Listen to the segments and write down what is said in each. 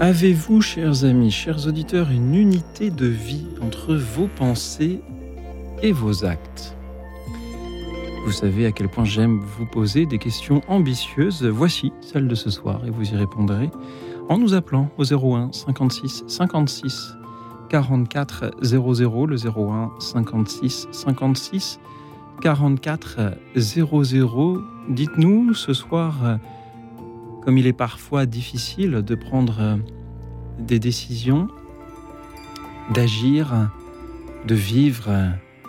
Avez-vous, chers amis, chers auditeurs, une unité de vie entre vos pensées et vos actes? Vous savez à quel point j'aime vous poser des questions ambitieuses. Voici celle de ce soir et vous y répondrez en nous appelant au 01 56 56 44 00, le 01 56 56 44 00. Dites-nous ce soir comme il est parfois difficile de prendre euh, des décisions, d'agir, de vivre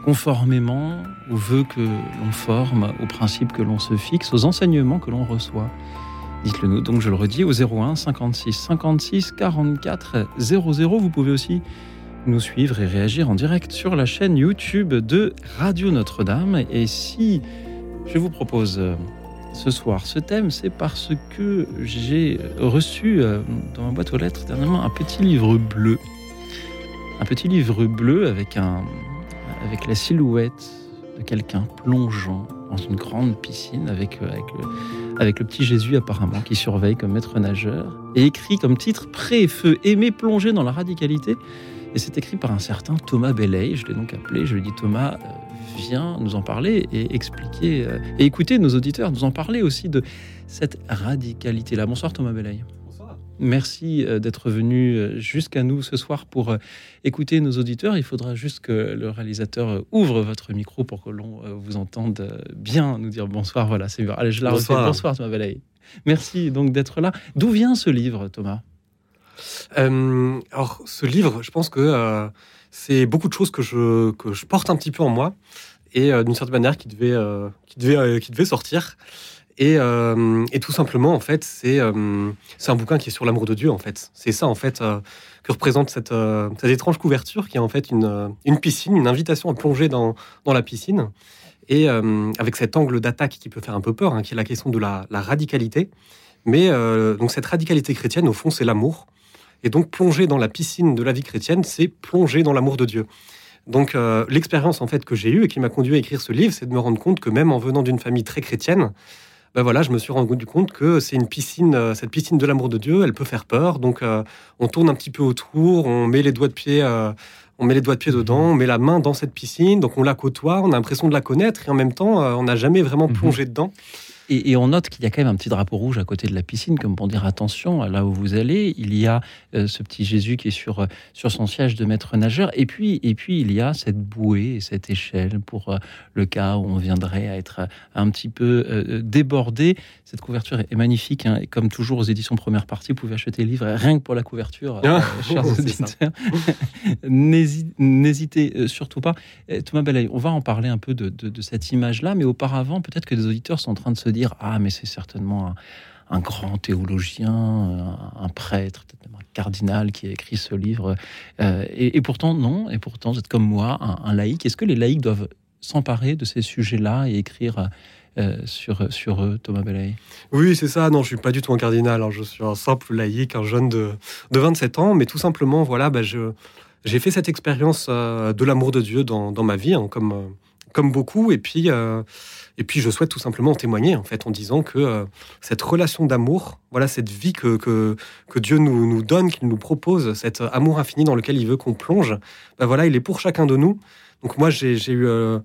conformément aux vœux que l'on forme, aux principes que l'on se fixe, aux enseignements que l'on reçoit. Dites-le nous, donc je le redis, au 01 56 56 44 00. Vous pouvez aussi nous suivre et réagir en direct sur la chaîne YouTube de Radio Notre-Dame. Et si je vous propose euh, ce soir. Ce thème, c'est parce que j'ai reçu euh, dans ma boîte aux lettres dernièrement un petit livre bleu. Un petit livre bleu avec, un, avec la silhouette de quelqu'un plongeant dans une grande piscine avec, euh, avec, le, avec le petit Jésus apparemment qui surveille comme maître nageur. Et écrit comme titre Pré-feu, aimer plonger dans la radicalité. Et c'est écrit par un certain Thomas Belley. Je l'ai donc appelé, je lui ai dit Thomas, euh, viens nous en parler et expliquer euh, et écouter nos auditeurs nous en parler aussi de cette radicalité-là. Bonsoir Thomas. Bonsoir. Merci euh, d'être venu jusqu'à nous ce soir pour écouter nos auditeurs. Il faudra juste que le réalisateur ouvre votre micro pour que l'on vous entende bien nous dire bonsoir. Voilà, c'est bien. Allez, je la bonsoir. Bonsoir Thomas Bellay. Merci donc d'être là. D'où vient ce livre, Thomas? Alors, ce livre, je pense que c'est beaucoup de choses que je, que je porte un petit peu en moi et euh, d'une certaine manière qui devait, euh, qui devait, euh, qui devait sortir. Et, et, tout simplement, en fait, c'est c'est un bouquin qui est sur l'amour de Dieu, en fait. C'est ça, en fait, que représente cette, cette, étrange couverture qui est en fait une, une piscine, une invitation à plonger dans, dans la piscine. Et avec cet angle d'attaque qui peut faire un peu peur, hein, qui est la question de la, la radicalité. Mais donc cette radicalité chrétienne, au fond, c'est l'amour. Et donc plonger dans la piscine de la vie chrétienne, c'est plonger dans l'amour de Dieu. Donc euh, l'expérience en fait que j'ai eue et qui m'a conduit à écrire ce livre, c'est de me rendre compte que même en venant d'une famille très chrétienne, ben voilà, je me suis rendu compte que c'est une piscine, euh, cette piscine de l'amour de Dieu, elle peut faire peur. Donc euh, on tourne un petit peu autour, on met les doigts de pied, on met les doigts de pied dedans, on met la main dans cette piscine, donc on la côtoie, on a l'impression de la connaître et en même temps on n'a jamais vraiment mhm. plongé dedans. Et, on note qu'il y a quand même un petit drapeau rouge à côté de la piscine, comme pour dire attention, là où vous allez, il y a euh, ce petit Jésus qui est sur, euh, sur son siège de maître nageur. Et puis, et puis il y a cette bouée et cette échelle pour euh, le cas où on viendrait à être un petit peu débordé. Cette couverture est magnifique. Hein, et comme toujours aux éditions première partie, vous pouvez acheter le livre rien que pour la couverture, ah, chers auditeurs. N'hésitez surtout pas. Thomas Bellay, on va en parler un peu de, de, de cette image-là, mais auparavant, peut-être que des auditeurs sont en train de se dire ah mais c'est certainement un, grand théologien, un, prêtre, peut-être un cardinal qui a écrit ce livre. Euh, et, pourtant non, et pourtant vous êtes comme moi un, laïc. Est-ce que les laïcs doivent s'emparer de ces sujets-là et écrire euh, sur, sur eux, Thomas Bellay Oui, c'est ça. Non, je suis pas du tout un cardinal. Hein. Je suis un simple laïc, un jeune de, de 27 ans. Mais tout simplement, voilà, bah, je, j'ai fait cette expérience euh, de l'amour de Dieu dans, dans ma vie, hein, comme, comme beaucoup. Et puis, et puis, je souhaite tout simplement témoigner, en fait, en disant que euh, cette relation d'amour, voilà, cette vie que, que, Dieu nous, nous donne, qu'il nous propose, cet amour infini dans lequel il veut qu'on plonge, ben voilà, il est pour chacun de nous. Donc, moi, j'ai eu. Euh,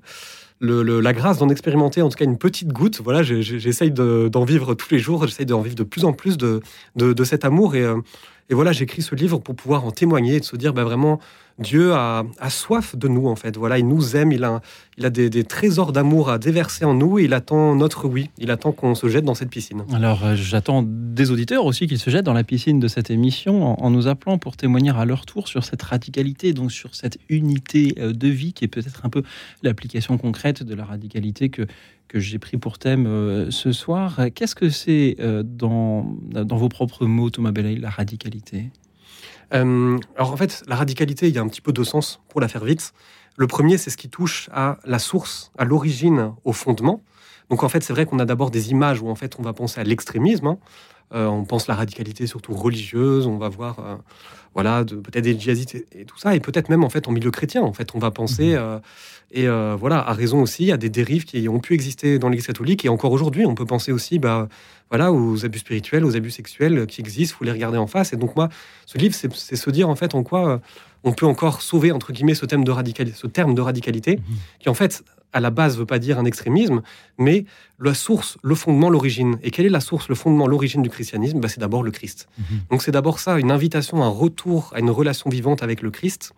la grâce d'en expérimenter en tout cas une petite goutte. Voilà, j'essaye d'en vivre tous les jours, j'essaye d'en vivre de plus en plus de, de, cet amour. Et, euh, et voilà, j'écris ce livre pour pouvoir en témoigner et de se dire, ben vraiment, Dieu a, soif de nous, en fait. Voilà, il nous aime, il a, il a des, trésors d'amour à déverser en nous et il attend notre oui. Il attend qu'on se jette dans cette piscine. Alors, euh, j'attends des auditeurs aussi qu'ils se jettent dans la piscine de cette émission en, nous appelant pour témoigner à leur tour sur cette radicalité, donc sur cette unité euh, de vie qui est peut-être un peu l'application concrète de la radicalité que, que j'ai pris pour thème euh, ce soir. Qu'est-ce que c'est dans, dans vos propres mots, Thomas Bellay, la radicalité? Euh, alors en fait, la radicalité, il y a un petit peu deux sens pour la faire vite. Le premier, c'est ce qui touche à la source, à l'origine, au fondement. Donc en fait, c'est vrai qu'on a d'abord des images où en fait on va penser à l'extrémisme. Hein. Euh, on pense la radicalité surtout religieuse. On va voir, euh, voilà, peut-être des djihadistes et, tout ça, et peut-être même en fait en milieu chrétien. En fait, on va penser mmh. et voilà, à raison aussi, à des dérives qui ont pu exister dans l'Église catholique et encore aujourd'hui, on peut penser aussi, bah, voilà, aux abus spirituels, aux abus sexuels qui existent. Faut les regarder en face. Et donc moi, ce livre, c'est se dire en fait en quoi on peut encore sauver entre guillemets ce thème de radicalité, ce terme de radicalité, mmh. qui en fait à la base veut pas dire un extrémisme, mais la source, le fondement, l'origine. Et quelle est la source, le fondement, l'origine du christianisme? Bah, C'est d'abord le Christ. Mmh. Donc c'est d'abord ça, une invitation, un retour à une relation vivante avec le Christ,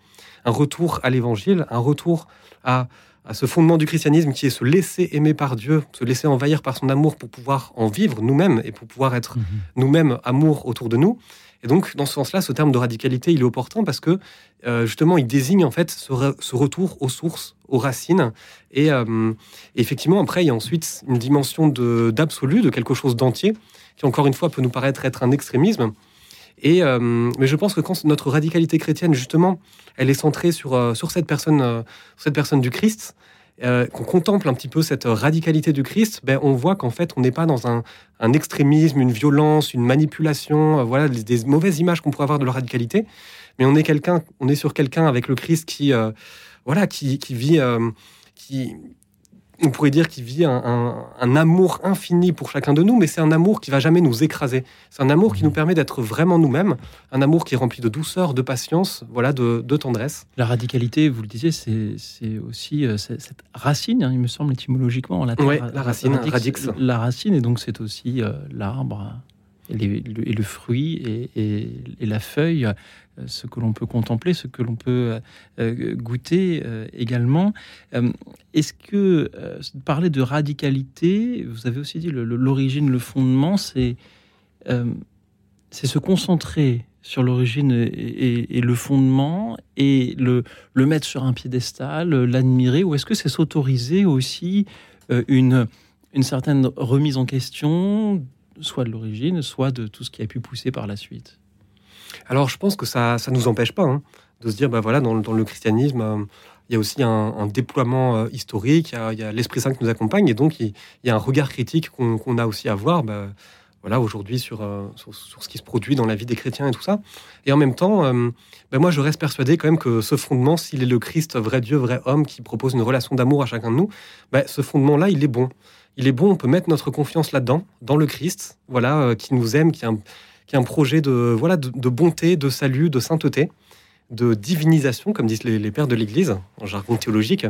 un retour à l'évangile, un retour à, à ce fondement du christianisme qui est se laisser aimer par Dieu, se laisser envahir par son amour pour pouvoir en vivre nous-mêmes et pour pouvoir être mmh. nous-mêmes amour autour de nous. Et donc, dans ce sens-là, ce terme de radicalité, il est opportun parce que euh, justement, il désigne en fait ce, retour aux sources, aux racines. Euh, et, effectivement, après, il y a ensuite une dimension d'absolu, de, quelque chose d'entier, qui encore une fois peut nous paraître être un extrémisme. Et, euh, mais je pense que quand notre radicalité chrétienne, justement, elle est centrée sur, sur cette, personne, cette personne du Christ, euh, qu'on contemple un petit peu cette radicalité du Christ, ben, on voit qu'en fait, on n'est pas dans un, extrémisme, une violence, une manipulation, euh, voilà, des, mauvaises images qu'on pourrait avoir de la radicalité, mais on est quelqu'un, on est sur quelqu'un avec le Christ qui, euh, voilà, qui, qui vit, qui, on pourrait dire qu'il vit un, amour infini pour chacun de nous, mais c'est un amour qui va jamais nous écraser. C'est un amour qui nous permet d'être vraiment nous-mêmes, un amour qui est rempli de douceur, de patience, voilà, de, tendresse. La radicalité, vous le disiez, c'est aussi euh, cette racine, hein, il me semble étymologiquement, la, oui, la racine, radix, La racine, et donc c'est aussi euh, l'arbre et, le, fruit et, la feuille euh, ce que l'on peut contempler, ce que l'on peut euh, euh, goûter également. Est-ce que parler de radicalité, vous avez aussi dit l'origine, le fondement, c'est se concentrer sur l'origine et, le fondement et le, mettre sur un piédestal, l'admirer, ou est-ce que c'est s'autoriser aussi une certaine remise en question, soit de l'origine, soit de tout ce qui a pu pousser par la suite alors, je pense que ça ne nous empêche pas hein, de se dire, bah voilà, dans, le christianisme, euh, il y a aussi un, déploiement euh, historique, il y a, l'Esprit Saint qui nous accompagne, et donc il, y a un regard critique qu'on a aussi à voir. Bah, voilà, aujourd'hui euh, sur, sur, ce qui se produit dans la vie des chrétiens et tout ça. Et en même temps, bah, moi, je reste persuadé quand même que ce fondement, s'il est le Christ, vrai Dieu, vrai homme, qui propose une relation d'amour à chacun de nous, bah, ce fondement-là, il est bon. Il est bon, on peut mettre notre confiance là-dedans, dans le Christ, voilà, qui nous aime, qui, a qui est un projet de, voilà, de, bonté, de salut, de sainteté, de divinisation, comme disent les, pères de l'Église, en jargon théologique.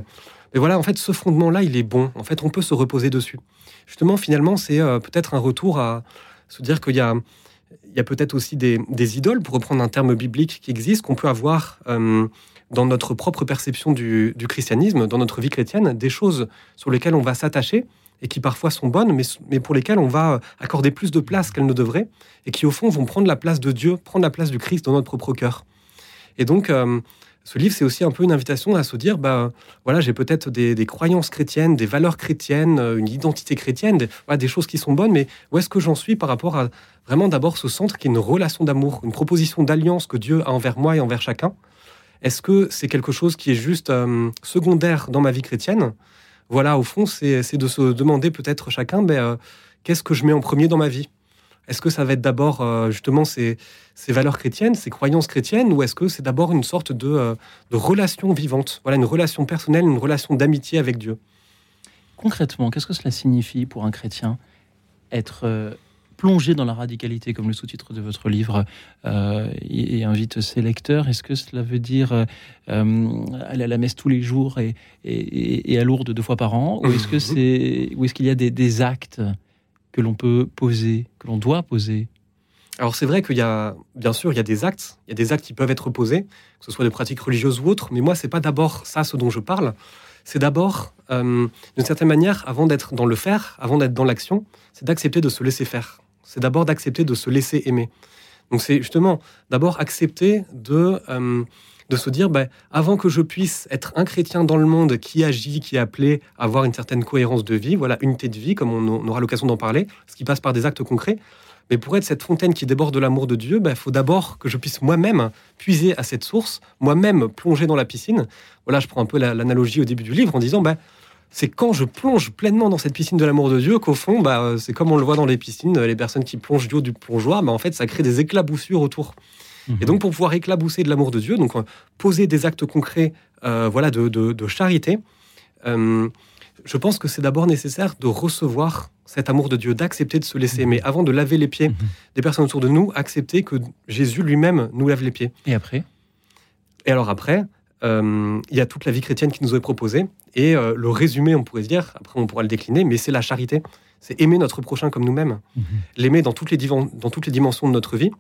Mais voilà, en fait, ce fondement-là, il est bon. En fait, on peut se reposer dessus. Justement, finalement, c'est euh, peut-être un retour à se dire qu'il y a, a peut-être aussi des, idoles, pour reprendre un terme biblique qui existe, qu'on peut avoir euh, dans notre propre perception du, du, christianisme, dans notre vie chrétienne, des choses sur lesquelles on va s'attacher et qui parfois sont bonnes, mais, pour lesquelles on va accorder plus de place qu'elles ne devraient, et qui au fond vont prendre la place de Dieu, prendre la place du Christ dans notre propre cœur. Et donc, euh, ce livre, c'est aussi un peu une invitation à se dire, bah, voilà, j'ai peut-être des, croyances chrétiennes, des valeurs chrétiennes, euh, une identité chrétienne, des, des choses qui sont bonnes, mais où est-ce que j'en suis par rapport à vraiment d'abord ce centre qui est une relation d'amour, une proposition d'alliance que Dieu a envers moi et envers chacun? Est-ce que c'est quelque chose qui est juste euh, secondaire dans ma vie chrétienne? Voilà, au fond, c'est de se demander peut-être chacun, ben, euh, qu'est-ce que je mets en premier dans ma vie? Est-ce que ça va être d'abord euh, justement ces, valeurs chrétiennes, ces croyances chrétiennes, ou est-ce que c'est d'abord une sorte de, euh, de, relation vivante? Voilà, une relation personnelle, une relation d'amitié avec Dieu. Concrètement, qu'est-ce que cela signifie pour un chrétien? Être plonger dans la radicalité, comme le sous-titre de votre livre euh, et, invite ses lecteurs. Est-ce que cela veut dire euh, aller à la messe tous les jours et, et, à Lourdes deux fois par an Ou est-ce que c'est, ou est-ce qu'il y a des, actes que l'on peut poser, que l'on doit poser? Alors c'est vrai qu'il y a, bien sûr, il y a des actes, il y a des actes qui peuvent être posés, que ce soit des pratiques religieuses ou autres, mais moi, c'est pas d'abord ça ce dont je parle. C'est d'abord, euh, d'une certaine manière, avant d'être dans le faire, avant d'être dans l'action, c'est d'accepter de se laisser faire c'est d'abord d'accepter de se laisser aimer. Donc c'est justement d'abord accepter de, euh, de se dire, ben, avant que je puisse être un chrétien dans le monde qui agit, qui est appelé à avoir une certaine cohérence de vie, voilà, unité de vie, comme on, aura l'occasion d'en parler, ce qui passe par des actes concrets, Mais pour être cette fontaine qui déborde de l'amour de Dieu, il bah, faut d'abord que je puisse moi-même puiser à cette source, moi-même plonger dans la piscine. Voilà, je prends un peu l'analogie au début du livre en disant, bah, c'est quand je plonge pleinement dans cette piscine de l'amour de Dieu qu'au fond, bah, c'est comme on le voit dans les piscines, les personnes qui plongent du haut du plongeoir, bah, en fait, ça crée des éclaboussures autour. Et mhm. donc, pour pouvoir éclabousser de l'amour de Dieu, donc euh, poser des actes concrets, euh, voilà, de, charité, euh, je pense que c'est d'abord nécessaire de recevoir cet amour de Dieu, d'accepter de se laisser aimer. Avant de laver les pieds mhm. des personnes autour de nous, accepter que Jésus lui-même nous lave les pieds. Et après? Et alors après, il y a toute la vie chrétienne qui nous est proposée. Et le résumé, on pourrait se dire, après on pourra le décliner, mais c'est la charité. C'est aimer notre prochain comme nous-mêmes. Mhm. L'aimer dans, toutes les dans toutes les dimensions de notre vie.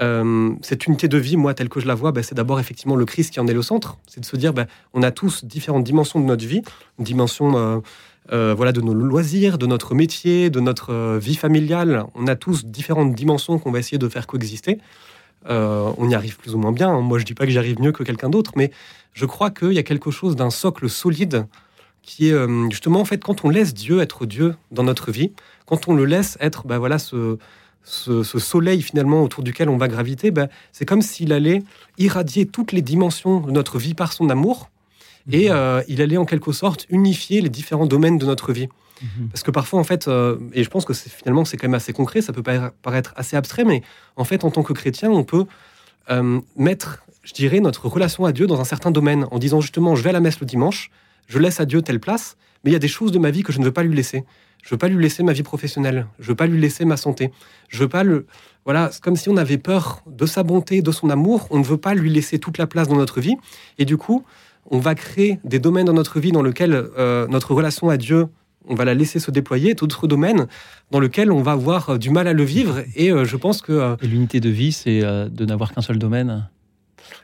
Euh, cette unité de vie, moi, telle que je la vois, bah, c'est d'abord effectivement le Christ qui en est le centre. C'est de se dire, bah, on a tous différentes dimensions de notre vie, une dimension euh, euh, voilà, de nos loisirs, de notre métier, de notre vie familiale. On a tous différentes dimensions qu'on va essayer de faire coexister. On y arrive plus ou moins bien. Moi, je dis pas que j'arrive mieux que quelqu'un d'autre, mais je crois qu'il y a quelque chose d'un socle solide qui est justement, en fait, quand on laisse Dieu être Dieu dans notre vie, quand on le laisse être, bah, voilà, ce ce, soleil finalement autour duquel on va graviter, ben, c'est comme s'il allait irradier toutes les dimensions de notre vie par son amour et mhm. euh, il allait en quelque sorte unifier les différents domaines de notre vie. Mhm. Parce que parfois, en fait, euh, et je pense que finalement c'est quand même assez concret, ça peut paraître assez abstrait, mais en fait, en tant que chrétien, on peut euh, mettre, je dirais, notre relation à Dieu dans un certain domaine en disant justement, je vais à la messe le dimanche, je laisse à Dieu telle place, mais il y a des choses de ma vie que je ne veux pas lui laisser. Je veux pas lui laisser ma vie professionnelle. Je veux pas lui laisser ma santé. Je veux pas le. Voilà, c'est comme si on avait peur de sa bonté, de son amour. On ne veut pas lui laisser toute la place dans notre vie. Et du coup, on va créer des domaines dans notre vie dans lesquels euh, notre relation à Dieu, on va la laisser se déployer, d'autres domaines dans lesquels on va avoir euh, du mal à le vivre. Et euh, je pense que. Et l'unité de vie, c'est de n'avoir qu'un seul domaine?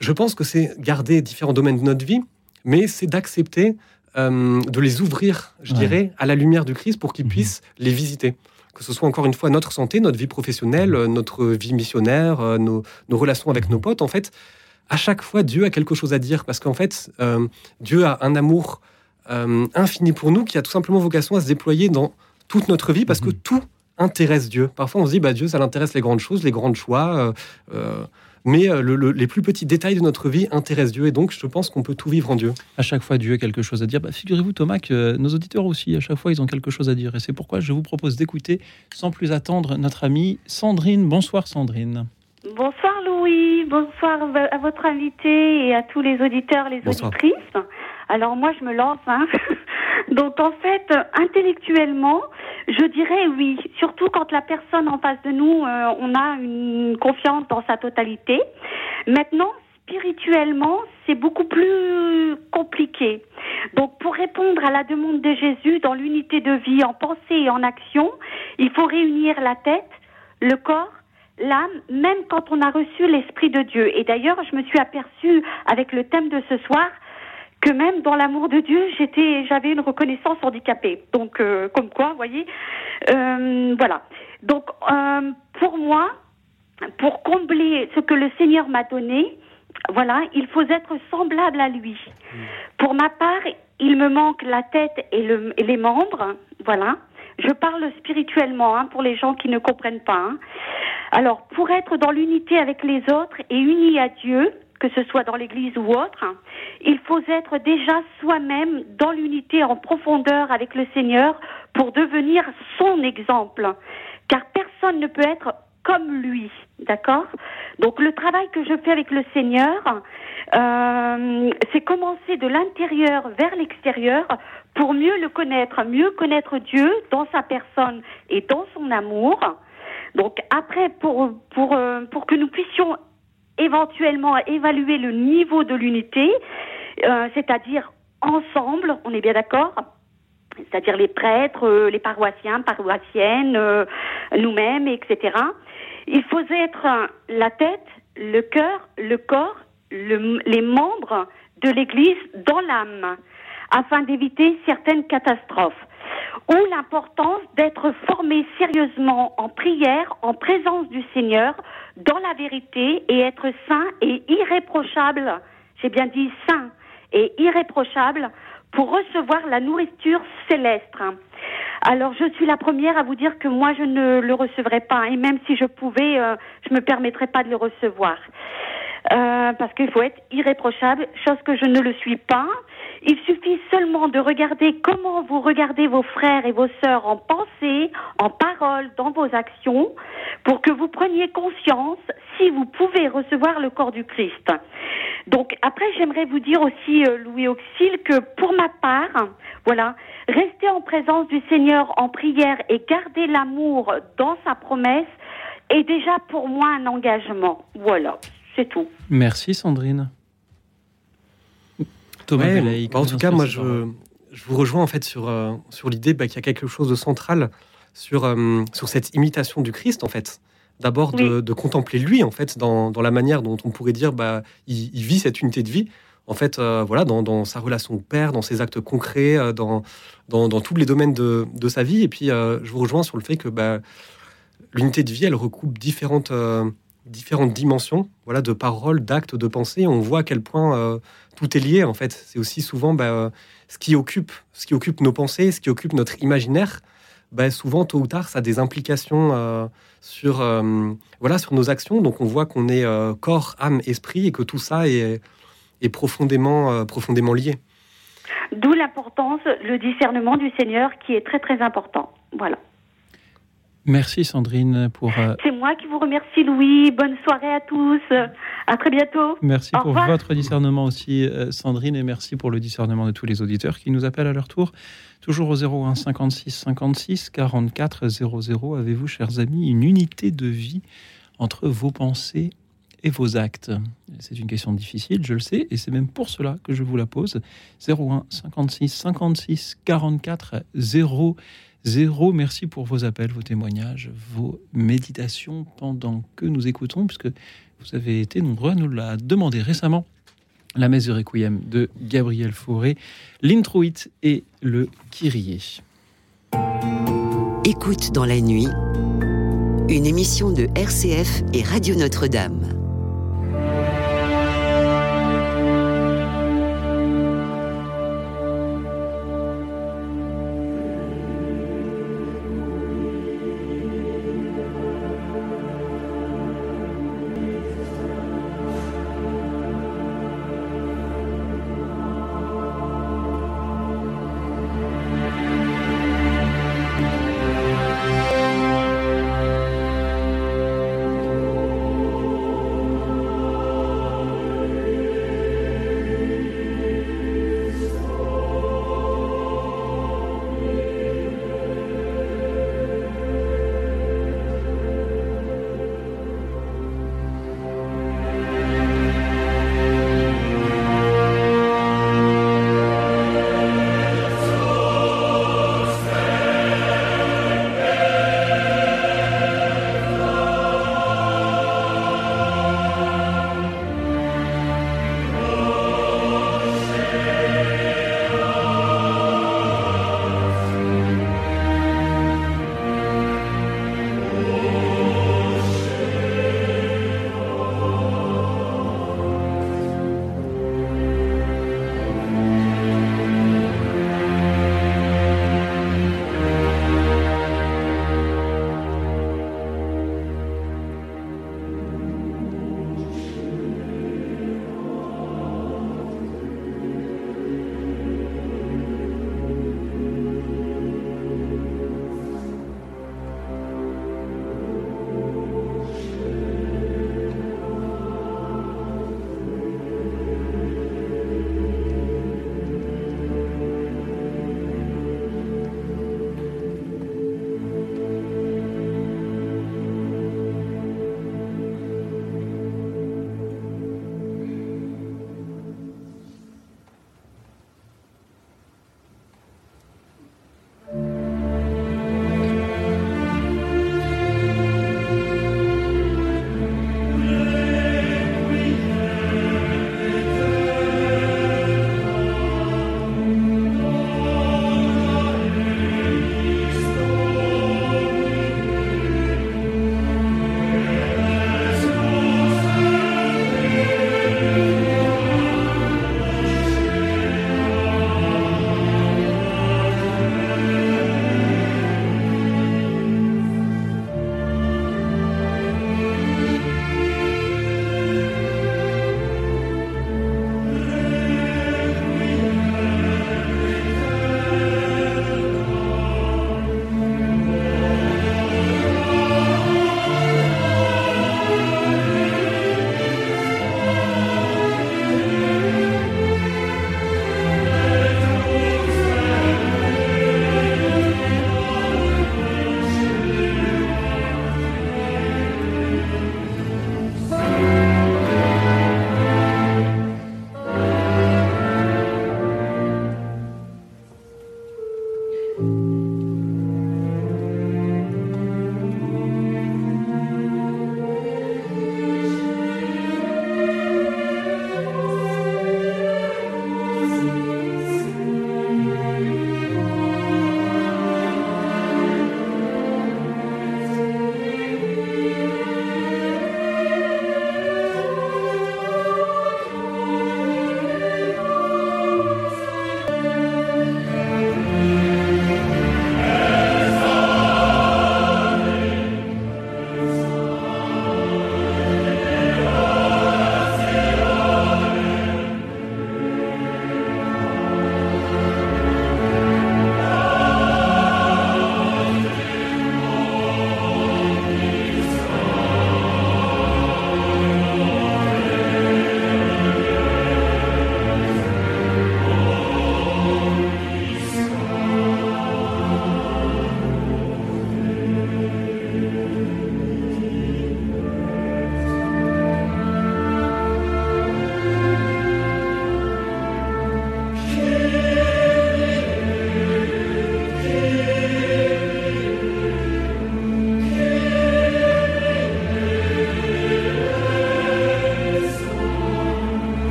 Je pense que c'est garder différents domaines de notre vie, mais c'est d'accepter euh, de les ouvrir, je dirais, à la lumière du Christ pour qu'ils mhm. puissent les visiter. Que ce soit encore une fois notre santé, notre vie professionnelle, mhm. notre vie missionnaire, euh, nos, relations avec nos potes. En fait, à chaque fois, Dieu a quelque chose à dire parce qu'en fait, euh, Dieu a un amour infini pour nous qui a tout simplement vocation à se déployer dans toute notre vie parce que mhm. tout intéresse Dieu. Parfois, on se dit, bah, Dieu, ça l'intéresse les grandes choses, les grands choix mais euh, les plus petits détails de notre vie intéressent Dieu et donc je pense qu'on peut tout vivre en Dieu. À chaque fois, Dieu a quelque chose à dire. Bah, figurez-vous, Thomas, que nos auditeurs aussi, à chaque fois, ils ont quelque chose à dire. Et c'est pourquoi je vous propose d'écouter sans plus attendre notre amie Sandrine. Bonsoir, Sandrine. Bonsoir, Louis. Bonsoir à votre invité et à tous les auditeurs, les auditrices. Alors moi, je me lance. Hein. Donc en fait, intellectuellement, je dirais oui, surtout quand la personne en face de nous, euh, on a une confiance dans sa totalité. Maintenant, spirituellement, c'est beaucoup plus compliqué. Donc, pour répondre à la demande de Jésus dans l'unité de vie, en pensée et en action, il faut réunir la tête, le corps, l'âme, même quand on a reçu l'Esprit de Dieu. Et d'ailleurs, je me suis aperçue avec le thème de ce soir que même dans l'amour de Dieu, j'étais, j'avais une reconnaissance handicapée. Donc, euh, comme quoi, vous voyez, euh, voilà. Donc, euh, pour moi, pour combler ce que le Seigneur m'a donné, voilà, il faut être semblable à lui. Pour ma part, il me manque la tête et, le, et les membres, voilà. Je parle spirituellement hein, pour les gens qui ne comprennent pas. Hein. Alors, pour être dans l'unité avec les autres et unis à Dieu, que ce soit dans l'Église ou autre, il faut être déjà soi-même dans l'unité en profondeur avec le Seigneur pour devenir son exemple. Car personne ne peut être comme lui, d'accord? Donc le travail que je fais avec le Seigneur, euh, c'est commencer de l'intérieur vers l'extérieur pour mieux le connaître, mieux connaître Dieu dans sa personne et dans son amour. Donc après, pour, pour, euh, pour que nous puissions éventuellement évaluer le niveau de l'unité, euh, c'est-à-dire ensemble, on est bien d'accord c'est-à-dire les prêtres, euh, les paroissiens, paroissiennes, euh, nous-mêmes, etc. Il faut être la tête, le cœur, le corps, les membres de l'Église dans l'âme, afin d'éviter certaines catastrophes ou l'importance d'être formé sérieusement en prière, en présence du Seigneur, dans la vérité et être saint et irréprochable. J'ai bien dit saint et irréprochable pour recevoir la nourriture céleste. Alors je suis la première à vous dire que moi je ne le recevrai pas et même si je pouvais, euh, je me permettrais pas de le recevoir. Euh, parce qu'il faut être irréprochable, chose que je ne le suis pas. Il suffit seulement de regarder comment vous regardez vos frères et vos sœurs en pensée, en parole, dans vos actions, pour que vous preniez conscience si vous pouvez recevoir le corps du Christ. Donc après, j'aimerais vous dire aussi, euh, Louis Auxil, que pour ma part, voilà, rester en présence du Seigneur en prière et garder l'amour dans sa promesse est déjà pour moi un engagement. Voilà, c'est tout. Merci Sandrine. Thomas bah, En tout cas, moi, je, je, vous rejoins en fait sur, euh, sur l'idée bah, qu'il y a quelque chose de central sur, euh, sur cette imitation du Christ, en fait. D'abord, de, de, contempler lui, en fait, dans, dans, la manière dont on pourrait dire, bah, il, vit cette unité de vie. En fait, euh, voilà, dans, dans, sa relation au père, dans ses actes concrets, dans, dans, dans, tous les domaines de, de, sa vie. Et puis, je vous rejoins sur le fait que bah, l'unité de vie, elle recoupe différentes, différentes dimensions, voilà, de paroles, d'actes, de pensées. On voit à quel point tout est lié en fait. C'est aussi souvent bah, ce qui occupe, ce qui occupe nos pensées, ce qui occupe notre imaginaire. Bah, souvent, tôt ou tard, ça a des implications euh, sur, euh, voilà, sur nos actions. Donc, on voit qu'on est euh, corps, âme, esprit et que tout ça est, est profondément, profondément lié. D'où l'importance, le discernement du Seigneur qui est très très important. Voilà. Merci Sandrine pour. Euh, C'est moi qui vous remercie Louis. Bonne soirée à tous. À très bientôt. Merci pour votre discernement aussi euh, Sandrine et merci pour le discernement de tous les auditeurs qui nous appellent à leur tour. Toujours au 01 56 56 44 00. Avez-vous chers amis une unité de vie entre vos pensées et vos actes? C'est une question difficile, je le sais, et c'est même pour cela que je vous la pose. 01 56 56 44 00. Zéro, merci pour vos appels, vos témoignages, vos méditations pendant que nous écoutons, puisque vous avez été nombreux à nous la demander récemment. La messe de Requiem de Gabriel Fauré, l'introïte et le Kyrie. Écoute dans la nuit, une émission de RCF et Radio Notre-Dame.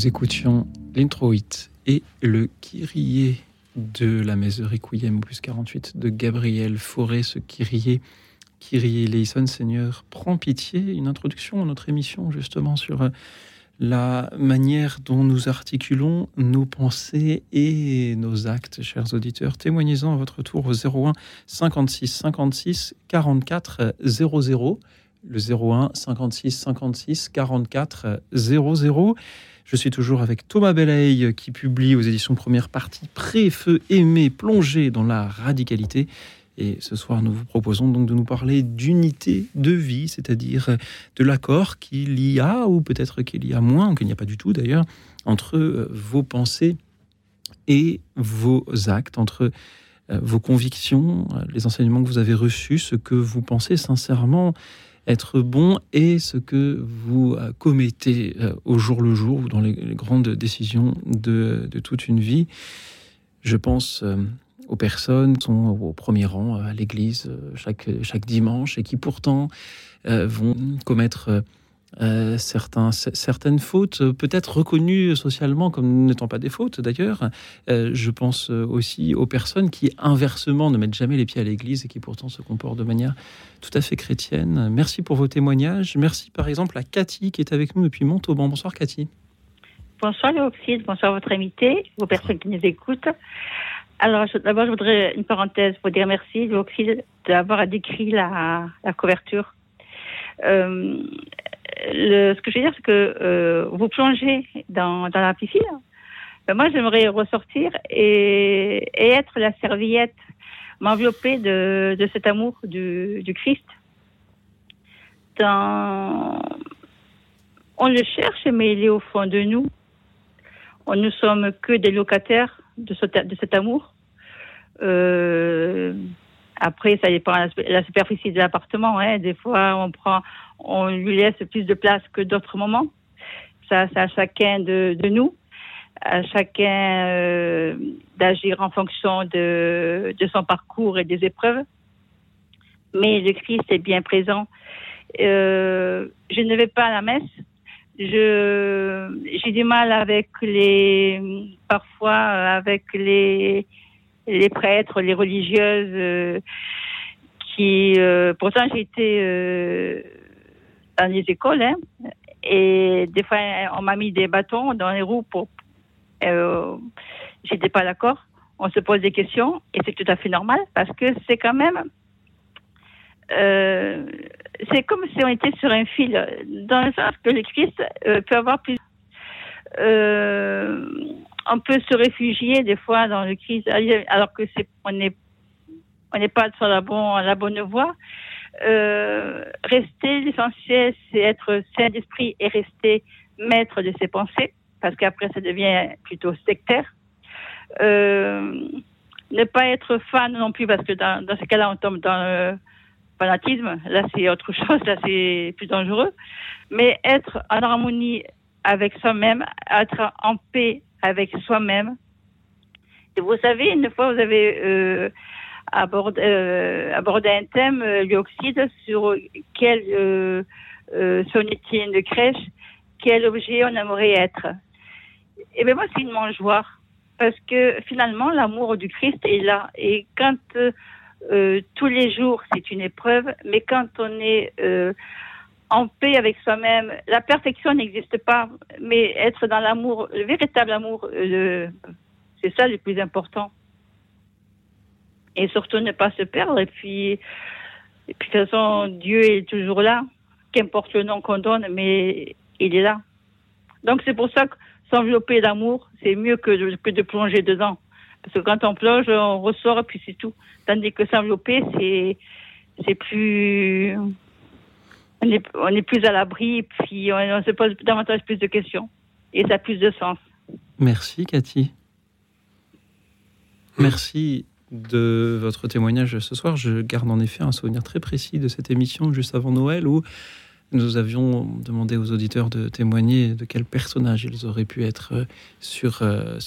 Nous écoutions l'introït et le Kyrie de la messe Requiem opus 48 de Gabriel Fauré, ce Kyrie, Kyrie Leison, Seigneur, prends pitié. Une introduction à notre émission justement sur euh, la manière dont nous articulons nos pensées et nos actes, chers auditeurs. Témoignez-en à votre tour au 01 56 56 44 00. Le 01 56 56 44 00. Je suis toujours avec Thomas Belaï qui publie aux éditions Première Partie Pré-feu aimé plongé dans la radicalité. Et ce soir, nous vous proposons donc de nous parler d'unité de vie, c'est-à-dire de l'accord qu'il y a, ou peut-être qu'il y a moins, qu'il n'y a pas du tout d'ailleurs, entre euh, vos pensées et vos actes, entre euh, vos convictions, euh, les enseignements que vous avez reçus, ce que vous pensez sincèrement être bon et ce que vous euh, commettez euh, au jour le jour ou dans les, grandes décisions de, toute une vie. Je pense euh, aux personnes qui sont au premier rang à l'église chaque, chaque dimanche et qui pourtant vont commettre euh, certaines fautes, euh, peut-être reconnues socialement comme n'étant pas des fautes d'ailleurs. Euh, je pense aussi aux personnes qui, inversement, ne mettent jamais les pieds à l'église et qui pourtant se comportent de manière tout à fait chrétienne. Merci pour vos témoignages. Merci par exemple à Cathy qui est avec nous depuis Montauban. Bonsoir Cathy. Bonsoir Léoxide, bonsoir votre invité, vos personnes qui nous écoutent. Alors d'abord, je voudrais une parenthèse pour dire merci Léoxide d'avoir décrit la, couverture. Ce que je veux dire, c'est que euh, vous plongez dans, la piscine. Ben, moi, j'aimerais ressortir et, être la serviette, m'envelopper de, cet amour du, Christ. On le cherche, mais il est au fond de nous. On ne sommes que des locataires de cet amour. Euh, après, ça dépend de la, superficie de l'appartement. Hein. Des fois, on prend, on lui laisse plus de place que d'autres moments. Ça, c'est à chacun de, de, nous, à chacun euh, d'agir en fonction de, de, son parcours et des épreuves. Mais le Christ est bien présent. Euh, je ne vais pas à la messe. Je, j'ai du mal avec les, parfois avec les, les prêtres, les religieuses, euh, qui, euh, pourtant j'ai été euh, dans les écoles, hein, et des fois on m'a mis des bâtons dans les roues pour, j'étais pas d'accord. On se pose des questions et c'est tout à fait normal parce que c'est quand même c'est comme si on était sur un fil, dans le sens que le Christ peut avoir plus. On peut se réfugier des fois dans le Christ, alors que on n'est pas sur la, bon, la bonne voie. Euh, rester l'essentiel, c'est être saint d'esprit et rester maître de ses pensées, parce qu'après ça devient plutôt sectaire. Euh, ne pas être fan non plus, parce que dans, dans ce cas-là, on tombe dans le fanatisme. Là, c'est autre chose, là, c'est plus dangereux. Mais être en harmonie avec soi-même, être en paix avec soi-même. Vous savez, une fois, vous avez euh, abordé, euh, abordé, un thème, euh, l'oxyde, sur quel, euh, euh, si on était une crèche, quel objet on aimerait être. Et bien moi, c'est une mangeoire, parce que finalement, l'amour du Christ est là. Et quand euh, tous les jours, c'est une épreuve, mais quand on est en paix avec soi-même. La perfection n'existe pas, mais être dans l'amour, le véritable amour, euh, c'est ça le plus important. Et surtout ne pas se perdre. Et puis, de toute façon, Dieu est toujours là, qu'importe le nom qu'on donne, mais il est là. Donc c'est pour ça que s'envelopper d'amour, c'est mieux que de, que de plonger dedans. Parce que quand on plonge, on ressort et puis c'est tout. Tandis que s'envelopper, c'est, c'est plus, on est, plus à l'abri, puis on, se pose davantage plus de questions. Et ça a plus de sens. Merci, Cathy. Merci de votre témoignage ce soir. Je garde en effet un souvenir très précis de cette émission juste avant Noël où nous avions demandé aux auditeurs de témoigner de quel personnage ils auraient pu être sur, euh,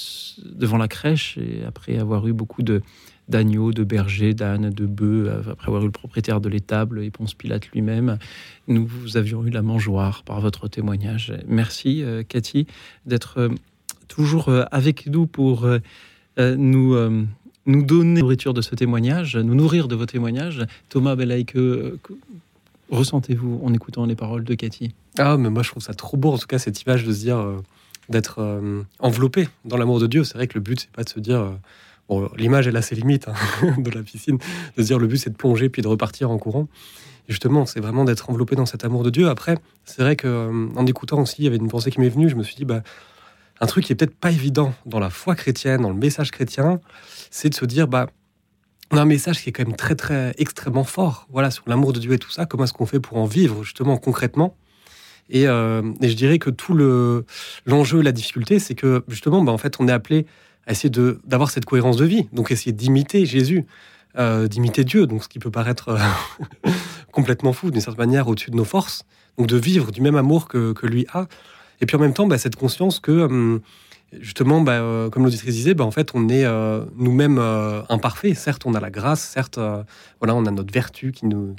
devant la crèche et après avoir eu beaucoup de, d'agneaux, de bergers, d'ânes, de bœufs, après avoir eu le propriétaire de l'étable et Ponce Pilate lui-même. Nous vous avions eu la mangeoire par votre témoignage. Merci, Cathy, d'être toujours avec nous pour nous nous donner nourriture de ce témoignage, nous nourrir de vos témoignages. Thomas Belaïque, ressentez-vous en écoutant les paroles de Cathy? Ah, mais moi je trouve ça trop beau, en tout cas, cette image de se dire, euh, d'être euh, enveloppé dans l'amour de Dieu. C'est vrai que le but, c'est pas de se dire, euh, l'image, elle a ses limites hein, de la piscine, de se dire, le but, c'est de plonger puis de repartir en courant. justement, c'est vraiment d'être enveloppé dans cet amour de Dieu. Après, c'est vrai que en écoutant aussi, il y avait une pensée qui m'est venue, je me suis dit, bah, un truc qui est peut-être pas évident dans la foi chrétienne, dans le message chrétien, c'est de se dire, bah, on a un message qui est quand même très, très, extrêmement fort, voilà, sur l'amour de Dieu et tout ça. Comment est-ce qu'on fait pour en vivre, justement, concrètement? Et, euh, et, je dirais que tout le, l'enjeu, la difficulté, c'est que, justement, bah, en fait, on est appelé essayer d'avoir cette cohérence de vie. Donc, essayer d'imiter Jésus, euh, d'imiter Dieu, donc ce qui peut paraître euh, complètement fou, d'une certaine manière, au-dessus de nos forces. Donc, de vivre du même amour que, que lui a. Et puis, en même temps, bah, cette conscience que... Hum, justement, bah, euh, comme l'auditrice disait, bah, en fait, on est euh, nous-mêmes euh, imparfaits. Certes, on a la grâce, certes, voilà, on a notre vertu qui nous,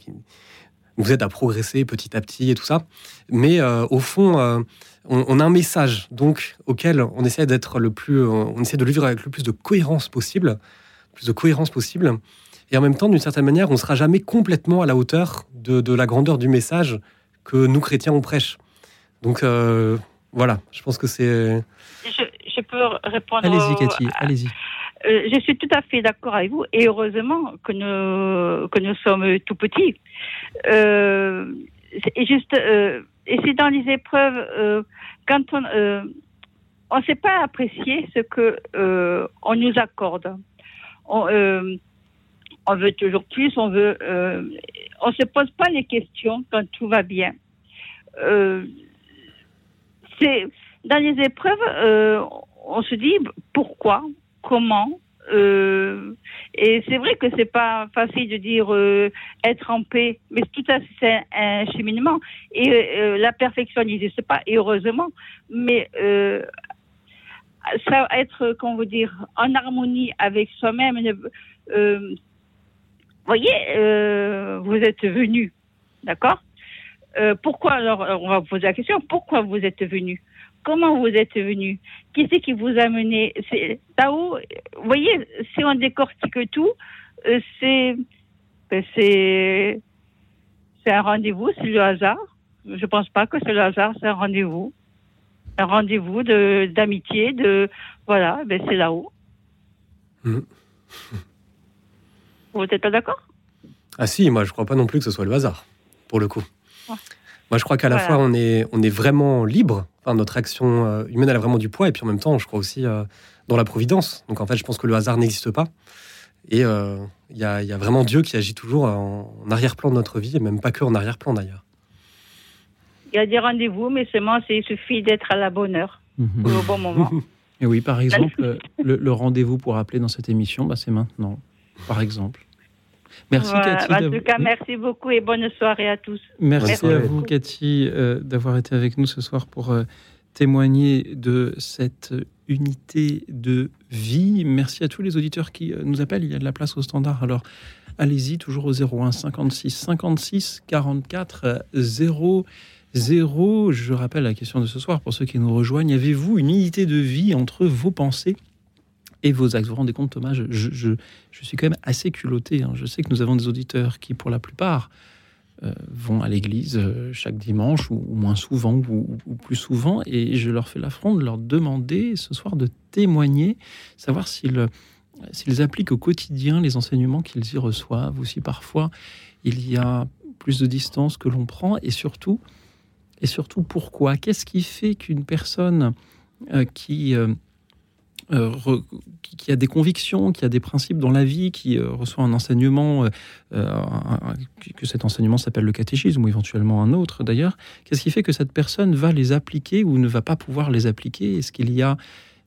nous aide à progresser petit à petit et tout ça. Mais au fond, on, a un message donc auquel on essaie d'être le plus, on essaie de le vivre avec le plus de cohérence possible, plus de cohérence possible. Et en même temps, d'une certaine manière, on ne sera jamais complètement à la hauteur de, de, la grandeur du message que nous chrétiens on prêche. Donc voilà, je pense que c'est je peux répondre. Allez-y, Cathy, allez-y. Euh, je suis tout à fait d'accord avec vous et heureusement que nous, que nous sommes tout petits. Euh, et juste, euh, et c'est dans les épreuves, quand on on ne sait pas apprécier ce que on nous accorde. On, on, veut toujours plus, on veut, on se pose pas les questions quand tout va bien. c'est dans les épreuves, euh, on se dit pourquoi, comment. Euh, et c'est vrai que c'est pas facile de dire euh, être en paix, mais tout à c'est un cheminement. Et la perfection n'existe pas, heureusement. Mais ça être, comment vous dire, en harmonie avec soi-même. Voyez, vous êtes venu, d'accord? Pourquoi alors On va vous poser la question. Pourquoi vous êtes venu? Comment vous êtes venu? Qui c'est qui vous a mené? Tao, vous voyez, si on décortique tout, euh, c'est ben, c'est c'est un rendez-vous, c'est le hasard. Je pense pas que c'est le hasard, c'est un rendez-vous, un rendez-vous de d'amitié, de voilà, ben c'est là-haut. Mmh. Vous n'êtes pas d'accord? Ah si, moi je crois pas non plus que ce soit le hasard, pour le coup. Moi, je crois qu'à la fois, on est, on est vraiment libre. Enfin, notre action euh, humaine, elle a vraiment du poids. Et puis en même temps, je crois aussi euh, dans la providence. Donc en fait, je pense que le hasard n'existe pas. Et euh, il y, a, y, a, vraiment Dieu qui agit toujours en, arrière-plan de notre vie, et même pas que en arrière-plan d'ailleurs. Il y a des rendez-vous, mais seulement il suffit d'être à la bonne heure, mhm. au bon moment. Et oui, par exemple, le, rendez-vous pour appeler dans cette émission, bah, c'est maintenant, par exemple. Merci Cathy. En tout cas, merci beaucoup et bonne soirée à tous. Merci, à vous Cathy euh, d'avoir été avec nous ce soir pour euh, témoigner de cette unité de vie. Merci à tous les auditeurs qui euh, nous appellent. Il y a de la place au standard. Alors allez-y, toujours au 01 56 56 44 0. 0. Je rappelle la question de ce soir pour ceux qui nous rejoignent. Avez-vous une unité de vie entre vos pensées? Et vos actes. Vous vous rendez compte, Thomas, je, suis quand même assez culotté. Hein. Je sais que nous avons des auditeurs qui, pour la plupart, euh, vont à l'église euh, chaque dimanche, ou, moins souvent, ou, plus souvent, et je leur fais l'affront de leur demander ce soir de témoigner, savoir s'ils s'ils appliquent au quotidien les enseignements qu'ils y reçoivent, ou si parfois il y a plus de distance que l'on prend, et surtout, et surtout pourquoi Qu'est-ce qui fait qu'une personne euh, qui euh, qui, a des convictions, qui a des principes dans la vie, qui euh, reçoit un enseignement, euh, que cet enseignement s'appelle le catéchisme ou éventuellement un autre d'ailleurs, qu'est-ce qui fait que cette personne va les appliquer ou ne va pas pouvoir les appliquer? Est-ce qu'il y a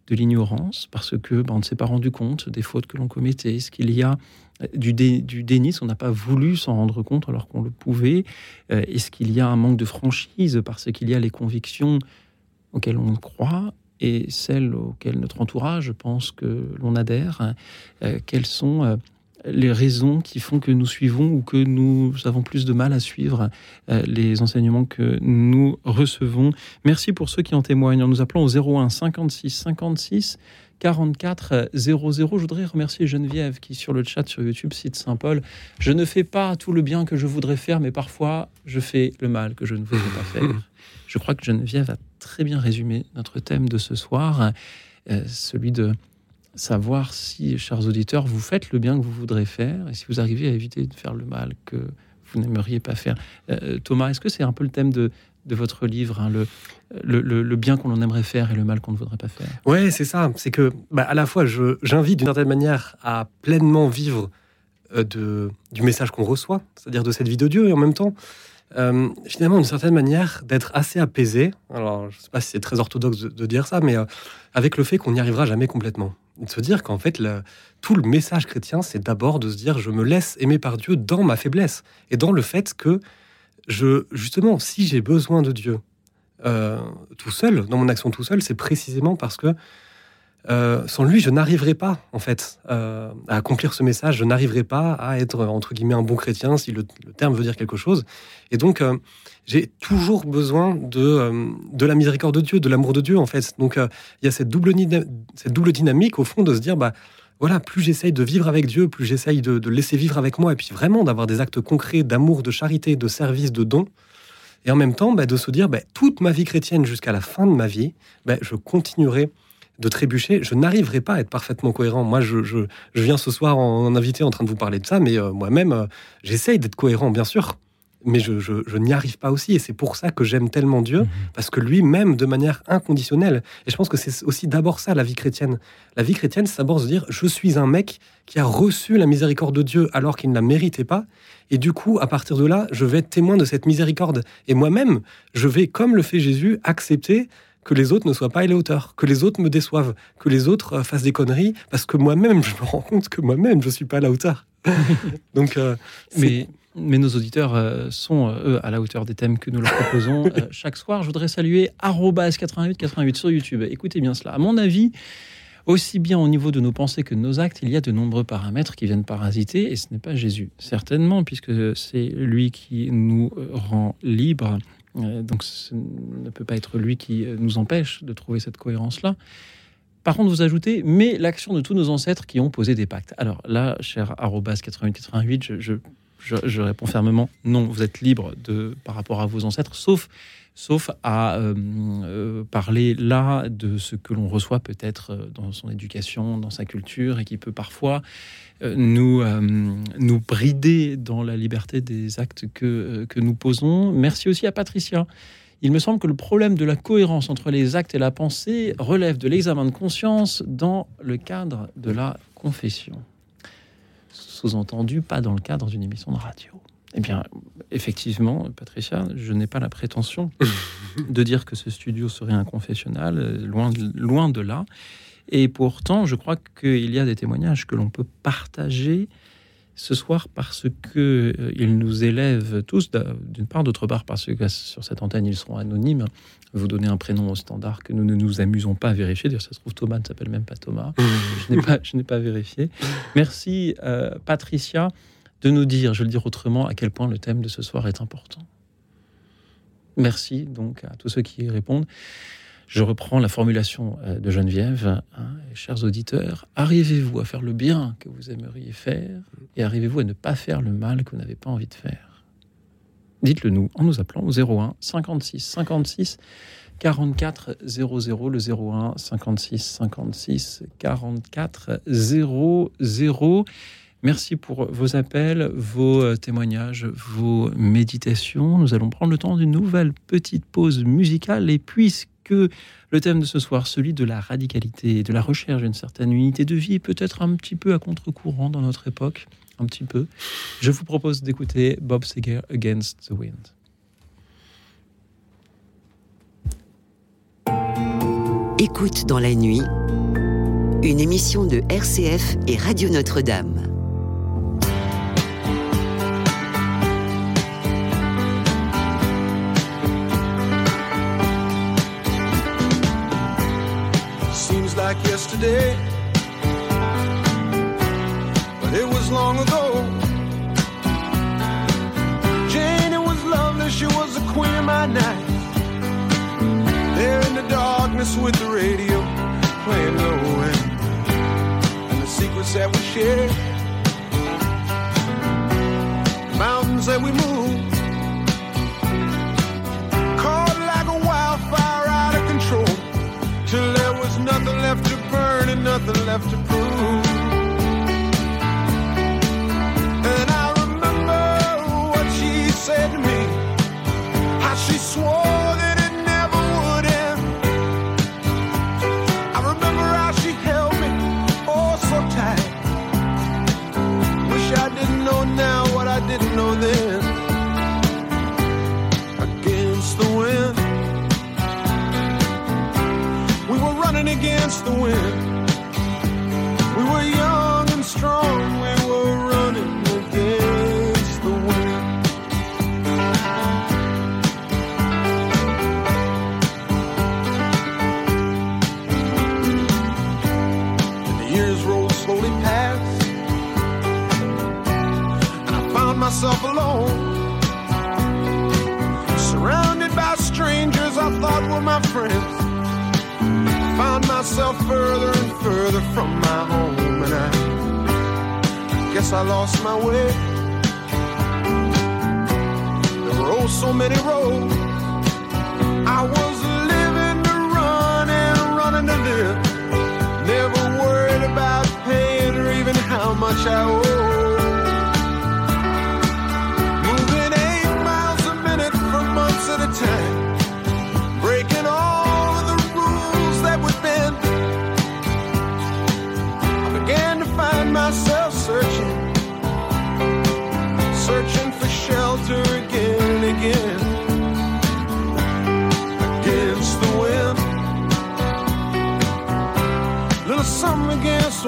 de l'ignorance parce que ben, on ne s'est pas rendu compte des fautes que l'on commettait? Est-ce qu'il y a du, du déni, on n'a pas voulu s'en rendre compte alors qu'on le pouvait? Est-ce qu'il y a un manque de franchise parce qu'il y a les convictions auxquelles on croit? Et celles auxquelles notre entourage pense que l'on adhère, euh, quelles sont euh, les raisons qui font que nous suivons ou que nous avons plus de mal à suivre euh, les enseignements que nous recevons. Merci pour ceux qui en témoignent en nous appelant au 01 56 56 44 00. Je voudrais remercier Geneviève qui, sur le chat sur YouTube, cite Saint Paul. Je ne fais pas tout le bien que je voudrais faire, mais parfois je fais le mal que je ne voudrais pas faire. Je crois que Geneviève a très bien résumé notre thème de ce soir, euh, celui de savoir si, chers auditeurs, vous faites le bien que vous voudrez faire et si vous arrivez à éviter de faire le mal que vous n'aimeriez pas faire. Euh, Thomas, est-ce que c'est un peu le thème de, de votre livre, hein, le, le, bien qu'on aimerait faire et le mal qu'on ne voudrait pas faire? Ouais, c'est ça. C'est que, bah, à la fois, j'invite d'une certaine manière à pleinement vivre euh, de, du message qu'on reçoit, c'est-à-dire de cette vie de Dieu, et en même temps, euh, finalement, d'une certaine manière, d'être assez apaisé. Alors, je ne sais pas si c'est très orthodoxe de, dire ça, mais euh, avec le fait qu'on n'y arrivera jamais complètement. De se dire qu'en fait, tout le message chrétien, c'est d'abord de se dire je me laisse aimer par Dieu dans ma faiblesse et dans le fait que je, justement, si j'ai besoin de Dieu euh, tout seul, dans mon action tout seul, c'est précisément parce que euh, sans lui, je n'arriverai pas, en fait, euh, à accomplir ce message. Je n'arriverai pas à être, entre guillemets, un bon chrétien, si le, terme veut dire quelque chose. Et donc, euh, j'ai toujours besoin de, de la miséricorde de Dieu, de l'amour de Dieu, en fait. Donc, il y a cette double, cette double dynamique, au fond, de se dire, bah, voilà, plus j'essaye de vivre avec Dieu, plus j'essaye de, de, laisser vivre avec moi, et puis vraiment d'avoir des actes concrets d'amour, de charité, de service, de don. Et en même temps, bah, de se dire, bah, toute ma vie chrétienne jusqu'à la fin de ma vie, bah, je continuerai de trébucher, je n'arriverai pas à être parfaitement cohérent. Moi, je, je, viens ce soir en, invité en train de vous parler de ça, mais euh, moi-même, euh, j'essaye d'être cohérent, bien sûr, mais je, je, n'y arrive pas aussi. Et c'est pour ça que j'aime tellement Dieu, mhm. parce que lui même de manière inconditionnelle. Et je pense que c'est aussi d'abord ça, la vie chrétienne. La vie chrétienne, c'est d'abord se dire, je suis un mec qui a reçu la miséricorde de Dieu alors qu'il ne la méritait pas. Et du coup, à partir de là, je vais être témoin de cette miséricorde. Et moi-même, je vais, comme le fait Jésus, accepter que les autres ne soient pas à la hauteur, que les autres me déçoivent, que les autres euh, fassent des conneries, parce que moi-même, je me rends compte que moi-même, je ne suis pas à la hauteur. Donc, euh, mais, mais nos auditeurs euh, sont, eux, à la hauteur des thèmes que nous leur proposons chaque soir. Je voudrais saluer 8888 sur YouTube. Écoutez bien cela. À mon avis, aussi bien au niveau de nos pensées que de nos actes, il y a de nombreux paramètres qui viennent parasiter, et ce n'est pas Jésus, certainement, puisque c'est lui qui nous rend libres donc ce ne peut pas être lui qui euh, nous empêche de trouver cette cohérence-là. Par contre, vous ajoutez, mais l'action de tous nos ancêtres qui ont posé des pactes. Alors là, cher 8888, je, je, je, réponds fermement non, vous êtes libre de, par rapport à vos ancêtres, sauf, sauf à euh, parler là de ce que l'on reçoit peut-être dans son éducation, dans sa culture, et qui peut parfois euh, nous, euh, nous brider dans la liberté des actes que, euh, que nous posons. Merci aussi à Patricia. Il me semble que le problème de la cohérence entre les actes et la pensée relève de l'examen de conscience dans le cadre de la confession. Sous-entendu, pas dans le cadre d'une émission de radio. Eh bien, effectivement, Patricia, je n'ai pas la prétention de dire que ce studio serait un confessionnal, loin loin de là. Et pourtant, je crois qu'il y a des témoignages que l'on peut partager ce soir parce que euh, ils nous élèvent tous, d'une part, d'autre part parce que sur cette antenne ils seront anonymes. Vous donnez un prénom au standard que nous ne nous amusons pas à vérifier. D'ailleurs, ça se trouve Thomas ne s'appelle même pas Thomas. je n'ai pas, je n'ai pas vérifié. Merci euh, Patricia de nous dire, je vais le dire autrement, à quel point le thème de ce soir est important. Merci donc à tous ceux qui y répondent. Je reprends la formulation euh, de Geneviève. Hein, chers auditeurs, arrivez-vous à faire le bien que vous aimeriez faire et arrivez-vous à ne pas faire le mal que vous n'avez pas envie de faire? Dites-le nous en nous appelant au 01 56 56 44 00, le 01 56 56 44 00. Merci pour vos appels, vos euh, témoignages, vos méditations. Nous allons prendre le temps d'une nouvelle petite pause musicale et puisque que le thème de ce soir, celui de la radicalité de la recherche d'une certaine unité de vie, peut-être un petit peu à contre-courant dans notre époque, un petit peu. Je vous propose d'écouter Bob Seger Against the Wind. Écoute dans la nuit, une émission de RCF et Radio Notre-Dame. Yesterday. But it was long ago. Jane, was lovely, she was the queen of my night. There in the darkness with the radio playing low end. And the secrets that we shared. The Mountains that we moved. Nothing left to burn and nothing left to prove. And I remember what she said to me. How she swore that it never would end. I remember how she held me oh so tight. Wish I didn't know now what I didn't know then. Against the wind. We were young and strong. We were running against the wind. And the years rolled slowly past. And I found myself alone. Surrounded by strangers I thought were my friends. Found myself further and further from my home. And I guess I lost my way. There were oh so many roads. I was living to run and running to live. Never worried about paying or even how much I owe. Moving eight miles a minute for months at a time.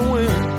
swim.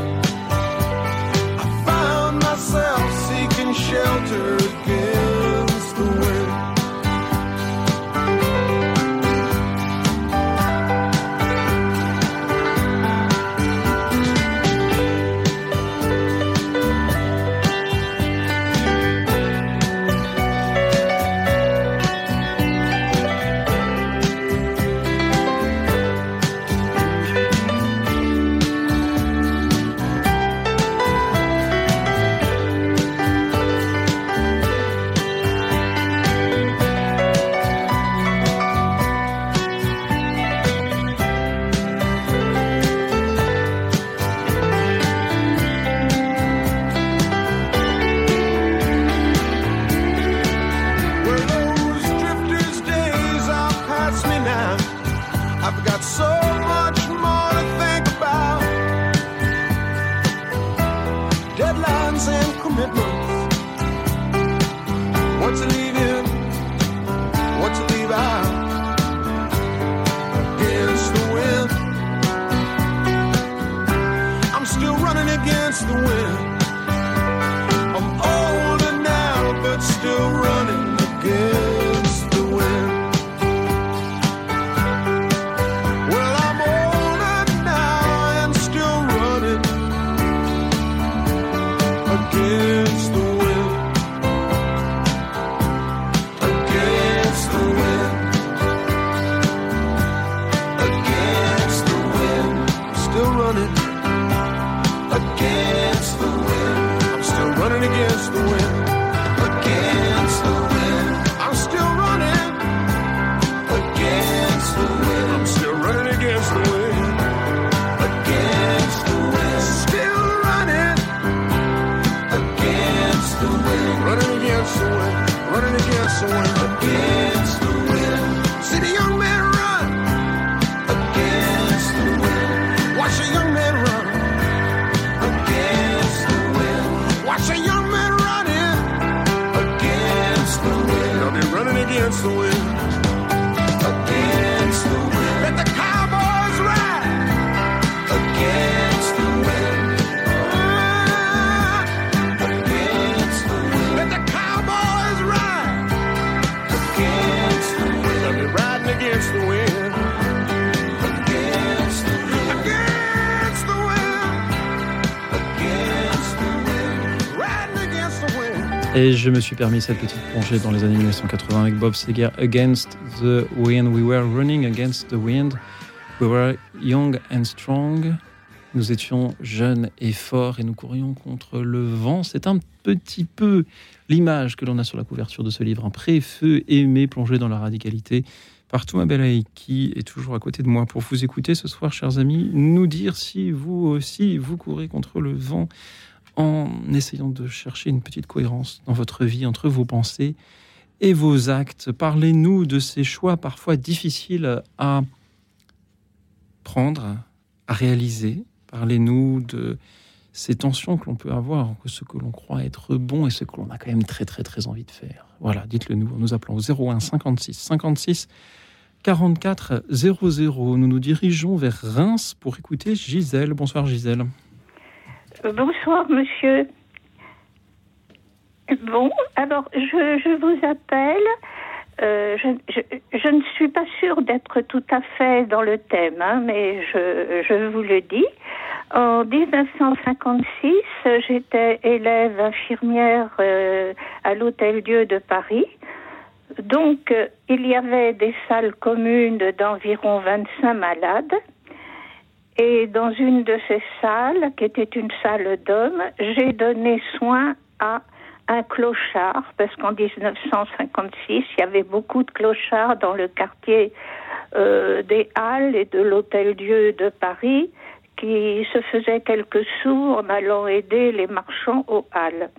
Et je me suis permis cette petite plongée dans les années 1980 avec Bob Seger, Against the Wind. We were running against the wind. We were young and strong. Nous étions jeunes et forts et nous courions contre le vent. C'est un petit peu l'image que l'on a sur la couverture de ce livre. Un pré-feu aimé plongé dans la radicalité par Thomas Belaï qui est toujours à côté de moi pour vous écouter ce soir, chers amis, nous dire si vous aussi vous courez contre le vent en essayant de chercher une petite cohérence dans votre vie entre vos pensées et vos actes. Parlez-nous de ces choix parfois difficiles à prendre, à réaliser. Parlez-nous de ces tensions que l'on peut avoir entre ce que l'on croit être bon et ce que l'on a quand même très très très envie de faire. Voilà, dites-le nous nous appelant au 01 56 56 44 00. Nous nous dirigeons vers Reims pour écouter Gisèle. Bonsoir Gisèle. Bonsoir, monsieur. Bon, alors je, vous appelle. Euh, je, ne suis pas sûre d'être tout à fait dans le thème, hein, mais je, je vous le dis. En 1956, j'étais élève infirmière euh, à l'Hôtel Dieu de Paris. Donc, euh, il y avait des salles communes d'environ 25 malades. Et dans une de ces salles, qui était une salle d'hommes, j'ai donné soin à un clochard, parce qu'en 1956, il y avait beaucoup de clochards dans le quartier euh, des Halles et de l'Hôtel Dieu de Paris, qui se faisaient quelques sous en allant aider les marchands aux Halles.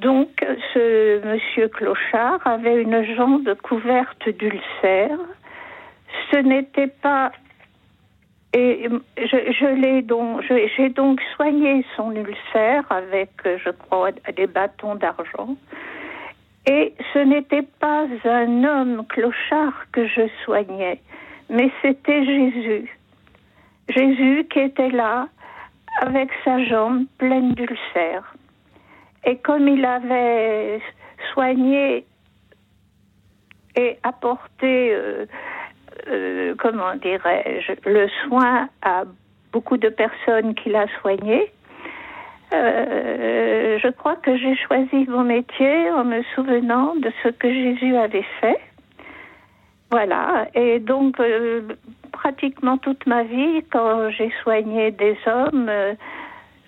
Donc, ce monsieur Clochard avait une jambe couverte d'ulcères. Ce n'était pas et je, je l'ai donc, j'ai donc soigné son ulcère avec, je crois, des bâtons d'argent. Et ce n'était pas un homme clochard que je soignais, mais c'était Jésus. Jésus qui était là avec sa jambe pleine d'ulcères. Et comme il avait soigné et apporté euh, euh, comment dirais-je, le soin à beaucoup de personnes qu'il a soignées. Euh, je crois que j'ai choisi mon métier en me souvenant de ce que Jésus avait fait. Voilà, et donc euh, pratiquement toute ma vie, quand j'ai soigné des hommes,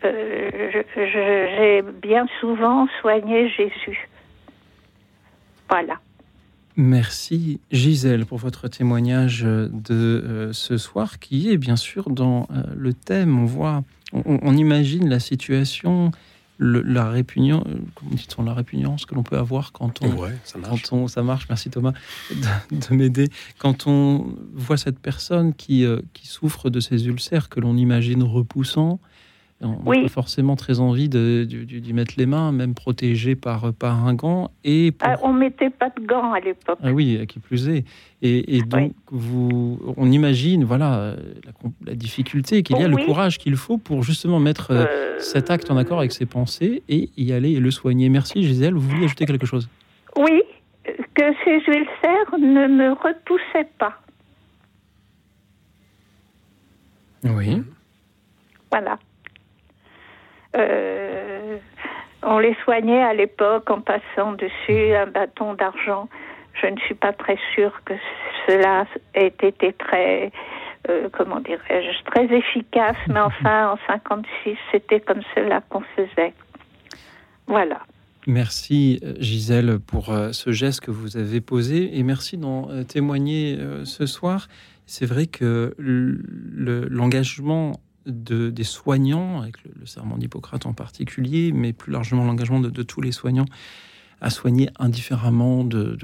j'ai bien souvent soigné Jésus. Voilà. Merci Gisèle pour votre témoignage de euh, ce soir qui est bien sûr dans euh, le thème. On voit, on, imagine la situation, la répugnance, euh, la répugnance que l'on peut avoir quand on, ça marche. Quand on, ça marche. Merci Thomas de, m'aider. Quand on voit cette personne qui, qui souffre de ces ulcères que l'on imagine repoussants on n'a pas forcément très envie d'y mettre les mains, même protégé par, par un gant. Et ah, on ne mettait pas de gants à l'époque. Ah oui, qui plus est. Et, donc, vous, on imagine voilà, la, difficulté qu'il y a, le courage qu'il faut pour justement mettre euh, euh, cet acte en accord avec ses pensées et y aller et le soigner. Merci Gisèle, vous vouliez ajouter quelque chose? Oui, que ces ulcères ne me repoussaient pas. Oui. Voilà. Euh, on les soignait à l'époque en passant dessus un bâton d'argent. Je ne suis pas très sûre que cela ait été très, euh, comment dirais-je, très efficace, mais enfin, en 56, c'était comme cela qu'on faisait. Voilà. Merci Gisèle pour ce geste que vous avez posé et merci d'en témoigner ce soir. C'est vrai que l'engagement de, des soignants, avec le, serment d'Hippocrate en particulier, mais plus largement l'engagement de, tous les soignants à soigner indifféremment de,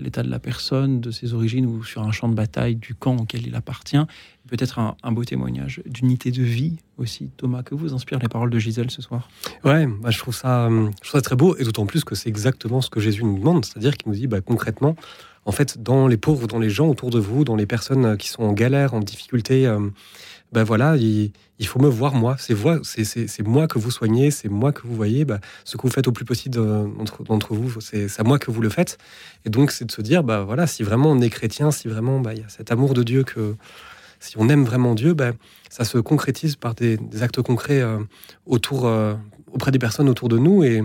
l'état de la personne, de ses origines ou sur un champ de bataille du camp auquel il appartient. Peut-être un, beau témoignage d'unité de vie aussi. Thomas, que vous inspirent les paroles de Gisèle ce soir? Ouais, bah, je, trouve ça, je trouve très beau et d'autant plus que c'est exactement ce que Jésus nous demande, c'est-à-dire qu'il nous dit bah, concrètement, en fait, dans les pauvres, dans les gens autour de vous, dans les personnes qui sont en galère, en difficulté, euh, ben voilà, il, faut me voir moi. C'est c'est moi que vous soignez, c'est moi que vous voyez. Ben, ce que vous faites au plus possible d'entre vous, c'est à moi que vous le faites. Et donc, c'est de se dire, bah voilà, si vraiment on est chrétien, si vraiment bah, il y a cet amour de Dieu que si on aime vraiment Dieu, ben ça se concrétise par des, actes concrets euh, autour, euh, auprès des personnes autour de nous. Et,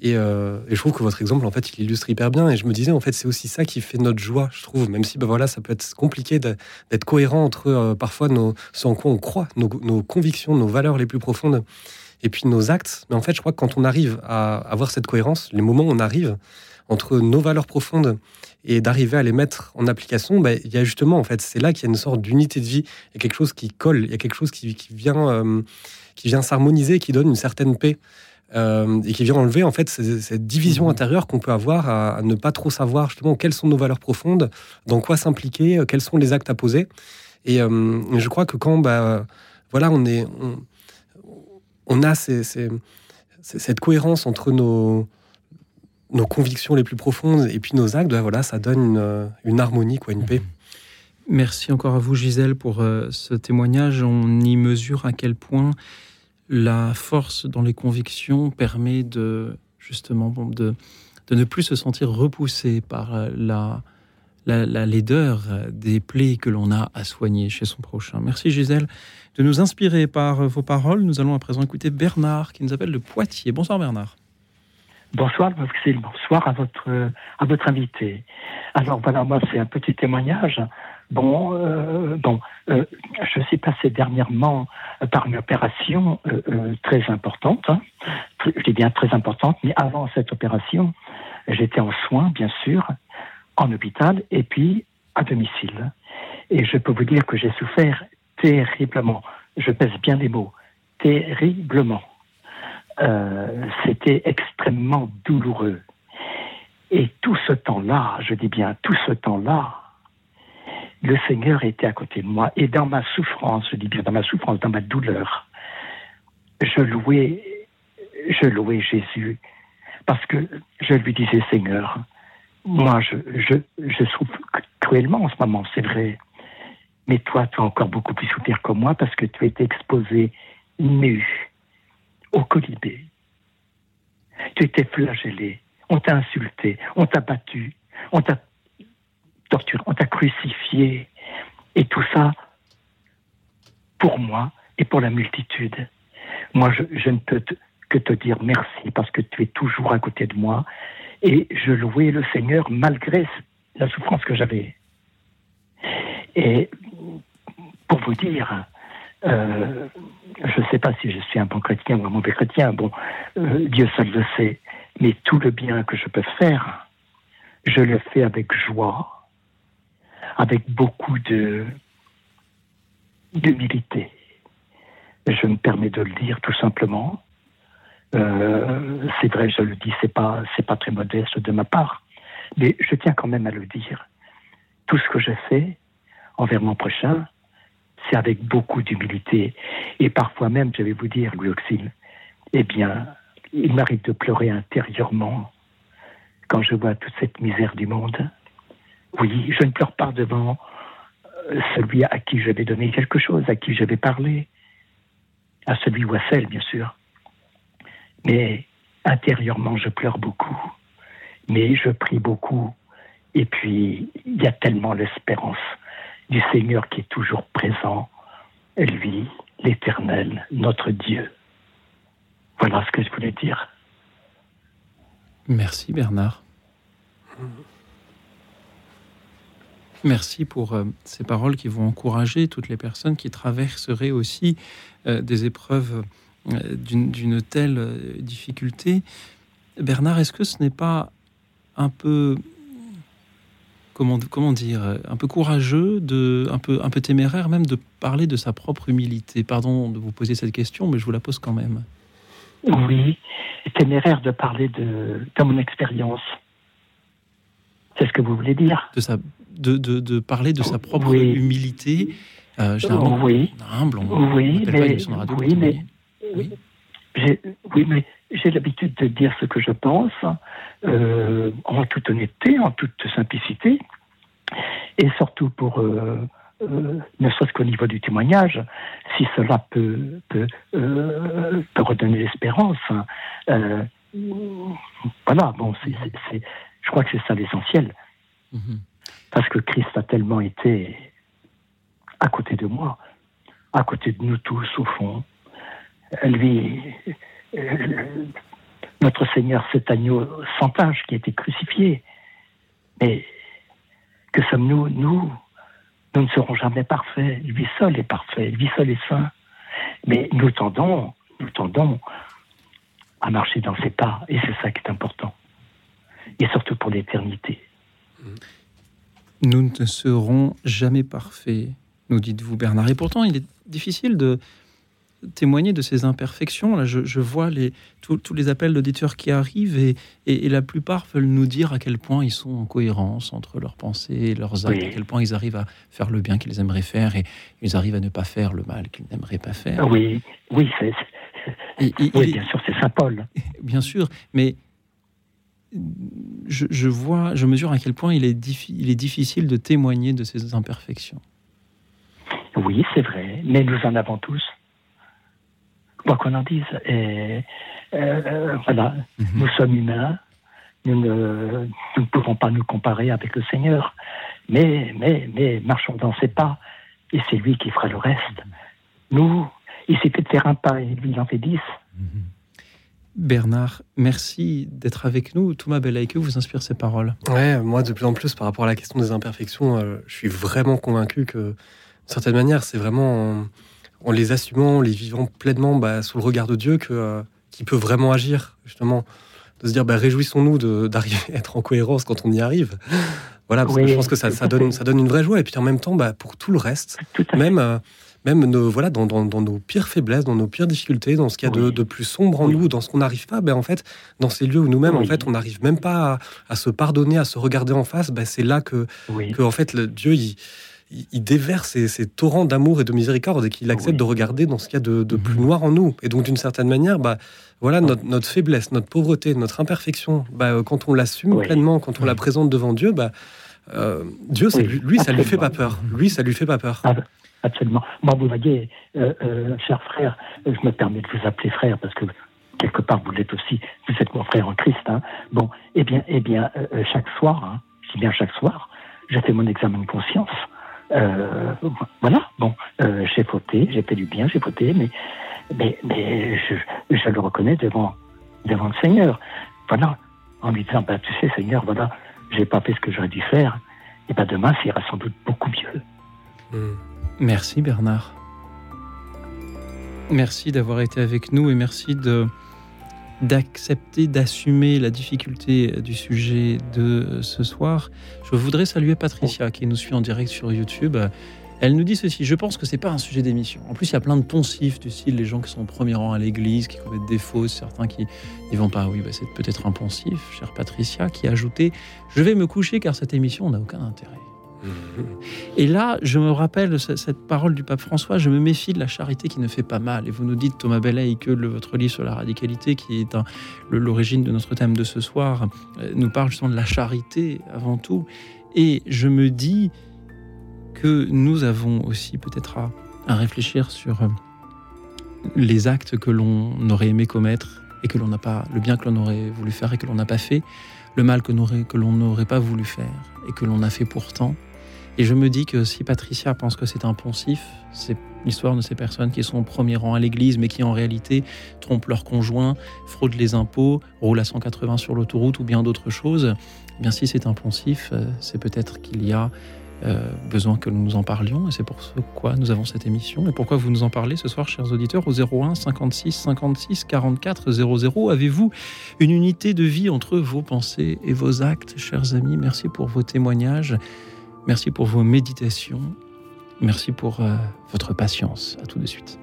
Et, euh, et, je trouve que votre exemple, en fait, il illustre hyper bien. Et je me disais, en fait, c'est aussi ça qui fait notre joie, je trouve. Même si, ben voilà, ça peut être compliqué d'être cohérent entre euh, parfois nos, ce en quoi on croit, nos, convictions, nos valeurs les plus profondes, et puis nos actes. Mais en fait, je crois que quand on arrive à avoir cette cohérence, les moments où on arrive entre nos valeurs profondes et d'arriver à les mettre en application, ben, il y a justement, en fait, c'est là qu'il y a une sorte d'unité de vie. Il y a quelque chose qui colle, il y a quelque chose qui vient, euh, qui vient s'harmoniser, qui donne une certaine paix. Euh, et qui vient enlever en fait cette division mmh. intérieure qu'on peut avoir à, ne pas trop savoir justement quelles sont nos valeurs profondes, dans quoi s'impliquer, euh, quels sont les actes à poser. Et euh, je crois que quand bah, voilà, on, est, on, a cette cohérence entre nos, nos convictions les plus profondes et puis nos actes, bah, voilà, ça donne une, une, harmonie, quoi, une paix. Mmh. Merci encore à vous, Gisèle, pour ce témoignage. On y mesure à quel point la force dans les convictions permet de justement de, de ne plus se sentir repoussé par la, la, laideur des plaies que l'on a à soigner chez son prochain. Merci Gisèle de nous inspirer par vos paroles. Nous allons à présent écouter Bernard qui nous appelle de Poitiers. Bonsoir Bernard. Bonsoir bonsoir à votre, à votre invité. Alors voilà, moi c'est un petit témoignage Bon, euh, bon, euh, je suis passé dernièrement par une opération euh, très importante. Hein. je dis bien très importante, mais avant cette opération, j'étais en soins, bien sûr, en hôpital et puis à domicile. Et je peux vous dire que j'ai souffert terriblement. Je pèse bien les mots. Terriblement. C'était extrêmement douloureux. Et tout ce temps-là, je dis bien tout ce temps-là, le Seigneur était à côté de moi. Et dans ma souffrance, je dis bien dans ma souffrance, dans ma douleur, je louais, je louais Jésus. Parce que je lui disais, Seigneur, moi, je, souffre cruellement en ce moment, c'est vrai. Mais toi, tu as encore beaucoup plus souffrir que moi parce que tu étais exposé nu au colibé. Tu étais flagellé. On t'a insulté. On t'a battu. On t'a torture, on t'a crucifié. Et tout ça pour moi et pour la multitude. Moi, je, ne peux que te dire merci parce que tu es toujours à côté de moi. Et je louais le Seigneur malgré la souffrance que j'avais. Et pour vous dire, euh, je ne sais pas si je suis un bon chrétien ou un mauvais chrétien, bon, euh, Dieu seul le sait, mais tout le bien que je peux faire, je le fais avec joie, avec beaucoup d'humilité. Je me permets de le dire tout simplement. Euh, c'est vrai, je le dis, c'est pas c'est pas très modeste de ma part, mais je tiens quand même à le dire. Tout ce que je fais envers mon prochain, c'est avec beaucoup d'humilité et parfois même, je vais vous dire, Louis Auxil, eh bien, il m'arrive de pleurer intérieurement quand je vois toute cette misère du monde oui, je ne pleure pas devant euh, celui à qui je vais donner quelque chose, à qui je vais parler, à celui ou à celle, bien sûr. Mais intérieurement, je pleure beaucoup, mais je prie beaucoup. Et puis, il y a tellement l'espérance du Seigneur qui est toujours présent, lui, l'Éternel, notre Dieu. Voilà ce que je voulais dire. Merci Bernard. Merci pour euh, ces paroles qui vont encourager toutes les personnes qui traverseraient aussi euh, des épreuves euh, d'une telle difficulté. Bernard, est-ce que ce n'est pas un peu comment, comment dire un peu courageux, de, un, peu, un peu téméraire même de parler de sa propre humilité? Pardon de vous poser cette question, mais je vous la pose quand même. Oui, téméraire de parler de, de mon expérience. C'est ce que vous voulez dire? De sa de, de, parler de sa propre humilité. Euh, oui. humble, oui, mais, oui, mais, oui, mais j'ai l'habitude de dire ce que je pense euh, en toute honnêteté, en toute simplicité, et surtout pour euh, euh, ne serait-ce qu'au niveau du témoignage, si cela peut, peut, peut redonner l'espérance. Hein, voilà, bon, c'est, je crois que c'est ça l'essentiel. Mm-hmm. Parce que Christ a tellement été à côté de moi, à côté de nous tous au fond. Lui, notre Seigneur, cet agneau sans tâche qui a été crucifié. Mais que sommes-nous Nous, nous ne serons jamais parfaits. Lui seul est parfait, lui seul est saint. Mais nous tendons, nous tendons à marcher dans ses pas, et c'est ça qui est important. Et surtout pour l'éternité. Nous ne serons jamais parfaits, nous dites-vous Bernard. Et pourtant, il est difficile de témoigner de ces imperfections. Là, je, vois les, tous, les appels d'auditeurs qui arrivent et, et, la plupart veulent nous dire à quel point ils sont en cohérence entre leurs pensées et leurs actes, à quel point ils arrivent à faire le bien qu'ils aimeraient faire et ils arrivent à ne pas faire le mal qu'ils n'aimeraient pas faire. Oui, oui, c'est, oui bien sûr, c'est Saint Paul. Bien sûr, mais je, vois, je mesure à quel point il est, il est difficile de témoigner de ces imperfections. Oui, c'est vrai, mais nous en avons tous. Quoi qu'on en dise. Et, euh, voilà, mhm. nous sommes humains, nous ne, nous pouvons pas nous comparer avec le Seigneur, mais, mais, mais marchons dans ses pas, et c'est lui qui fera le reste. Nous, il s'est fait faire un pas, et lui, il en fait dix. Mhm. Bernard, merci d'être avec nous. Thomas que vous inspire ces paroles. Ouais, moi de plus en plus par rapport à la question des imperfections, euh, je suis vraiment convaincu que, d'une certaine manière, c'est vraiment en, les assumant, en les vivant pleinement bah, sous le regard de Dieu que euh, qui peut vraiment agir justement. De se dire, bah, réjouissons-nous d'arriver à être en cohérence quand on y arrive. Voilà, parce que je pense que ça, donne, ça donne une vraie joie. Et puis en même temps, bah, pour tout le reste, même euh, même nos, voilà, dans, nos pires faiblesses, dans nos pires difficultés, dans ce qu'il y a de, plus sombre en nous, dans ce qu'on n'arrive pas, ben en fait, dans ces lieux où nous-mêmes, en fait, on n'arrive même pas à, se pardonner, à se regarder en face, ben c'est là que, que, en fait, le Dieu, il, il déverse ces, torrents d'amour et de miséricorde et qu'il accepte de regarder dans ce qu'il y a de, de, plus mhm. noir en nous. Et donc, d'une certaine manière, bah, voilà, notre, notre, faiblesse, notre pauvreté, notre imperfection, bah, quand on l'assume pleinement, quand on la présente devant Dieu, bah, euh, Dieu, lui, lui ça lui fait pas peur. Lui, ça lui fait pas peur. Absolument. Moi, vous voyez, euh, euh, cher frère, je me permets de vous appeler frère parce que quelque part vous l'êtes aussi. Vous êtes mon frère en Christ. Hein. Bon, eh bien, eh bien, euh, chaque soir, hein, dis bien chaque soir, j'ai fait mon examen de conscience. voilà. Bon, j'ai voté, j'ai fait du bien, j'ai voté, mais mais, mais je, le reconnais devant devant le Seigneur. Voilà, en lui disant, bah, tu sais, Seigneur, voilà, j'ai pas fait ce que j'aurais dû faire. Et ben demain, ça ira sans doute beaucoup mieux. Hmm. Merci Bernard. Merci d'avoir été avec nous et merci de d'accepter, d'assumer la difficulté du sujet de ce soir. Je voudrais saluer Patricia qui nous suit en direct sur YouTube. Elle nous dit ceci, je pense que c'est pas un sujet d'émission. En plus, il y a plein de poncifs du style les gens qui sont au premier rang à l'église, qui commettent des fausses, certains qui n'y vont pas. Oui, bah, c'est peut-être un poncif, chère Patricia, qui a ajouté Je vais me coucher car cette émission n'a aucun intérêt. Et là, je me rappelle cette parole du pape François, je me méfie de la charité qui ne fait pas mal. Et vous nous dites, Thomas Bellet, que votre livre sur la radicalité, qui est l'origine de notre thème de ce soir, euh, nous parle justement de la charité avant tout. Et je me dis que nous avons aussi peut-être à, réfléchir sur euh, les actes que l'on aurait aimé commettre et que l'on n'a pas, le bien que l'on aurait voulu faire et que l'on n'a pas fait, le mal que l'on n'aurait pas voulu faire et que l'on a fait pourtant, et je me dis que si Patricia pense que c'est un poncif, c'est l'histoire de ces personnes qui sont au premier rang à l'église, mais qui en réalité trompent leurs conjoints, fraudent les impôts, roulent à 180 sur l'autoroute ou bien d'autres choses. Eh bien, si c'est un poncif, euh, c'est peut-être qu'il y a euh, besoin que nous nous en parlions, et c'est pour ce quoi nous avons cette émission. Et pourquoi vous nous en parlez ce soir, chers auditeurs, au 01 56 56 44 00. Avez-vous une unité de vie entre vos pensées et vos actes, chers amis? Merci pour vos témoignages. Merci pour vos méditations. Merci pour euh, votre patience. À tout de suite.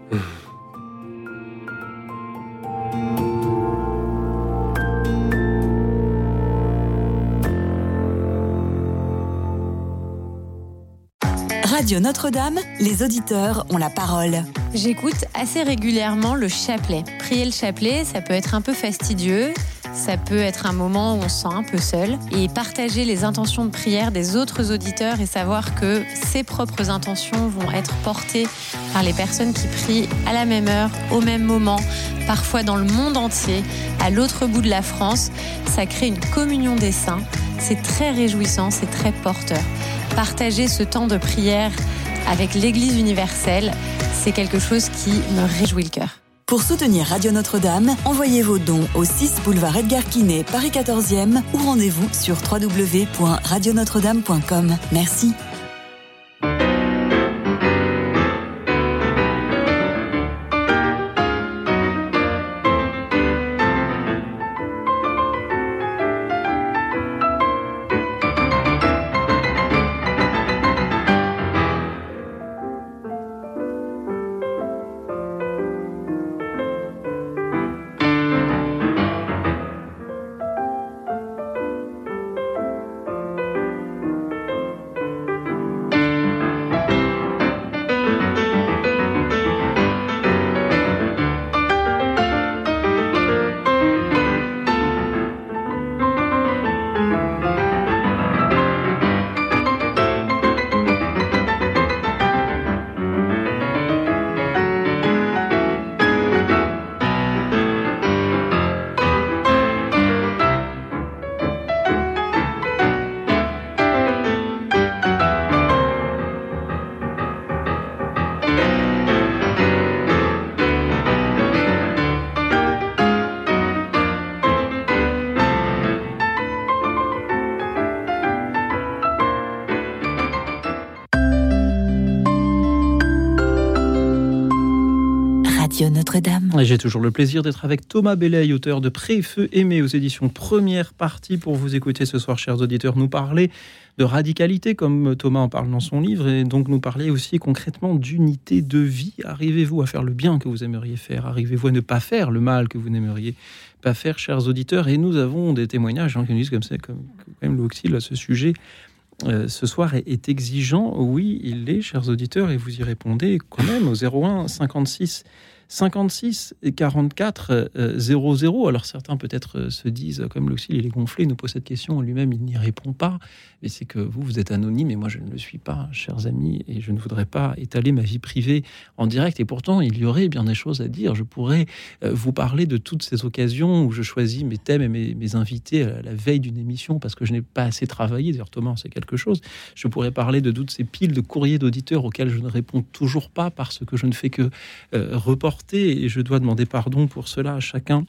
Radio Notre-Dame, les auditeurs ont la parole. J'écoute assez régulièrement le chapelet. Prier le chapelet, ça peut être un peu fastidieux. Ça peut être un moment où on se sent un peu seul et partager les intentions de prière des autres auditeurs et savoir que ses propres intentions vont être portées par les personnes qui prient à la même heure, au même moment, parfois dans le monde entier, à l'autre bout de la France. Ça crée une communion des saints. C'est très réjouissant, c'est très porteur. Partager ce temps de prière avec l'Église universelle, c'est quelque chose qui me réjouit le cœur. Pour soutenir Radio Notre-Dame, envoyez vos dons au 6 boulevard Edgar Quinet, Paris 14e ou rendez-vous sur www.radionotre-dame.com. Merci. J'ai toujours le plaisir d'être avec Thomas Belleil, auteur de Pré, Feu, Aimé aux éditions Première Partie pour vous écouter ce soir, chers auditeurs, nous parler de radicalité, comme Thomas en parle dans son livre, et donc nous parler aussi concrètement d'unité de vie. Arrivez-vous à faire le bien que vous aimeriez faire? Arrivez-vous à ne pas faire le mal que vous n'aimeriez pas faire, chers auditeurs? Et nous avons des témoignages gens qui nous disent comme ça, quand même l'Oxy, à ce sujet. euh, ce soir est, est exigeant. Oui, il l'est, chers auditeurs, et vous y répondez quand même au 01 56 56 et 44 euh, 00. Alors certains peut-être euh, se disent, comme l'Oxy, il est gonflé, il nous pose cette question, lui-même il n'y répond pas. Mais c'est que vous, vous êtes anonyme et moi je ne le suis pas, chers amis, et je ne voudrais pas étaler ma vie privée en direct. Et pourtant, il y aurait bien des choses à dire. Je pourrais euh, vous parler de toutes ces occasions où je choisis mes thèmes et mes, invités à la veille d'une émission parce que je n'ai pas assez travaillé. D'ailleurs, Thomas, c'est quelque chose. Je pourrais parler de toutes ces piles de courriers d'auditeurs auxquels je ne réponds toujours pas parce que je ne fais que euh, reporter et je dois demander pardon pour cela à chacun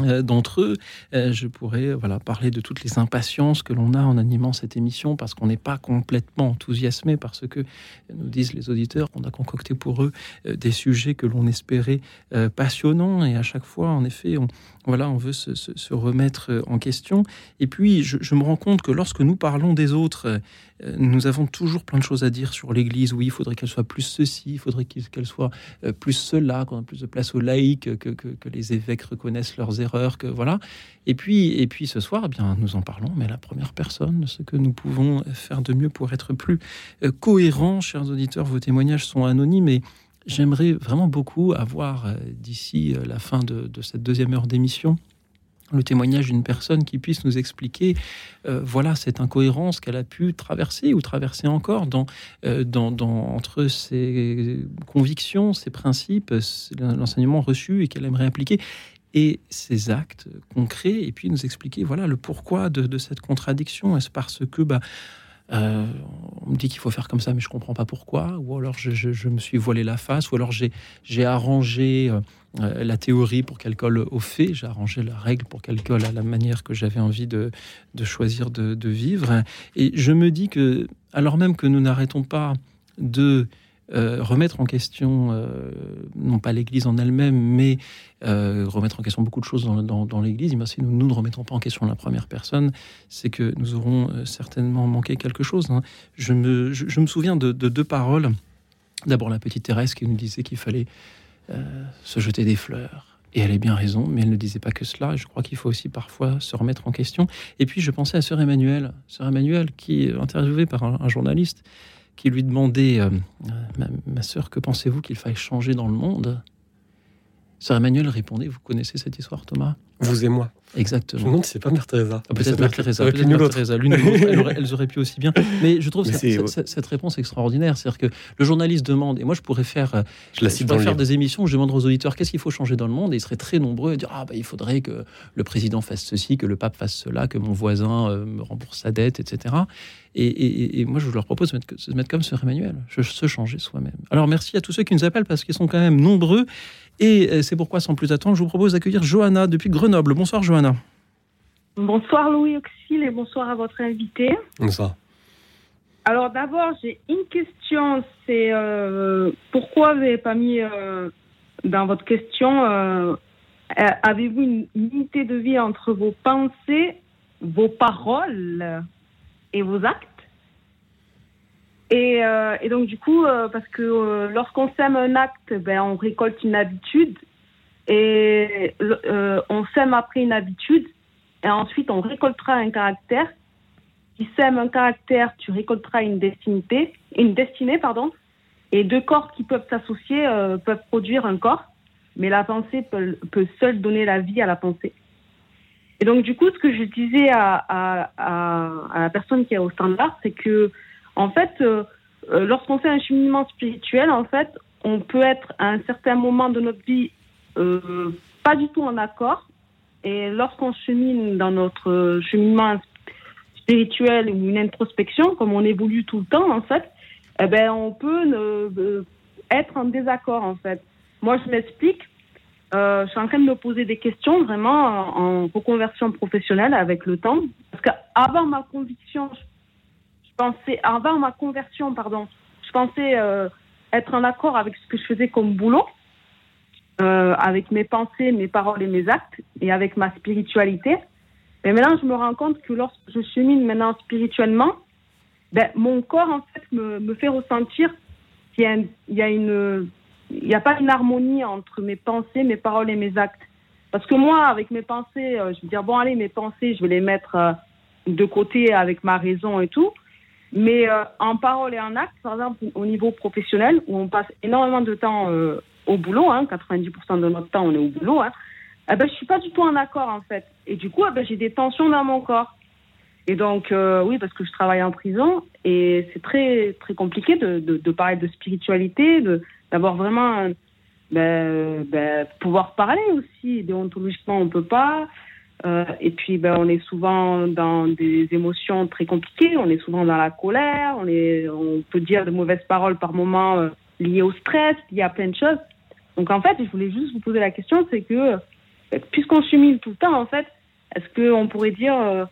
d'entre eux, euh, je pourrais voilà parler de toutes les impatiences que l'on a en animant cette émission parce qu'on n'est pas complètement enthousiasmé parce que nous disent les auditeurs qu'on a concocté pour eux euh, des sujets que l'on espérait euh, passionnants. Et à chaque fois en effet on voilà on veut se, remettre euh, en question. Et puis je, me rends compte que lorsque nous parlons des autres euh, nous avons toujours plein de choses à dire sur l'Église. Oui, il faudrait qu'elle soit plus ceci, il faudrait qu'elle soit euh, plus cela, qu'on ait plus de place aux laïcs, que, les évêques reconnaissent leurs erreurs, que voilà. Et puis, et puis ce soir, eh bien, nous en parlons, mais la première personne, ce que nous pouvons faire de mieux pour être plus euh, cohérents, chers auditeurs, vos témoignages sont anonymes et j'aimerais vraiment beaucoup avoir euh, d'ici la fin de cette deuxième heure d'émission le témoignage d'une personne qui puisse nous expliquer, euh, voilà, cette incohérence qu'elle a pu traverser ou traverser encore dans, euh, dans, dans- entre ses convictions, ses principes, l'enseignement reçu et qu'elle aimerait appliquer, et ses actes concrets, et puis nous expliquer, voilà, le pourquoi de, de cette contradiction. Est-ce parce que, bah, euh, on me dit qu'il faut faire comme ça, mais je comprends pas pourquoi, ou alors je, me suis voilé la face, ou alors j'ai arrangé euh, euh, la théorie pour qu'elle colle au fait, j'ai arrangé la règle pour qu'elle colle à la manière que j'avais envie de, choisir de vivre. Et je me dis que, alors même que nous n'arrêtons pas de euh, remettre en question, euh, non pas l'Église en elle-même, mais euh, remettre en question beaucoup de choses dans, l'Église, eh si nous, ne remettons pas en question la première personne, c'est que nous aurons certainement manqué quelque chose. hein. Je, me, souviens de, de deux paroles. D'abord la petite Thérèse qui nous disait qu'il fallait se jeter des fleurs. Et elle est bien raison, mais elle ne disait pas que cela. Je crois qu'il faut aussi parfois se remettre en question. Et puis je pensais à Sœur Emmanuel, Sœur Emmanuel qui interviewée par un journaliste qui lui demandait euh, ma, ma sœur, que pensez-vous qu'il faille changer dans le monde? Sœur Emmanuel répondait, vous connaissez cette histoire Thomas? Vous et moi. Exactement. Je me demande si c'est pas Mère Teresa. Ah, peut-être Mère Teresa, peut-être Mère. Teresa, l'une ou l'autre. Elles auraient- Elles auraient pu aussi bien. Mais je trouve Mais cette, réponse extraordinaire. C'est-à-dire que le journaliste demande, et moi je pourrais faire, euh, Je la cite pourrais faire des émissions où je demande aux auditeurs qu'est-ce qu'il faut changer dans le monde, et ils seraient très nombreux à dire ah bah il faudrait que le président fasse ceci, que le pape fasse cela, que mon voisin euh, me rembourse sa dette, etc. Et, et- et moi je leur propose de se mettre, se mettre comme Sœur Emmanuel, se, se changer soi-même. Alors merci à tous ceux qui nous appellent parce qu'ils sont quand même nombreux, et euh, c'est pourquoi sans plus attendre, je vous propose d'accueillir Johanna depuis Grenoble. Bonsoir Johanna. Bonsoir Louis Auxil et bonsoir à votre invité. Ça. Alors d'abord, j'ai une question, c'est euh, pourquoi vous n'avez pas mis euh, dans votre question, euh, euh, avez-vous une unité de vie entre vos pensées, vos paroles et vos actes? Et, euh, et donc du coup, euh, parce que euh, lorsqu'on sème un acte, ben, on récolte une habitude et euh, on sème après une habitude et ensuite on récoltera un caractère. Qui sème un caractère, tu récolteras une destinée, une destinée pardon. Et deux corps qui peuvent s'associer euh, peuvent produire un corps, mais la pensée peut, peut seule donner la vie à la pensée. Et donc du coup, ce que je disais à, la personne qui est au standard, c'est que en fait, euh, lorsqu'on fait un cheminement spirituel, en fait, on peut être à un certain moment de notre vie pas du tout en accord. Et lorsqu'on chemine dans notre euh, cheminement spirituel ou une introspection, comme on évolue tout le temps, en fait, eh ben, on peut euh, être en désaccord, en fait. Moi, je m'explique. Euh, je suis en train de me poser des questions vraiment en, en reconversion professionnelle avec le temps. Parce qu'avant ma conviction, je, pensais, avant ma conversion, pardon, je pensais euh, être en accord avec ce que je faisais comme boulot, euh, avec mes pensées, mes paroles et mes actes, et avec ma spiritualité. Mais maintenant, je me rends compte que lorsque je chemine maintenant spirituellement, ben, mon corps, en fait, me, fait ressentir qu'il y a, n'y a pas une harmonie entre mes pensées, mes paroles et mes actes. Parce que moi, avec mes pensées, euh, je vais dire, bon, allez, mes pensées, je vais les mettre euh, de côté avec ma raison et tout. Mais en parole et en acte, par exemple, au niveau professionnel, où on passe énormément de temps au boulot, hein, 90% de notre temps, on est au boulot, hein, eh ben, je suis pas du tout en accord, en fait. Et du coup, eh ben, j'ai des tensions dans mon corps. Et donc, euh, oui, parce que je travaille en prison, et c'est très, très compliqué de, de, parler de spiritualité, de, d'avoir vraiment, ben, ben, pouvoir parler aussi. Déontologiquement, on peut pas. Euh, et puis, ben, on est souvent dans des émotions très compliquées. On est souvent dans la colère. On, est, on peut dire de mauvaises paroles par moments euh, liées au stress, liées à plein de choses. Donc, en fait, je voulais juste vous poser la question, c'est que, euh, puisqu'on chemine tout le temps, en fait, est-ce qu'on pourrait dire euh,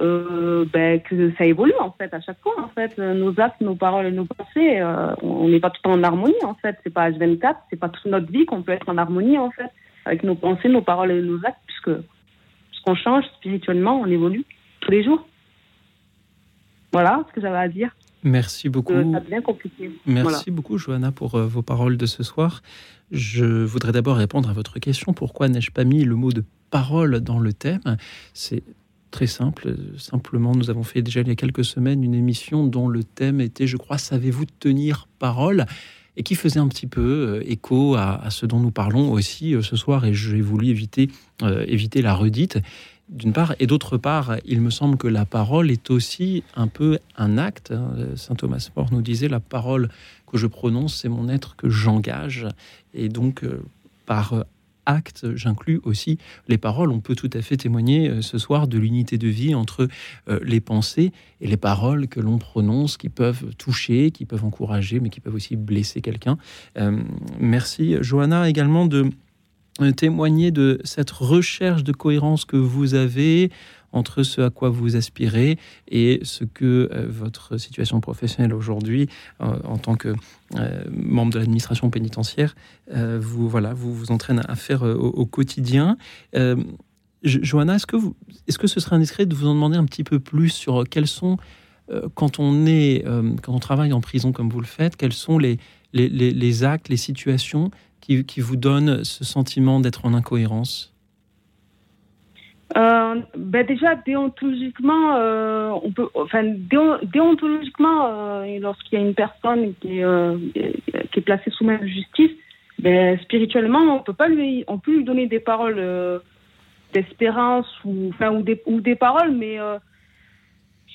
euh, ben, que ça évolue, en fait, à chaque fois, en fait, nos actes, nos paroles et nos pensées, on n'est pas tout le temps en harmonie, en fait. C'est pas H24, c'est pas toute notre vie qu'on peut être en harmonie, en fait, avec nos pensées, nos paroles et nos actes, puisque puisqu'on change spirituellement, on évolue tous les jours. Voilà ce que j'avais à dire. Merci beaucoup. Euh, compliqué. Merci Voilà. beaucoup, Johanna, pour euh, vos paroles de ce soir. Je voudrais d'abord répondre à votre question. Pourquoi n'ai-je pas mis le mot de parole dans le thème? C'est très simple. Simplement, nous avons fait déjà il y a quelques semaines une émission dont le thème était, je crois, Savez-vous tenir parole? et qui faisait un petit peu euh, écho à, à ce dont nous parlons aussi ce soir. Et j'ai voulu éviter, euh, éviter la redite d'une part, et d'autre part, il me semble que la parole est aussi un peu un acte. hein. Saint Thomas More nous disait la parole que je prononce, c'est mon être que j'engage, et donc euh, par euh, acte, j'inclus aussi les paroles. On peut tout à fait témoigner euh, ce soir de l'unité de vie entre les pensées et les paroles que l'on prononce, qui peuvent toucher, qui peuvent encourager, mais qui peuvent aussi blesser quelqu'un. Merci, Johanna, également de témoigner de cette recherche de cohérence que vous avez entre ce à quoi vous aspirez et ce que euh, votre situation professionnelle aujourd'hui, euh, en tant que euh, membre de l'administration pénitentiaire, euh, vous voilà, vous vous entraîne à faire euh, au, quotidien. Euh, Jo- Johanna, est-ce que est-ce que ce serait indiscret de vous en demander un petit peu plus sur quels sont euh, quand on est, euh, quand on travaille en prison comme vous le faites, quels sont les, les- les actes, les situations qui, vous donnent ce sentiment d'être en incohérence Euh, ben déjà déontologiquement, euh, on peut, enfin déon- déontologiquement, euh, lorsqu'il y a une personne qui est, qui est placée sous main justice, ben, spirituellement, on peut pas lui, on peut lui donner des paroles d'espérance ou, enfin, ou, des, ou des paroles, mais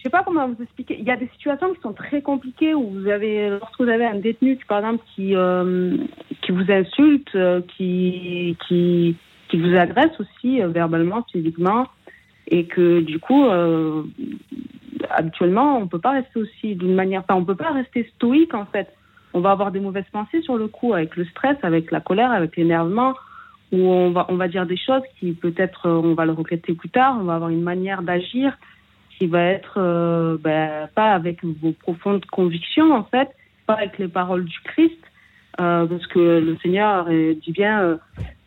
sais pas comment vous expliquer. Il y a des situations qui sont très compliquées où vous avez, lorsque vous avez un détenu, par exemple, qui, euh, qui vous insulte, euh, qui, qui, qui vous agresse aussi euh, verbalement, physiquement, et que du coup, habituellement, on peut pas rester aussi d'une manière, enfin, on peut pas rester stoïque en fait. On va avoir des mauvaises pensées sur le coup, avec le stress, avec la colère, avec l'énervement, où on va, on va dire des choses qui peut-être on va le regretter plus tard. On va avoir une manière d'agir qui va être euh, ben, pas avec vos profondes convictions en fait, pas avec les paroles du Christ, euh, parce que le Seigneur dit bien euh,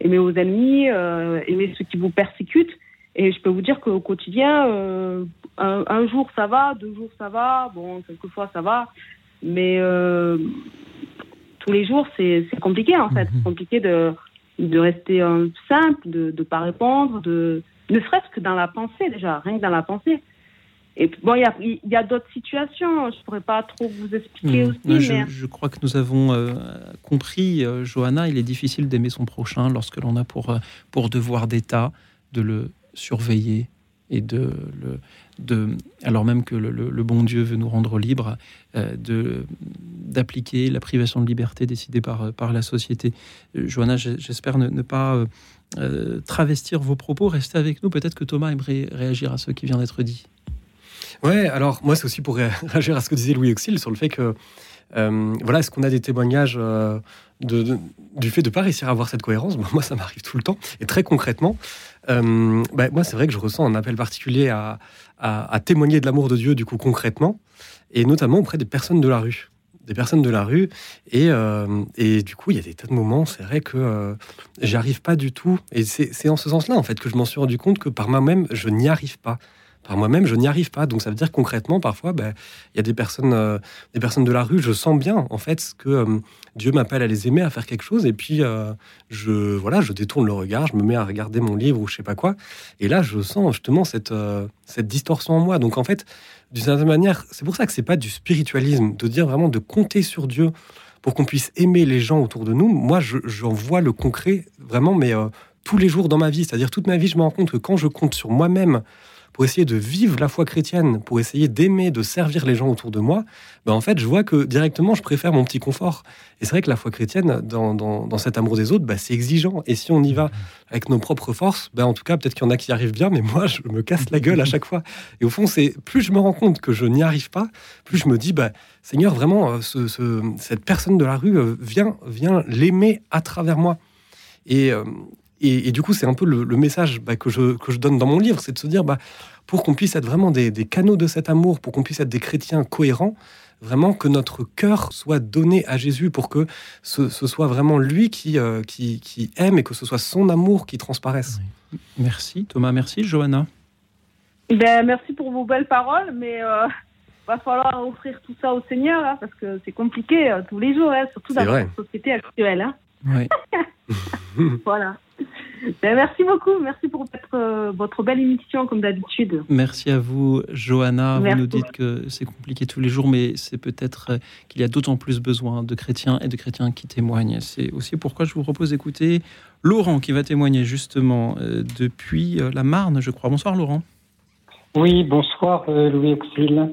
aimez vos ennemis, euh, aimez ceux qui vous persécutent. Et je peux vous dire qu'au quotidien, un, un jour ça va, deux jours ça va, bon, quelquefois ça va, mais tous les jours c'est compliqué en fait. C'est compliqué de, de rester simple, de ne pas répondre, de, ne serait-ce que dans la pensée déjà, rien que dans la pensée. Et bon, il y a, il y a d'autres situations, je pourrais pas trop vous expliquer Hmm. aussi, je, mais je crois que nous avons euh, compris, euh, Johanna, il est difficile d'aimer son prochain lorsque l'on a pour, euh, pour devoir d'État de le surveiller et de le. De, alors même que le, le- le bon Dieu veut nous rendre libres, de d'appliquer la privation de liberté décidée par, par la société. Johanna, j'espère ne, ne pas travestir vos propos. Restez avec nous. Peut-être que Thomas aimerait réagir à ce qui vient d'être dit. Ouais, alors moi, c'est aussi pour ré- réagir à ce que disait Louis Auxil sur le fait que, euh, voilà, est-ce qu'on a des témoignages euh, du fait de ne pas réussir à avoir cette cohérence? Moi, ça m'arrive tout le temps. Et très concrètement, euh, bah, moi, c'est vrai que je ressens un appel particulier à, témoigner de l'amour de Dieu, du coup, concrètement, et notamment auprès des personnes de la rue. Des personnes de la rue. Et, du coup, il y a des tas de moments, c'est vrai que euh, j'y arrive pas du tout. Et c'est en ce sens-là, en fait, que je m'en suis rendu compte que par moi-même, je n'y arrive pas par moi-même, je n'y arrive pas. Donc ça veut dire concrètement, parfois, ben, il y a des personnes, euh, des personnes de la rue, je sens bien en fait que euh, Dieu m'appelle à les aimer, à faire quelque chose, et puis euh, je, voilà, je détourne le regard, je me mets à regarder mon livre ou je sais pas quoi, et là je sens justement cette, cette distorsion en moi. Donc en fait, d'une certaine manière, c'est pour ça que c'est pas du spiritualisme, de dire vraiment de compter sur Dieu pour qu'on puisse aimer les gens autour de nous. Moi, je- j'en vois le concret vraiment, mais tous les jours dans ma vie, c'est-à-dire toute ma vie, je me rends compte que quand je compte sur moi-même pour essayer de vivre la foi chrétienne, pour essayer d'aimer, de servir les gens autour de moi, ben en fait, je vois que directement, je préfère mon petit confort. Et c'est vrai que la foi chrétienne, dans, dans- cet amour des autres, ben, c'est exigeant. Et si on y va avec nos propres forces, ben, en tout cas, peut-être qu'il y en a qui y arrivent bien, mais moi, je me casse la gueule à chaque fois. Et au fond, c'est plus je me rends compte que je n'y arrive pas, plus je me dis, ben, Seigneur, vraiment, euh, ce- ce- cette personne de la rue, euh, viens, viens l'aimer à travers moi. Et, euh, et, et du coup, c'est un peu le, le message bah, que, je, que je donne dans mon livre, c'est de se dire, bah, pour qu'on puisse être vraiment des, des canaux de cet amour, pour qu'on puisse être des chrétiens cohérents, vraiment que notre cœur soit donné à Jésus, pour que ce, ce soit vraiment lui qui, euh, qui, qui aime et que ce soit son amour qui transparaisse. Merci Thomas, merci Johanna. Ben, merci pour vos belles paroles, mais euh, va falloir offrir tout ça au Seigneur, hein, parce que c'est compliqué euh, tous les jours, hein, surtout dans notre société actuelle. hein. Ouais. Voilà. Ben, merci beaucoup, merci pour votre, euh, votre belle émission, comme d'habitude. Merci à vous, Johanna. Merci. Vous nous dites que c'est compliqué tous les jours, mais c'est peut-être euh, qu'il y a d'autant plus besoin de chrétiens et de chrétiens qui témoignent. C'est aussi pourquoi je vous propose d'écouter Laurent qui va témoigner justement euh, depuis euh, la Marne, je crois. Bonsoir Laurent. Oui, bonsoir euh, Louis Auxil.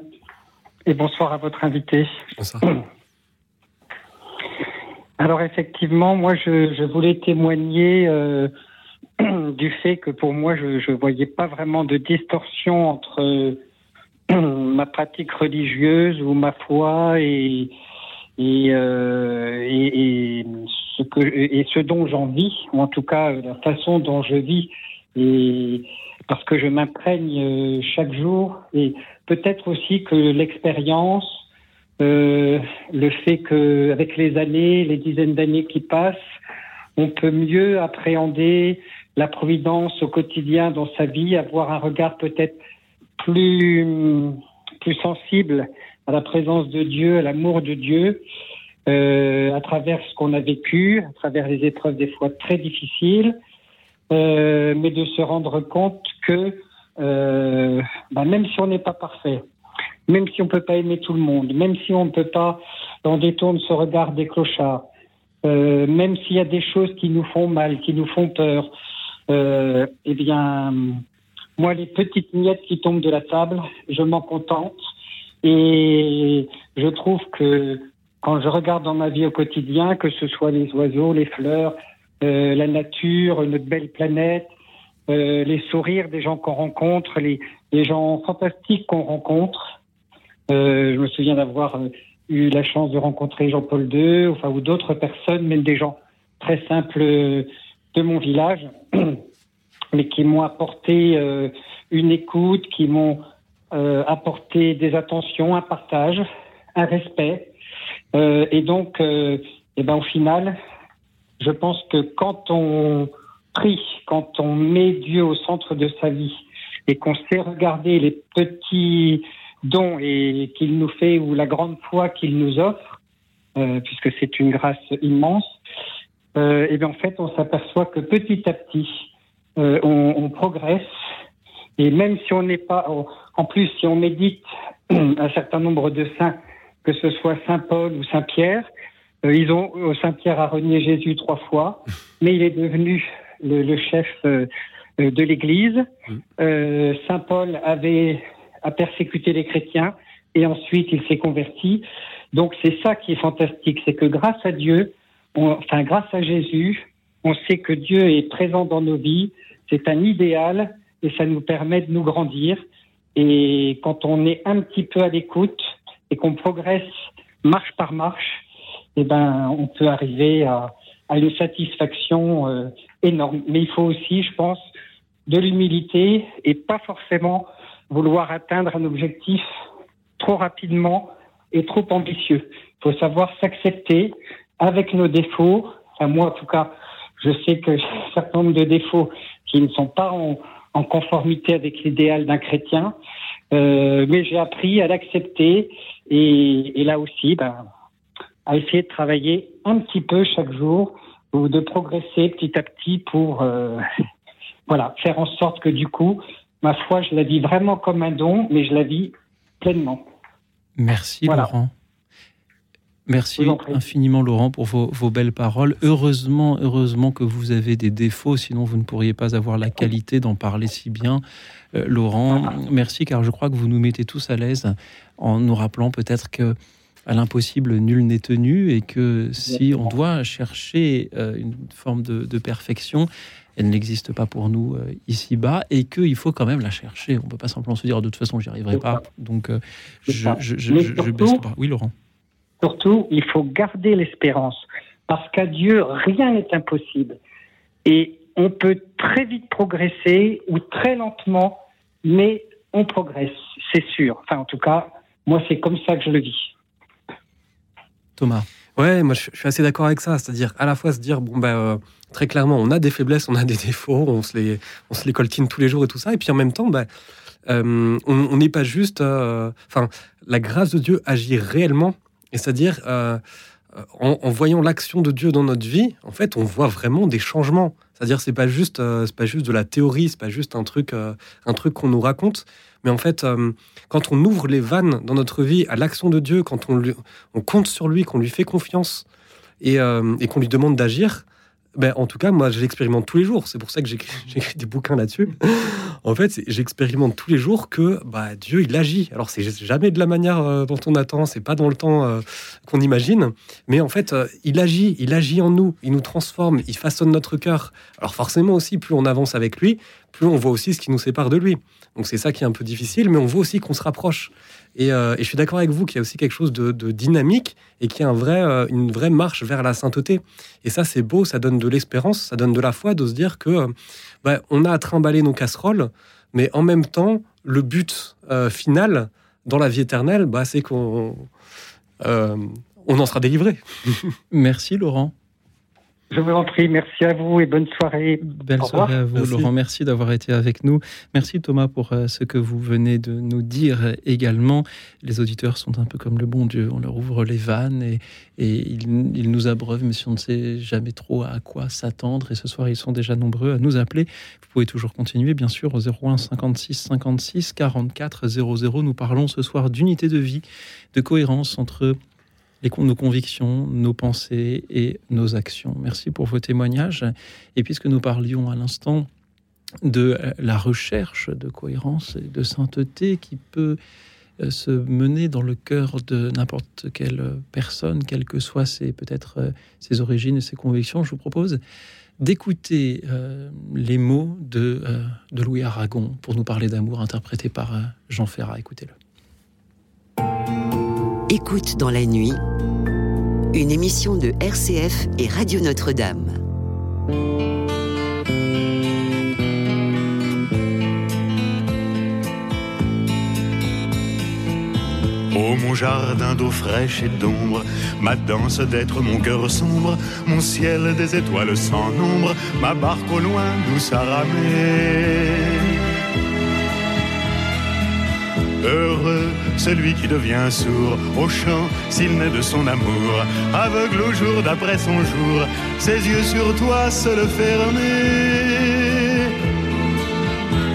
Et bonsoir à votre invité. Alors effectivement, moi je, je voulais témoigner euh, du fait que pour moi je ne voyais pas vraiment de distorsion entre ma pratique religieuse ou ma foi et, et, euh, et ce que, et ce dont j'en vis, ou en tout cas la façon dont je vis. Et parce que je m'imprègne euh, chaque jour et peut-être aussi que l'expérience, euh, le fait que avec les années, les dizaines d'années qui passent, on peut mieux appréhender la providence au quotidien dans sa vie, avoir un regard peut-être plus plus sensible à la présence de Dieu, à l'amour de Dieu, euh, à travers ce qu'on a vécu, à travers les épreuves des fois très difficiles, euh, mais de se rendre compte que euh, bah, même si on n'est pas parfait, même si on peut pas aimer tout le monde, même si on ne peut pas, on détourne ce regard des clochards, euh, même s'il y a des choses qui nous font mal, qui nous font peur, euh, eh bien, moi, les petites miettes qui tombent de la table, je m'en contente. Et je trouve que quand je regarde dans ma vie au quotidien, que ce soit les oiseaux, les fleurs, euh, la nature, notre belle planète, euh, les sourires des gens qu'on rencontre, les gens fantastiques qu'on rencontre. Euh, je me souviens d'avoir euh, eu la chance de rencontrer Jean-Paul II, enfin, ou d'autres personnes, même des gens très simples euh, de mon village, mais qui m'ont apporté une écoute, qui m'ont apporté des attentions, un partage, un respect. Euh, et donc, eh ben, au final, je pense que quand on prie, quand on met Dieu au centre de sa vie et qu'on sait regarder les petits dons et qu'il nous fait ou la grande foi qu'il nous offre, euh, puisque c'est une grâce immense, euh, et bien en fait on s'aperçoit que petit à petit euh, on, on progresse et même si on n'est pas, en- plus si on médite un certain nombre de saints, que ce soit Saint Paul ou Saint Pierre, euh, ils ont euh, Saint Pierre a renié Jésus trois fois, mais il est devenu le, le chef euh, euh, de l'Église. Euh, Saint Paul avait a persécuté les chrétiens et ensuite il s'est converti. Donc c'est ça qui est fantastique, c'est que grâce à Dieu, enfin grâce à Jésus, on sait que Dieu est présent dans nos vies. C'est un idéal et ça nous permet de nous grandir. Et quand on est un petit peu à l'écoute et qu'on progresse marche par marche, eh ben, on peut arriver à, à une satisfaction euh, énorme. Mais il faut aussi, je pense, de l'humilité et pas forcément vouloir atteindre un objectif trop rapidement et trop ambitieux. Il faut savoir s'accepter avec nos défauts. Enfin, moi, en tout cas, je sais que j'ai un certain nombre de défauts qui ne sont pas en, en conformité avec l'idéal d'un chrétien, euh, mais j'ai appris à l'accepter et, et là aussi, ben, à essayer de travailler un petit peu chaque jour ou de progresser petit à petit pour euh, voilà faire en sorte que du coup, ma foi, je la vis vraiment comme un don, mais je la vis pleinement. Merci Voilà. Laurent. Merci infiniment Laurent pour vos, vos belles paroles. Heureusement, heureusement que vous avez des défauts, sinon vous ne pourriez pas avoir la qualité d'en parler si bien. Euh, Laurent, merci car je crois que vous nous mettez tous à l'aise en nous rappelant peut-être que à l'impossible nul n'est tenu et que si on doit chercher euh, une forme de, de perfection, elle n'existe pas pour nous euh, ici-bas et qu'il faut quand même la chercher. On ne peut pas simplement se dire de toute façon j'y arriverai pas. Donc euh, je, ça. je, je, baisse bras. Oui Laurent. Surtout, il faut garder l'espérance, parce qu'à Dieu, rien n'est impossible. Et on peut très vite progresser ou très lentement, mais on progresse, c'est sûr. Enfin, en tout cas, moi, c'est comme ça que je le vis. Thomas. Ouais, moi je suis assez d'accord avec ça. C'est-à-dire à la fois se dire, bon, bah, euh, très clairement, on a des faiblesses, on a des défauts, on se les, on se les coltine tous les jours et tout ça. Et puis en même temps, bah, euh, on n'est pas juste. euh, Enfin, la grâce de Dieu agit réellement. Et c'est-à-dire, en voyant l'action de Dieu dans notre vie, en fait, on voit vraiment des changements. C'est-à-dire, c'est pas juste, euh, c'est pas juste de la théorie, c'est pas juste un truc, euh, un truc qu'on nous raconte. Mais en fait, euh, quand on ouvre les vannes dans notre vie à l'action de Dieu, quand on, compte sur lui, qu'on lui fait confiance et qu'on lui demande d'agir, ben, en tout cas, moi, je l'expérimente tous les jours. C'est pour ça que j'écris des bouquins là-dessus. En fait, j'expérimente tous les jours que bah, Dieu, il agit. Alors, c'est jamais de la manière euh, dont on attend, c'est pas dans le temps euh, qu'on imagine, mais en fait, euh, il agit, il agit en nous, il nous transforme, il façonne notre cœur. Alors, forcément aussi, plus on avance avec lui, plus on voit aussi ce qui nous sépare de lui. Donc, c'est ça qui est un peu difficile, mais on voit aussi qu'on se rapproche. Et, euh, et je suis d'accord avec vous qu'il y a aussi quelque chose de, dynamique et qu'il y a euh, une vraie marche vers la sainteté. Et ça, c'est beau, ça donne de l'espérance, ça donne de la foi de se dire que euh, bah, on a à trimballer nos casseroles, mais en même temps, le but final dans la vie éternelle, bah, c'est qu'on on en sera délivré. Merci Laurent. Je vous en prie, merci à vous et bonne soirée. Belle Au revoir. soirée à vous, Merci. Laurent. Merci d'avoir été avec nous. Merci, Thomas, pour euh, ce que vous venez de nous dire également. Les auditeurs sont un peu comme le bon Dieu. On leur ouvre les vannes et, et ils, ils nous abreuvent, mais si on ne sait jamais trop à quoi s'attendre. Et ce soir, ils sont déjà nombreux à nous appeler. Vous pouvez toujours continuer, bien sûr, au 01 56 56 44 00. Nous parlons ce soir d'unité de vie, de cohérence entre nos convictions, nos pensées et nos actions. Merci pour vos témoignages. Et puisque nous parlions à l'instant de la recherche de cohérence et de sainteté qui peut euh, se mener dans le cœur de n'importe quelle personne, quelles que soient ses peut-être euh, ses origines et ses convictions, je vous propose d'écouter euh, les mots de, de, Louis Aragon pour nous parler d'amour, interprété par Jean Ferrat. Écoutez-le. Écoute dans la nuit, une émission de RCF et Radio Notre-Dame. Oh mon jardin d'eau fraîche et d'ombre, ma danse d'être mon cœur sombre, mon ciel des étoiles sans nombre, ma barque au loin douce à ramer. Heureux celui qui devient sourd au chant s'il naît de son amour, aveugle au jour d'après son jour, ses yeux sur toi se le fermer.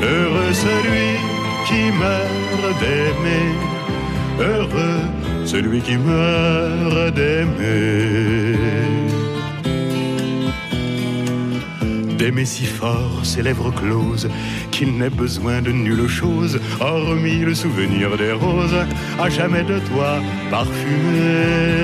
Heureux celui qui meurt d'aimer heureux celui qui meurt d'aimer. D'aimer si fort ses lèvres closes qu'il n'ait besoin de nulle chose, hormis le souvenir des roses, à jamais de toi parfumé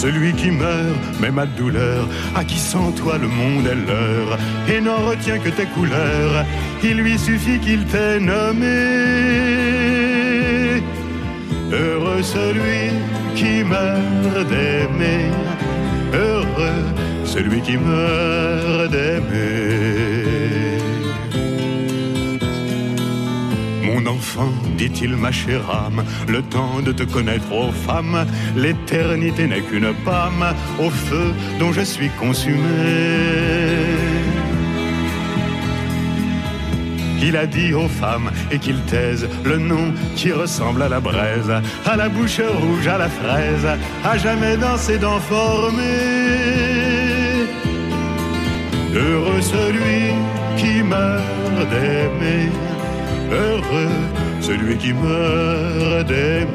celui qui meurt, même à douleur, à qui sans toi le monde est l'heure, et n'en retient que tes couleurs, il lui suffit qu'il t'ait nommé. Heureux celui qui meurt d'aimer, heureux celui qui meurt d'aimer. Mon enfant, dit-il, ma chère âme, le temps de te connaître aux femmes, l'éternité n'est qu'une pâme au feu dont je suis consumé. Il a dit aux femmes et qu'il taise le nom qui ressemble à la braise, à la bouche rouge, à la fraise, à jamais dans ses dents formées. Heureux celui qui meurt d'aimer heureux celui qui meurt d'aimer.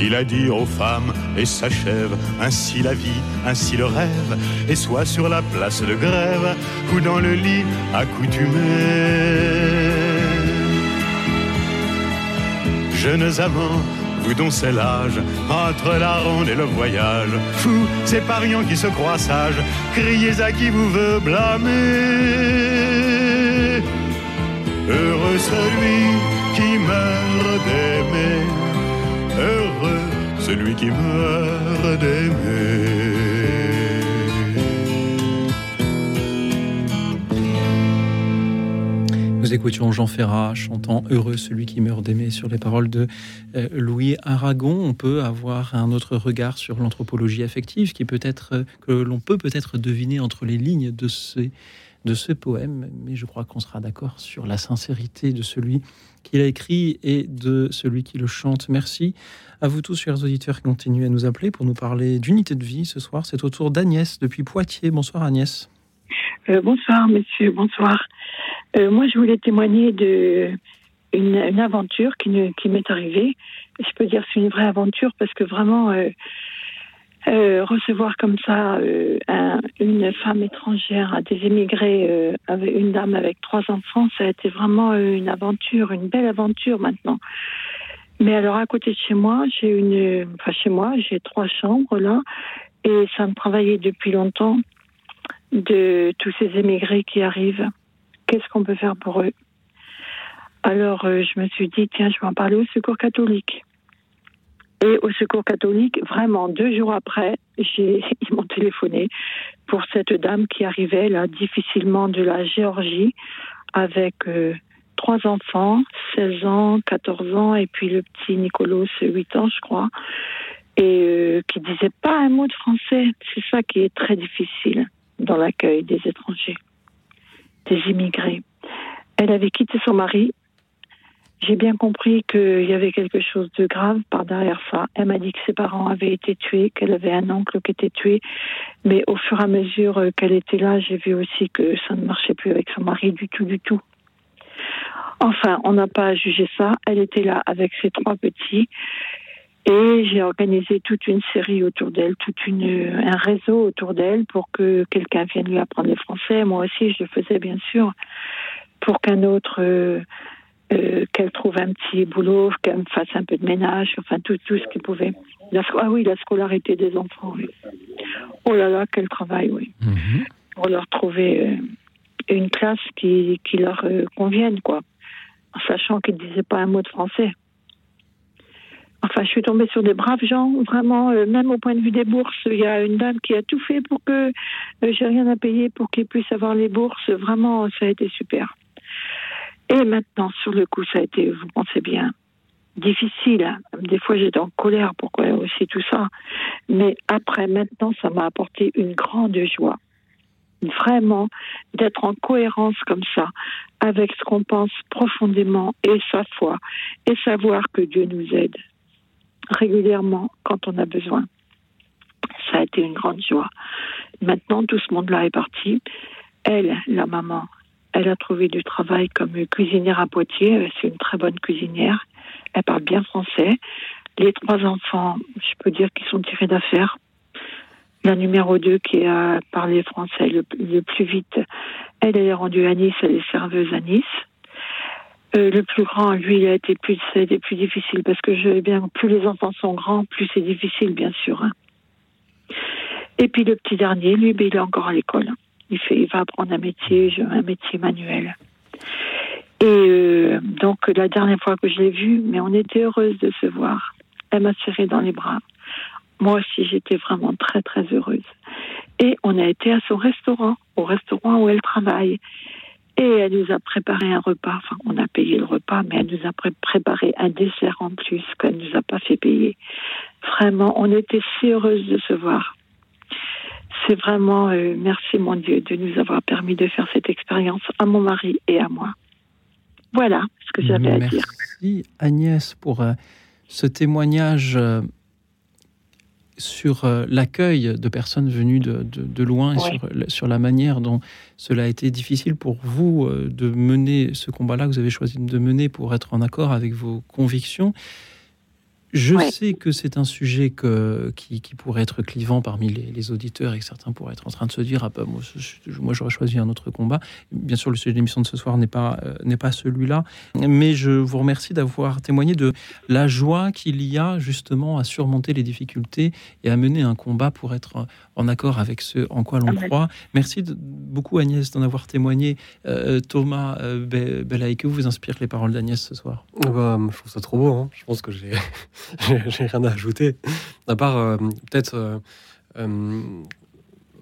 Il a dit aux femmes, et s'achève ainsi la vie, ainsi le rêve, et soit sur la place de grève ou dans le lit accoutumé. Jeunes amants, vous dont c'est l'âge, entre la ronde et le voyage. Fou, ces pariants qui se croient sages, criez à qui vous veut blâmer. Heureux celui qui meurt d'aimer, heureux celui qui meurt d'aimer. Nous écoutions Jean Ferrat chantant Heureux celui qui meurt d'aimer sur les paroles de euh, Louis Aragon. On peut avoir un autre regard sur l'anthropologie affective euh, que l'on peut peut-être deviner entre les lignes de de ce poème, mais je crois qu'on sera d'accord sur la sincérité de celui qui l'a écrit et de celui qui le chante. Merci à vous tous, chers auditeurs, qui continuent à nous appeler pour nous parler d'unité de vie ce soir. C'est au tour d'Agnès depuis Poitiers. Bonsoir Agnès. Euh, bonsoir, monsieur, bonsoir. Euh, moi, je voulais témoigner de une, aventure qui, m'est arrivée. Je peux dire que c'est une vraie aventure parce que vraiment, euh, recevoir comme ça une femme étrangère à des émigrés, une dame avec trois enfants, ça a été vraiment une aventure, une belle aventure maintenant. Mais alors, à côté de chez moi, j'ai une, enfin chez moi, j'ai trois chambres là, et ça me travaillait depuis longtemps de tous ces émigrés qui arrivent. Qu'est-ce qu'on peut faire pour eux? Alors, euh, je me suis dit, tiens, je vais en parler au Secours catholique. Et au Secours catholique, vraiment, deux jours après, ils m'ont téléphoné pour cette dame qui arrivait là difficilement de la Géorgie avec euh, trois enfants, 16 ans, 14 ans, et puis le petit Nicolas, 8 ans, je crois, et euh, qui disait pas un mot de français. C'est ça qui est très difficile dans l'accueil des étrangers, des immigrés. Elle avait quitté son mari. J'ai bien compris qu'il y avait quelque chose de grave par derrière ça. Elle m'a dit que ses parents avaient été tués, qu'elle avait un oncle qui était tué. Mais au fur et à mesure qu'elle était là, j'ai vu aussi que ça ne marchait plus avec son mari du tout, du tout. Enfin, on n'a pas jugé ça. Elle était là avec ses trois petits. Et j'ai organisé toute une série autour d'elle, tout un réseau autour d'elle pour que quelqu'un vienne lui apprendre le français. Moi aussi, je le faisais bien sûr, pour qu'un autre, euh, euh, qu'elle trouve un petit boulot, qu'elle me fasse un peu de ménage, enfin tout, tout ce qu'il pouvait. ah oui, la scolarité des enfants, oui. Oh là là, quel travail, oui. Mhm. Pour leur trouver euh, une classe qui, qui leur convienne, quoi. En sachant qu'ils ne disaient pas un mot de français. Enfin, je suis tombée sur des braves gens, vraiment, euh, même au point de vue des bourses. Il y a une dame qui a tout fait pour que euh, j'ai rien à payer pour qu'ils puissent avoir les bourses. Vraiment, ça a été super. Et maintenant, sur le coup, ça a été, vous pensez bien, difficile. Des fois, j'étais en colère, pourquoi aussi tout ça. Mais après, maintenant, ça m'a apporté une grande joie. Vraiment, d'être en cohérence comme ça, avec ce qu'on pense profondément et sa foi, et savoir que Dieu nous aide régulièrement quand on a besoin. Ça a été une grande joie. Maintenant, tout ce monde-là est parti. Elle, la maman, elle a trouvé du travail comme cuisinière à Poitiers. C'est une très bonne cuisinière. Elle parle bien français. Les trois enfants, je peux dire qu'ils sont tirés d'affaire. La numéro 2 qui a parlé français le, plus vite, elle, est rendue à Nice, elle est serveuse à Nice. Euh, le plus grand, lui, il a été plus, plus difficile parce que je, bien, plus les enfants sont grands, plus c'est difficile, bien sûr. hein. Et puis le petit dernier, lui, ben, il est encore à l'école. Il fait, il va apprendre un métier, un métier manuel. Et euh, donc la dernière fois que je l'ai vu, mais on était heureuse de se voir. Elle m'a serré dans les bras. Moi aussi, j'étais vraiment très très heureuse. Et on a été à son restaurant, au restaurant où elle travaille. Et elle nous a préparé un repas. Enfin, on a payé le repas, mais elle nous a pré- préparé un dessert en plus qu'elle nous a pas fait payer. Vraiment, on était si heureuses de se voir. C'est vraiment euh, merci mon Dieu de nous avoir permis de faire cette expérience à mon mari et à moi. Voilà ce que j'avais à dire. Merci Agnès pour euh, ce témoignage euh, sur euh, l'accueil de personnes venues de, de- de loin et Ouais. sur, la- sur la manière dont cela a été difficile pour vous euh, de mener ce combat-là que vous avez choisi de mener pour être en accord avec vos convictions. Je sais que c'est un sujet que, qui, qui pourrait être clivant parmi les, les auditeurs et que certains pourraient être en train de se dire ah ben, moi, je- je- moi j'aurais choisi un autre combat. Bien sûr, le sujet de l'émission de ce soir n'est pas, euh, n'est pas celui-là, mais je vous remercie d'avoir témoigné de la joie qu'il y a justement à surmonter les difficultés et à mener un combat pour être en accord avec ce en quoi l'on croit. Merci de- beaucoup Agnès d'en avoir témoigné. Euh, Thomas euh, Be- Belaï, que vous inspirent les paroles d'Agnès ce soir Bah, je trouve ça trop beau. hein. Je pense que j'ai j'ai rien à ajouter. À part euh, peut-être. euh, euh,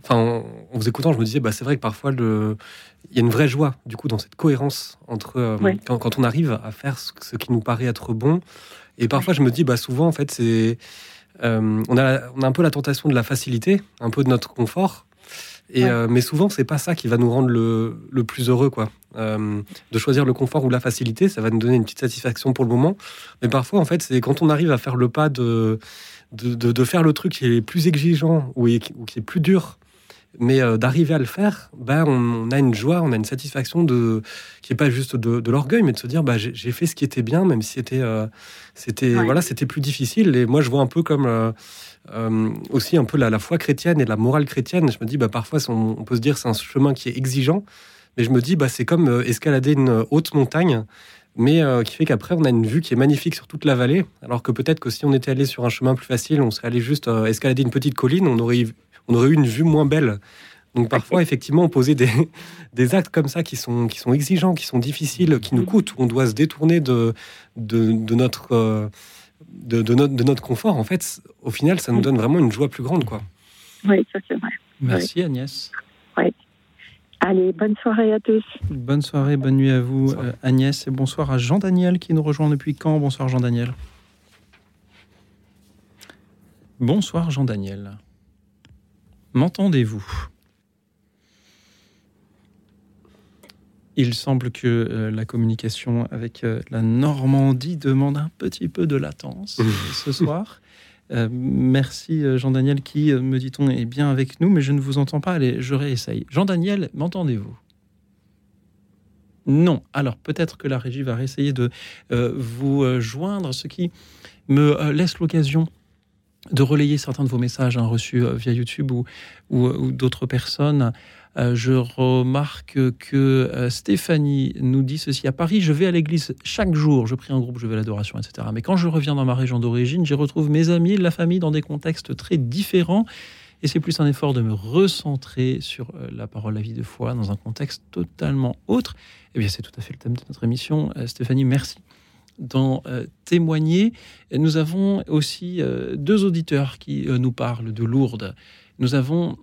Enfin, en, en vous écoutant, je me disais, bah, c'est vrai que parfois, le... il y a une vraie joie, du coup, dans cette cohérence entre euh, quand, quand on arrive à faire ce, ce qui nous paraît être bon. Et parfois, je me dis, bah, souvent, en fait, c'est. on, a, on a un peu la tentation de la facilité, un peu de notre confort. Et, Ouais. euh, mais souvent, c'est pas ça qui va nous rendre le, le plus heureux, quoi. Euh, de choisir le confort ou la facilité, ça va nous donner une petite satisfaction pour le moment. Mais parfois, en fait, c'est quand on arrive à faire le pas de, de, de- de faire le truc qui est plus exigeant ou, qui ou qui est plus dur, mais euh, d'arriver à le faire, ben, on, on a une joie, on a une satisfaction de, qui n'est pas juste de, de l'orgueil, mais de se dire bah, j'ai j'ai fait ce qui était bien, même si c'était euh, c'était Ouais. voilà, c'était plus difficile. Et moi, je vois un peu comme euh, aussi un peu la, la foi chrétienne et la morale chrétienne. Je me dis bah, parfois, on, on peut se dire c'est un chemin qui est exigeant, mais je me dis bah, c'est comme euh, escalader une haute montagne mais euh, qui fait qu'après on a une vue qui est magnifique sur toute la vallée, alors que peut-être que si on était allé sur un chemin plus facile, on serait allé juste euh, escalader une petite colline, on aurait, eu- on aurait eu une vue moins belle. Donc parfois, effectivement, on posait des, des actes comme ça qui sont, qui sont exigeants, qui sont difficiles, qui nous coûtent, où on doit se détourner de, de, de notre, de, de notre, de notre confort. En fait, au final, ça nous donne vraiment une joie plus grande. Quoi. Oui, ça c'est vrai. Merci Agnès. Oui. Allez, bonne soirée à tous. Bonne soirée, bonne nuit à vous euh, Agnès et bonsoir à Jean-Daniel qui nous rejoint depuis quand Bonsoir Jean-Daniel. Bonsoir Jean-Daniel. M'entendez-vous? Il semble que euh, la communication avec euh, la Normandie demande un petit peu de latence euh, ce soir. Euh, merci Jean-Daniel qui, me dit-on, est bien avec nous, mais je ne vous entends pas. Allez, je réessaye. Jean-Daniel, m'entendez-vous? Non. Alors peut-être que la régie va essayer de vous joindre, ce qui me laisse l'occasion de relayer certains de vos messages hein, reçus via YouTube ou, ou, ou d'autres personnes. Euh, je remarque que euh, Stéphanie nous dit ceci à Paris. Je vais à l'église chaque jour. Je prie en groupe, je vais à l'adoration, etc. Mais quand je reviens dans ma région d'origine, j'y retrouve mes amis, la famille dans des contextes très différents. Et c'est plus un effort de me recentrer sur euh, la parole, la vie de foi, dans un contexte totalement autre. Eh bien, c'est tout à fait le thème de notre émission. Stéphanie, merci d'en témoigner. Nous avons aussi deux auditeurs qui nous parlent de Lourdes. Nous avons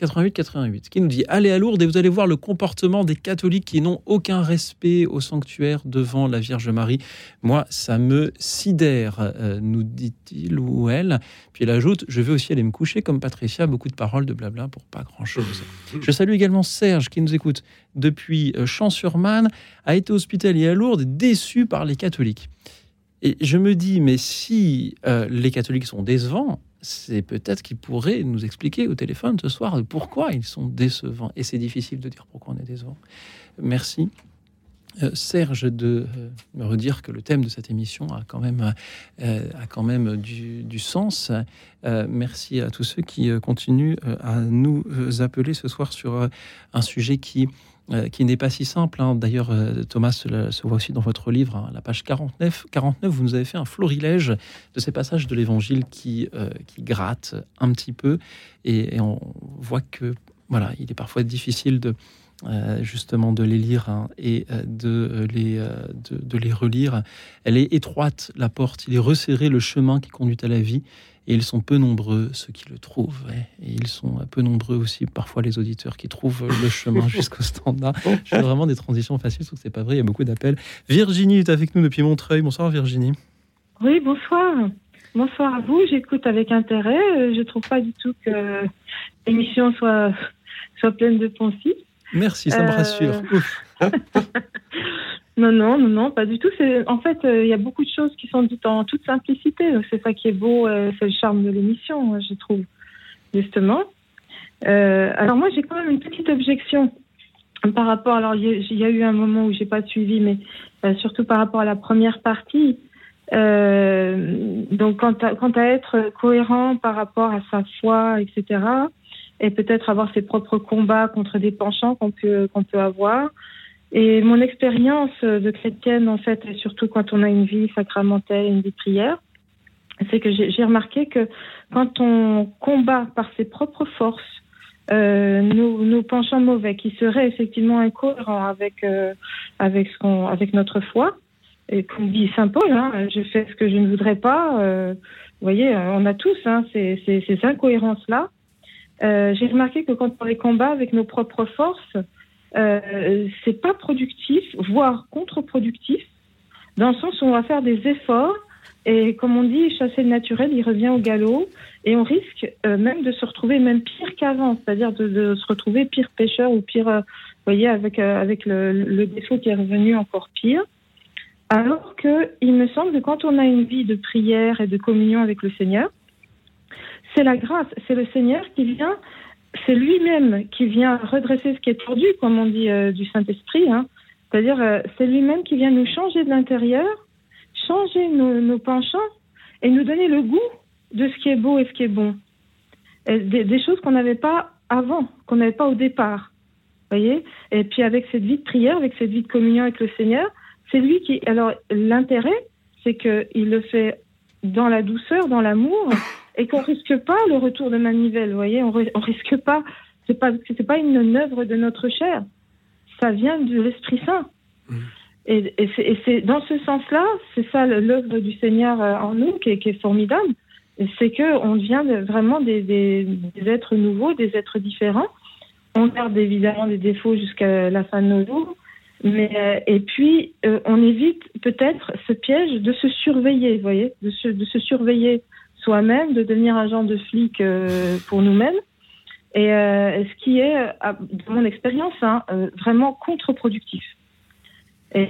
8888 qui nous dit allez à Lourdes et vous allez voir le comportement des catholiques qui n'ont aucun respect au sanctuaire devant la Vierge Marie. Moi, ça me sidère, euh, nous dit-il ou elle. Puis elle ajoute je vais aussi aller me coucher comme Patricia, beaucoup de paroles de blabla pour pas grand-chose. Je salue également Serge qui nous écoute depuis euh, Champs-sur-Marne, a été hospitalier à Lourdes, déçu par les catholiques. Et je me dis, mais si euh, les catholiques sont décevants, c'est peut-être qu'ils pourraient nous expliquer au téléphone ce soir pourquoi ils sont décevants. Et c'est difficile de dire pourquoi on est décevant. Merci. Euh, Serge, de euh, me redire que le thème de cette émission a quand même, euh, a quand même du, du sens. Merci à tous ceux qui continuent à nous appeler ce soir sur un sujet qui, euh, qui n'est pas si simple. hein. D'ailleurs, euh, Thomas se, voit aussi dans votre livre, hein, la page 49. 49, vous nous avez fait un florilège de ces passages de l'Évangile qui, euh, qui grattent un petit peu. Et, on voit que voilà, il est parfois difficile de, justement de les lire hein, et de, les, de les relire. Elle est étroite, la porte, il est resserré le chemin qui conduit à la vie, et ils sont peu nombreux ceux qui le trouvent. Et ils sont peu nombreux aussi, parfois, les auditeurs qui trouvent le chemin jusqu'au standard. Je fais vraiment des transitions faciles, sauf que c'est pas vrai, il y a beaucoup d'appels. Virginie est avec nous depuis Montreuil. Bonsoir Virginie. Oui, bonsoir. Bonsoir à vous. J'écoute avec intérêt. Euh, Je trouve pas du tout que l'émission soit, soit pleine de poncifs. Merci, ça me Euh, rassure. Non, non, non, non, pas du tout. En fait, euh, il y a beaucoup de choses qui sont dites en toute simplicité. C'est ça qui est beau, euh, c'est le charme de l'émission, je trouve, justement. Euh, alors moi, j'ai quand même une petite objection par rapport. Alors, il y, a- eu un moment où j'ai pas suivi, mais surtout par rapport à la première partie. Donc, quant à, quant à être cohérent par rapport à sa foi, etc., et peut-être avoir ses propres combats contre des penchants qu'on peut qu'on peut avoir. Et mon expérience de chrétienne, en fait, et surtout quand on a une vie sacramentelle, une vie de prière, c'est que j'ai remarqué que quand on combat par ses propres forces euh, nos, nos penchants mauvais, qui seraient effectivement incohérents avec euh, avec ce qu'on avec notre foi, et comme dit saint Paul, hein, je fais ce que je ne voudrais pas. euh, vous voyez, on a tous hein, ces, ces, ces incohérences là. Euh, j'ai remarqué que quand on les combat avec nos propres forces, euh, c'est pas productif, voire contre-productif, dans le sens où on va faire des efforts et comme on dit, chasser le naturel, il revient au galop et on risque euh, même de se retrouver même pire qu'avant, c'est-à-dire de, se retrouver pire pêcheur ou pire, euh, voyez, avec euh, avec le, le défaut qui est revenu encore pire. Alors que il me semble que quand on a une vie de prière et de communion avec le Seigneur, c'est la grâce, c'est le Seigneur qui vient, c'est lui-même qui vient redresser ce qui est tordu, comme on dit euh, du Saint-Esprit. Hein. C'est-à-dire, euh, c'est lui-même qui vient nous changer de l'intérieur, changer nos, penchants et nous donner le goût de ce qui est beau et ce qui est bon. Des choses qu'on n'avait pas avant, qu'on n'avait pas au départ. voyez? Et puis avec cette vie de prière, avec cette vie de communion avec le Seigneur, c'est lui qui. Alors, l'intérêt, c'est qu'il le fait dans la douceur, dans l'amour, et qu'on risque pas le retour de manivelle. Vous voyez, on, on risque pas. C'est pas c'est pas une œuvre de notre chair. Ça vient de l'Esprit Saint. Et, et c'est- et c'est dans ce sens-là, c'est ça l'œuvre du Seigneur euh, en nous qui est, qui est formidable. C'est que on devient de- vraiment des, des, des êtres nouveaux, des êtres différents. On garde évidemment des défauts jusqu'à la fin de nos jours, mais euh, et puis euh, on évite peut-être ce piège de se surveiller, vous voyez, de se, de se surveiller soi-même, de devenir agent de flic euh, pour nous-mêmes. Et euh, ce qui est, euh, de mon expérience, hein, vraiment contre-productif. Et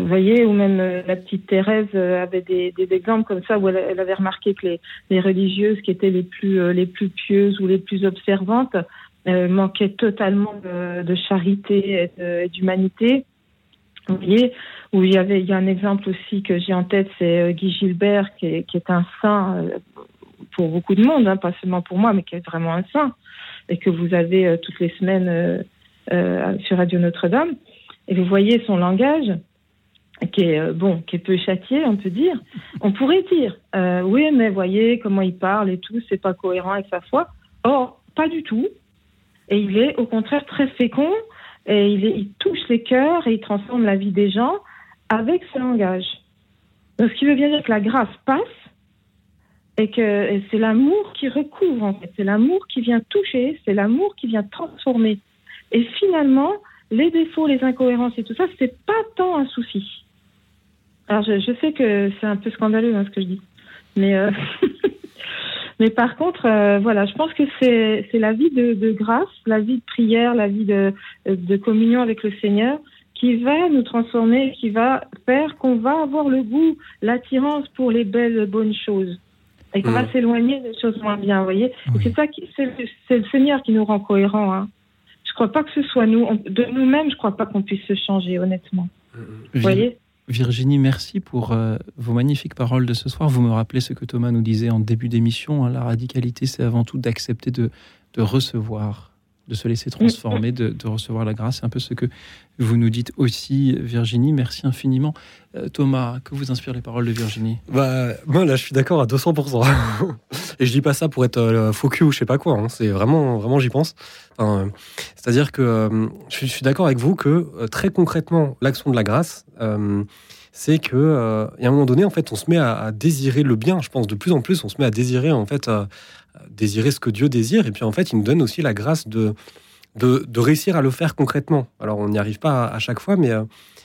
vous voyez, ou même la petite Thérèse avait des, des exemples comme ça où elle, avait remarqué que les, religieuses qui étaient les plus les plus pieuses ou les plus observantes manquait totalement de, charité et d'humanité. Voyez, où il y avait, il y a un exemple aussi que j'ai en tête, c'est euh, Guy Gilbert, qui est, qui est un saint euh, pour beaucoup de monde, hein, pas seulement pour moi, mais qui est vraiment un saint, et que vous avez euh, toutes les semaines euh, euh, sur Radio Notre-Dame. Et vous voyez son langage, qui est bon, qui est peu châtié, on peut dire. On pourrait dire, oui, mais voyez comment il parle et tout, c'est pas cohérent avec sa foi. Or, pas du tout. Et il est au contraire très fécond et il, il touche les cœurs et il transforme la vie des gens avec ce langage. Donc, ce qui veut bien dire que la grâce passe et que c'est l'amour qui recouvre, en fait. C'est l'amour qui vient toucher, c'est l'amour qui vient transformer. Et finalement, les défauts, les incohérences et tout ça, c'est pas tant un souci. Alors, je, je sais que c'est un peu scandaleux hein, ce que je dis, mais euh, mais par contre, euh, voilà, je pense que c'est c'est la vie de, de grâce, la vie de prière, la vie de de communion avec le Seigneur qui va nous transformer, qui va faire qu'on va avoir le goût, l'attirance pour les belles bonnes choses et qu'on va Mm. s'éloigner des choses moins bien, vous voyez. Et c'est ça qui c'est le- c'est le Seigneur qui nous rend cohérents. Hein. Je crois pas que ce soit nous, On- de nous-mêmes, je crois pas qu'on puisse se changer, honnêtement. Vous voyez Virginie, merci pour euh, vos magnifiques paroles de ce soir. Vous me rappelez ce que Thomas nous disait en début d'émission. hein, la radicalité, c'est avant tout d'accepter de, de recevoir, de se laisser transformer, de, recevoir la grâce. C'est un peu ce que vous nous dites aussi, Virginie. Merci infiniment. Euh, Thomas, que vous inspirent les paroles de Virginie? Bah, moi, là, je suis d'accord à 200%. Et je dis pas ça pour être euh, faux ou je sais pas quoi. hein. C'est vraiment, vraiment, j'y pense. Euh, C'est-à-dire que euh, je suis, d'accord avec vous que très concrètement, l'action de la grâce, c'est que euh, y a un moment donné, en fait, on se met à, à désirer le bien. Je pense de plus en plus, on se met à désirer, en fait, à, à désirer ce que Dieu désire. Et puis, en fait, il nous donne aussi la grâce de de, réussir à le faire concrètement. Alors, on n'y arrive pas à, à chaque fois, mais euh,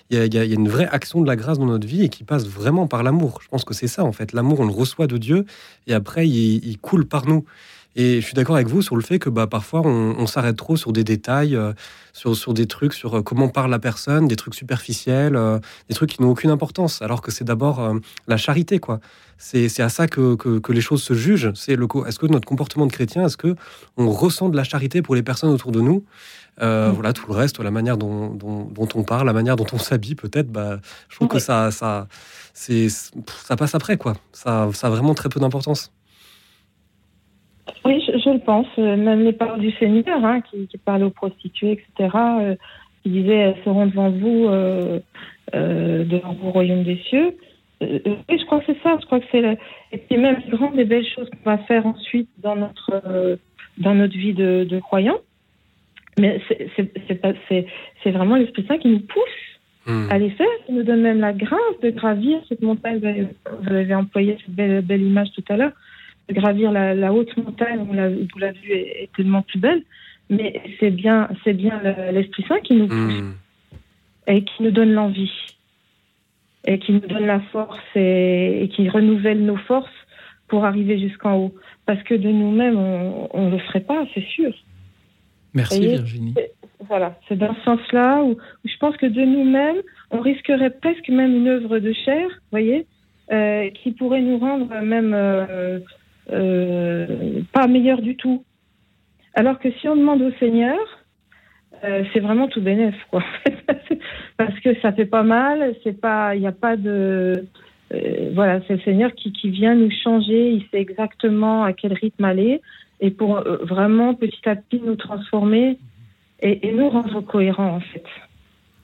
il y a une vraie action de la grâce dans notre vie et qui passe vraiment par l'amour. Je pense que c'est ça, en fait. L'amour, on le reçoit de Dieu et après, il, il coule par nous. Et je suis d'accord avec vous sur le fait que bah, parfois, on, on s'arrête trop sur des détails, euh, sur, sur des trucs, sur euh, comment parle la personne, des trucs superficiels, euh, des trucs qui n'ont aucune importance, alors que c'est d'abord euh, la charité, quoi. C'est c'est à ça que, que, que les choses se jugent. C'est le co- Est-ce que notre comportement de chrétien, est-ce que on ressent de la charité pour les personnes autour de nous? Euh, Voilà, tout le reste, la manière dont, dont, dont on parle, la manière dont on s'habille, peut-être, bah, je trouve que ça, ça, ça passe après, quoi. Ça, ça a vraiment très peu d'importance. Oui, je, je le pense. Euh, Même les paroles du Seigneur, hein, qui, qui parlait aux prostituées, etc., euh, qui disait elles seront devant vous, euh, euh, devant vous au royaume des cieux. Euh, euh, oui, je crois que c'est ça. Je crois que c'est la- et puis même les grandes et belles choses qu'on va faire ensuite dans notre euh, dans notre vie de, de croyant. Mais c'est vraiment l'Esprit Saint qui nous pousse à les faire, qui nous donne même la grâce de gravir cette montagne. Vous avez, vous avez employé cette belle, belle image tout à l'heure, gravir la, la haute montagne où la, où la vue est, est tellement plus belle. Mais c'est bien, c'est bien le- l'Esprit Saint qui nous pousse et qui nous donne l'envie et qui nous donne la force et, et qui renouvelle nos forces pour arriver jusqu'en haut. Parce que de nous-mêmes, on ne le ferait pas, c'est sûr. Merci, Voyez, Virginie. Voilà, c'est dans ce sens-là où, où je pense que de nous-mêmes, on risquerait presque même une œuvre de chair, voyez, euh, qui pourrait nous rendre même euh, euh, pas meilleurs du tout. Alors que si on demande au Seigneur, euh, c'est vraiment tout bénef, quoi. Parce que ça fait pas mal, c'est pas, il n'y a pas de, euh, voilà, c'est le Seigneur qui, qui vient nous changer, il sait exactement à quel rythme aller, et pour euh, vraiment petit à petit nous transformer et, et nous rendre cohérents en fait.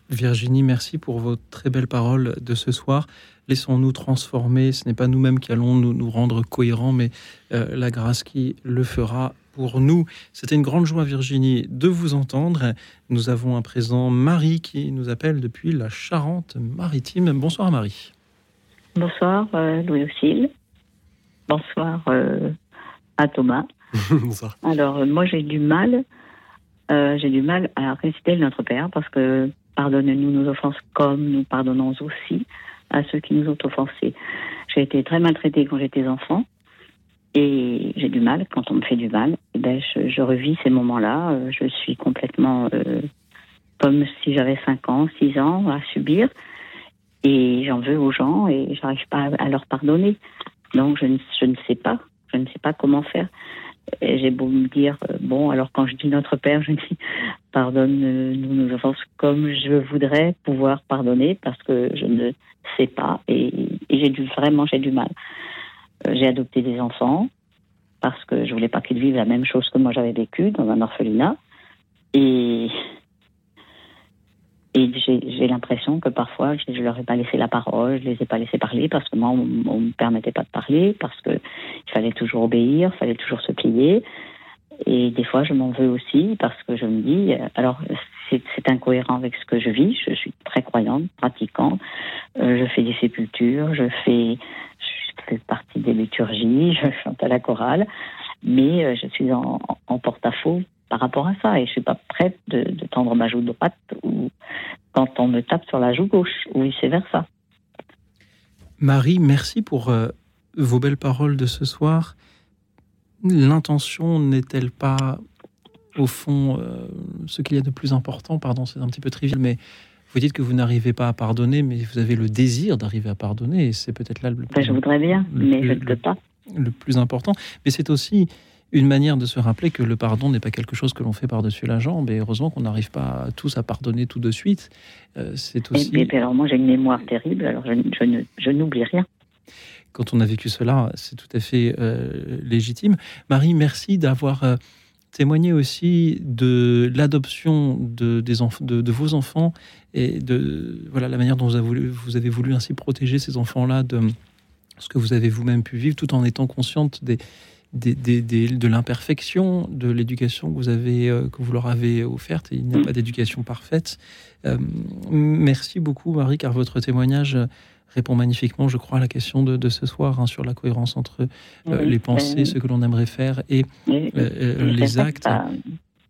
Virginie, merci pour vos très belles paroles de ce soir. Laissons-nous transformer. Ce n'est pas nous-mêmes qui allons nous, nous rendre cohérents, mais euh, la grâce qui le fera pour nous. C'était une grande joie, Virginie, de vous entendre. Nous avons à présent Marie qui nous appelle depuis la Charente-Maritime. Bonsoir, Marie. Bonsoir, euh, Louis Auxil. Bonsoir euh, à Thomas. Bonsoir. Alors, moi, j'ai du mal, euh, j'ai du mal à réciter le Notre Père parce que pardonne-nous nos offenses comme nous pardonnons aussi à ceux qui nous ont offensés. J'ai été très maltraitée quand j'étais enfant et j'ai du mal quand on me fait du mal. eh ben, je, je revis ces moments-là. euh, Je suis complètement euh, comme si j'avais 5 ans, 6 ans à subir et j'en veux aux gens et j'arrive pas à, leur pardonner. Donc je ne, je ne sais pas, je ne sais pas comment faire. J'ai beau me dire, euh, bon, alors quand je dis notre Père, je dis, pardonne-nous nos offenses comme je voudrais pouvoir pardonner parce que je ne sais pas et, j'ai dû vraiment, j'ai du mal. Euh, j'ai adopté des enfants parce que je voulais pas qu'ils vivent la même chose que moi j'avais vécu dans un orphelinat. Et, et j'ai l'impression que parfois je, je leur ai pas laissé la parole, je les ai pas laissé parler parce que moi on, on me permettait pas de parler parce que il fallait toujours obéir, il fallait toujours se plier. Et des fois je m'en veux aussi parce que je me dis euh, alors c'est incohérent avec ce que je vis. Je suis très croyante, pratiquante. Euh, je fais des sépultures, je fais je fais partie des liturgies, je chante à la chorale, mais euh, je suis en, porte-à-faux par rapport à ça et je suis pas prête de, tendre ma joue droite ou quand on me tape sur la joue gauche ou vice versa. Marie, merci pour vos belles paroles de ce soir. L'intention n'est-elle pas, au fond, euh, ce qu'il y a de plus important? Pardon, c'est un petit peu trivial, mais vous dites que vous n'arrivez pas à pardonner, mais vous avez le désir d'arriver à pardonner, et c'est peut-être là le plus, Ben, je voudrais bien, mais plus- je ne peux pas. le plus important. Mais c'est aussi une manière de se rappeler que le pardon n'est pas quelque chose que l'on fait par-dessus la jambe, et heureusement qu'on n'arrive pas tous à pardonner tout de suite. Euh, c'est Et, aussi... puis, puis alors moi j'ai une mémoire terrible, alors je, je ne- je n'oublie rien. Quand on a vécu cela, c'est tout à fait euh, légitime. Marie, merci d'avoir euh, témoigné aussi de l'adoption de, vos enfants et de voilà la manière dont vous avez voulu, vous avez voulu ainsi protéger ces enfants-là de ce que vous avez vous-même pu vivre, tout en étant consciente de l'imperfection de l'éducation que vous avez euh, que vous leur avez offerte. Il n'y a pas d'éducation parfaite. Merci beaucoup, Marie, car votre témoignage répond magnifiquement, je crois, à la question de, de ce soir hein, sur la cohérence entre euh, Oui, les pensées, ce que l'on aimerait faire et Oui, euh, euh, les actes. ça-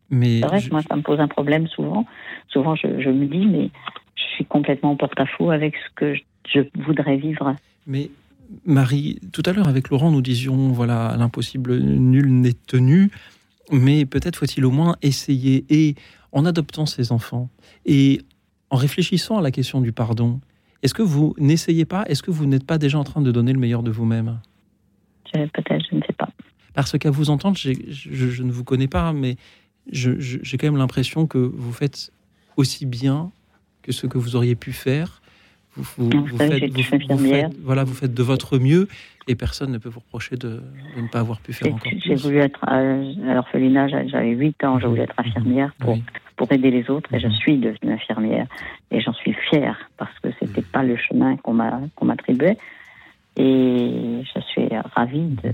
Mais vrai je- que moi, ça me pose un problème souvent. Souvent, je, je me dis, mais je suis complètement en porte-à-faux avec ce que je, je voudrais vivre. Mais Marie, tout à l'heure avec Laurent, nous disions voilà, l'impossible, nul n'est tenu, mais peut-être faut-il au moins essayer et en adoptant ces enfants et en réfléchissant à la question du pardon. Est-ce que vous n'essayez pas Est-ce que vous n'êtes pas déjà en train de donner le meilleur de vous-même? Peut-être, je ne sais pas. Parce qu'à vous entendre, je, je ne vous connais pas, mais j'ai quand même l'impression que vous faites aussi bien que ce que vous auriez pu faire. Vous, vous- Vous faites, vous- faites- voilà, vous faites de votre mieux et personne ne peut vous reprocher de, de ne pas avoir pu faire encore J'ai voulu être à, à l'orphelinat, j'a- j'avais 8 ans, je voulais être infirmière pour, pour aider les autres et je suis devenue infirmière. Et j'en suis fière parce que c'était pas le chemin qu'on m'a qu'on m'attribuait. Et je suis ravie de,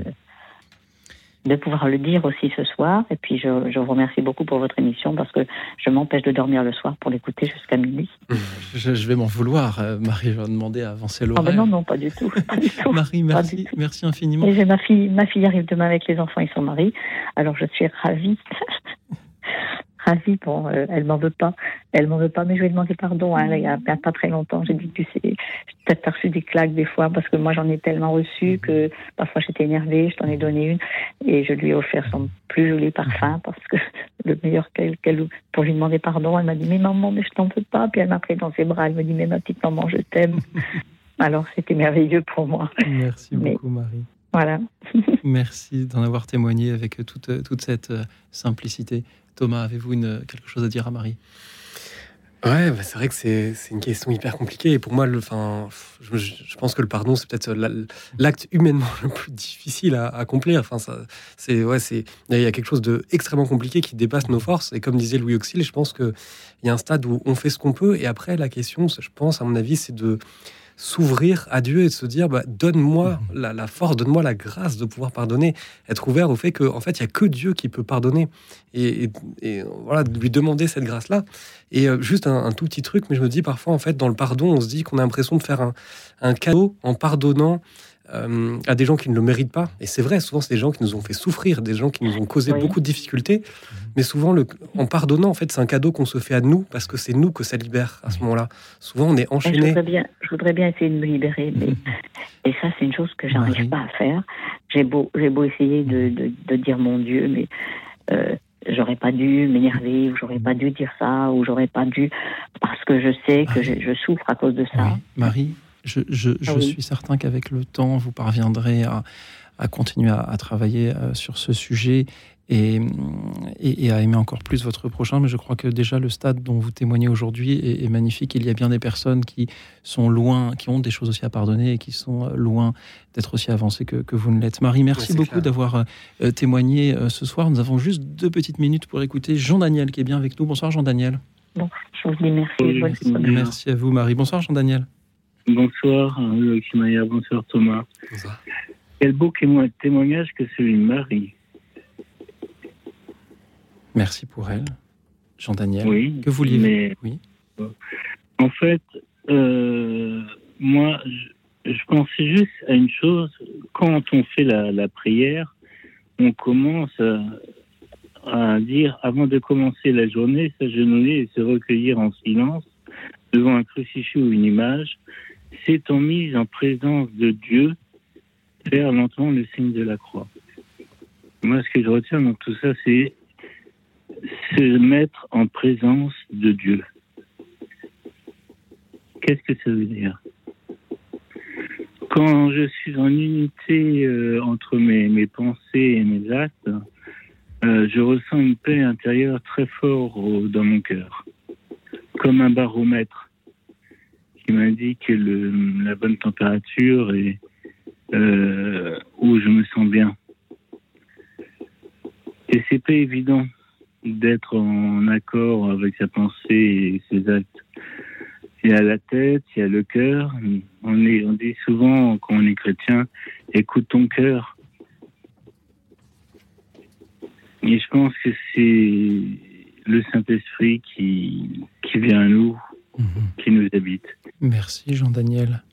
de pouvoir le dire aussi ce soir. Et puis je, je vous remercie beaucoup pour votre émission parce que je m'empêche de dormir le soir pour l'écouter jusqu'à minuit. Je, je vais m'en vouloir, euh, Marie. Je vais demander à avancer Ah l'horaire. ben non, non, pas du tout. Pas du tout. Marie, merci, tout. merci infiniment. Et ma fille, ma fille arrive demain avec les enfants et son mari. Alors je suis ravie. ravie. Bon, euh, elle m'en veut pas. Elle m'en veut pas, mais je lui ai demandé pardon hein, il y a il y a pas très longtemps. J'ai dit, tu sais, peut-être reçu des claques des fois parce que moi j'en ai tellement reçu que parfois j'étais énervée, je t'en ai donné une et je lui ai offert son plus joli parfum parce que le meilleur qu'elle, qu'elle- pour lui demander pardon, elle m'a dit, mais maman, mais je t'en veux pas. Puis elle m'a pris dans ses bras, elle me dit, mais ma petite maman, je t'aime. Alors c'était merveilleux pour moi. Merci Mais- beaucoup, Marie. Voilà. Merci d'en avoir témoigné avec toute, toute cette euh, simplicité. Thomas, avez-vous quelque chose à dire à Marie? Ouais, bah, c'est vrai que c'est une question hyper compliquée. Et pour moi, le, enfin, je, pense que le pardon, c'est peut-être la- l'acte humainement le plus difficile à, accomplir. Enfin, c'est ouais, c'est il y a quelque chose de extrêmement compliqué qui dépasse nos forces. Et comme disait Louis Auxil, je pense que il y a un stade où on fait ce qu'on peut. Et après, la question, je pense, à mon avis, c'est de s'ouvrir à Dieu et de se dire bah, donne-moi la, la force, donne-moi la grâce de pouvoir pardonner, être ouvert au fait qu'en en fait il y a que Dieu qui peut pardonner et, et- et, voilà lui demander cette grâce-là. Et euh, juste un, un tout petit truc, mais je me dis parfois en fait dans le pardon, on se dit qu'on a l'impression de faire un, un cadeau en pardonnant. Euh, à des gens qui ne le méritent pas. Et c'est vrai, souvent, c'est des gens qui nous ont fait souffrir, des gens qui nous ont causé Oui. beaucoup de difficultés. Mais souvent, le, en pardonnant, en fait, c'est un cadeau qu'on se fait à nous parce que c'est nous que ça libère à ce moment-là. Souvent, on est Je enchaîné. voudrais, bien, je voudrais bien essayer de me libérer, mais et ça c'est une chose que j'arrive pas à faire. J'ai beau, j'ai beau essayer de, de, de dire mon Dieu, mais euh, j'aurais pas dû m'énerver, ou j'aurais pas dû dire ça, ou j'aurais pas dû parce que je sais que je, je souffre à cause de ça. Marie, Je, je, je Ah oui. suis certain qu'avec le temps, vous parviendrez à, à continuer à, à travailler euh, sur ce sujet et, et, et à aimer encore plus votre prochain. Mais je crois que déjà le stade dont vous témoignez aujourd'hui est, est magnifique. Il y a bien des personnes qui sont loin, qui ont des choses aussi à pardonner et qui sont euh, loin d'être aussi avancées que, que vous ne l'êtes. Marie, merci beaucoup d'avoir euh, témoigné euh, ce soir. Nous avons juste deux petites minutes pour écouter Jean-Daniel qui est bien avec nous. Bonsoir Jean-Daniel. Bon, je vous dis merci. Oui. Merci à vous Marie. Bonsoir Jean-Daniel. Bonsoir, euh, Kimaya, bonsoir Thomas. Quel beau témo- témoignage que celui de Marie. Merci pour elle. Jean-Daniel. Oui, Que vouliez-vous mais- Oui. En fait, euh, moi, je, je pensais juste à une chose. Quand on fait la, la prière, on commence à, à dire, avant de commencer la journée, s'agenouiller et se recueillir en silence devant un crucifix ou une image, s'étant mise en présence de Dieu, faire lentement le signe de la croix. Moi, ce que je retiens dans tout ça, c'est se mettre en présence de Dieu. Qu'est-ce que ça veut dire? Quand je suis en unité euh, entre mes, mes pensées et mes actes, euh, je ressens une paix intérieure très forte dans mon cœur, comme un baromètre qui m'indique la bonne température et euh, où je me sens bien. Et c'est pas évident d'être en accord avec sa pensée et ses actes. Il y a la tête, il y a le cœur. On, est, on dit souvent, quand on est chrétien, écoute ton cœur. Et je pense que c'est le Saint-Esprit qui, qui vient à nous, qui nous habite. Merci Jean-Daniel.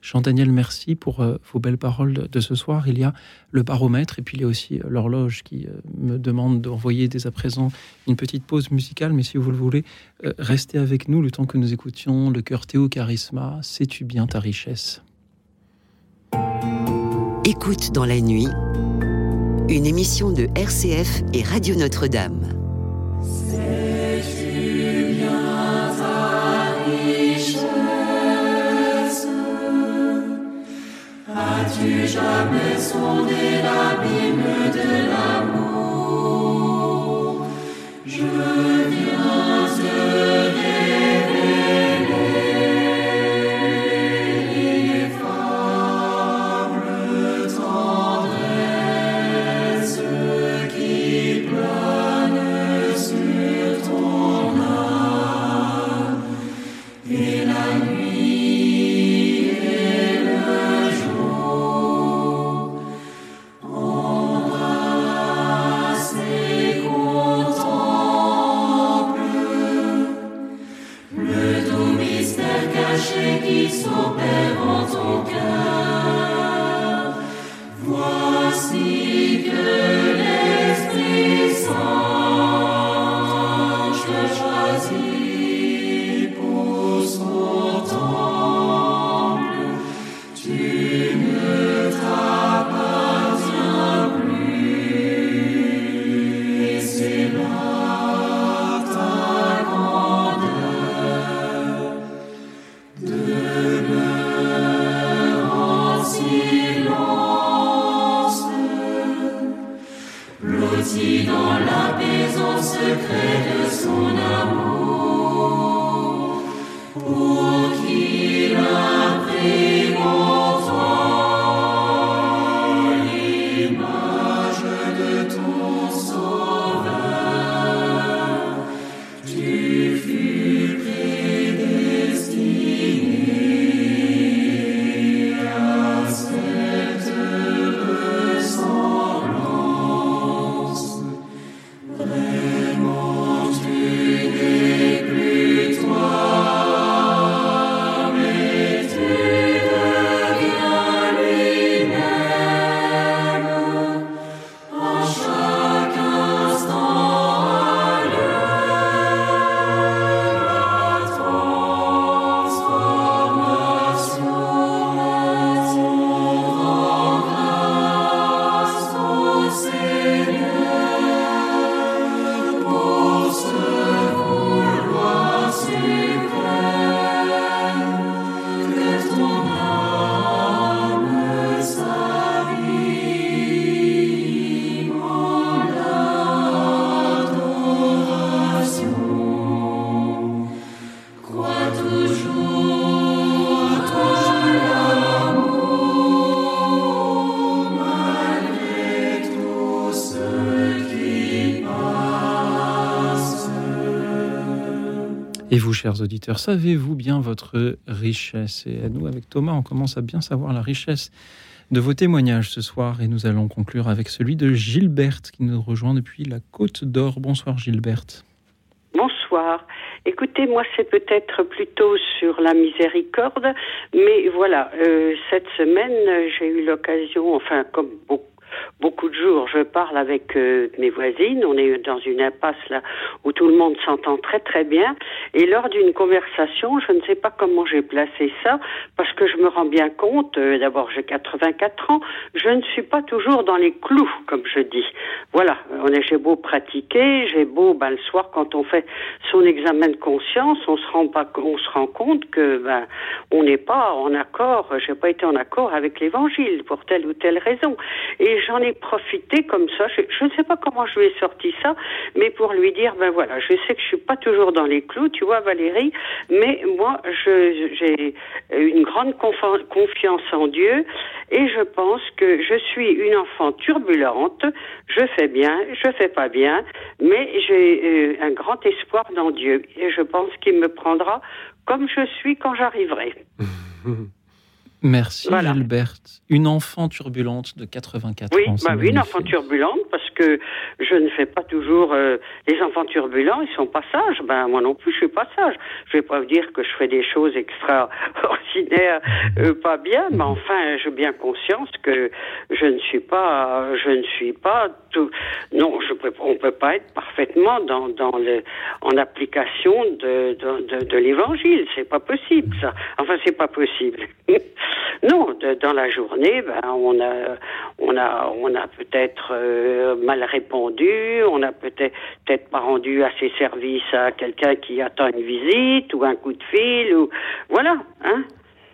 Jean-Daniel, merci pour euh, vos belles paroles de, de ce soir. Il y a le baromètre et puis il y a aussi euh, l'horloge qui euh, me demande d'envoyer dès à présent une petite pause musicale. Mais si vous le voulez, euh, restez avec nous le temps que nous écoutions le cœur Théo Charisma. Sais-tu bien ta richesse? Écoute dans la nuit, une émission de RCF et Radio Notre-Dame. As-tu jamais sondé l'abîme de l'amour. Je viens chers auditeurs, savez-vous bien votre richesse? Et nous, avec Thomas, on commence à bien savoir la richesse de vos témoignages ce soir. Et nous allons conclure avec celui de Gilberte, qui nous rejoint depuis la Côte d'Or. Bonsoir, Gilberte. Bonsoir. Écoutez, moi, c'est peut-être plutôt sur la miséricorde, mais voilà, euh, cette semaine, j'ai eu l'occasion, enfin, comme beaucoup beaucoup de jours, je parle avec euh, mes voisines. On est dans une impasse là où tout le monde s'entend très très bien. Et lors d'une conversation, je ne sais pas comment j'ai placé ça, parce que je me rends bien compte. euh, D'abord, j'ai 84 ans. Je ne suis pas toujours dans les clous, comme je dis. Voilà. On est, j'ai beau pratiquer, j'ai beau, ben, le soir, quand on fait son examen de conscience, on se rend pas, on se rend compte que, ben, on n'est pas en accord. J'ai pas été en accord avec l'Évangile pour telle ou telle raison. Et j'en ai profité comme ça. Je, ne sais pas comment je lui ai sorti ça, mais pour lui dire, ben voilà, je sais que je suis pas toujours dans les clous, tu vois, Valérie, mais moi, j'ai une grande confiance en Dieu et je pense que je suis une enfant turbulente. Je fais bien, je fais pas bien, mais j'ai euh, un grand espoir dans Dieu et je pense qu'il me prendra comme je suis quand j'arriverai. Merci, Voilà. Gilberte. Une enfant turbulente de 84 Oui, ans. bah oui, une enfant turbulente, parce je ne fais pas toujours euh, les enfants turbulents, ils sont pas sages. Ben moi non plus, je suis pas sage. Je vais pas vous dire que je fais des choses extraordinaires, euh, pas bien, mais enfin, j'ai bien conscience que je ne suis pas, je ne suis pas tout. Non, je on peut pas être parfaitement dans, dans le, en application de, de, de, de l'évangile. C'est pas possible, ça. Enfin, c'est pas possible. non, dans la journée, ben, on a, on a, on a peut-être euh, mal répondu, on a peut-être pas rendu assez service à quelqu'un qui attend une visite ou un coup de fil ou voilà, hein.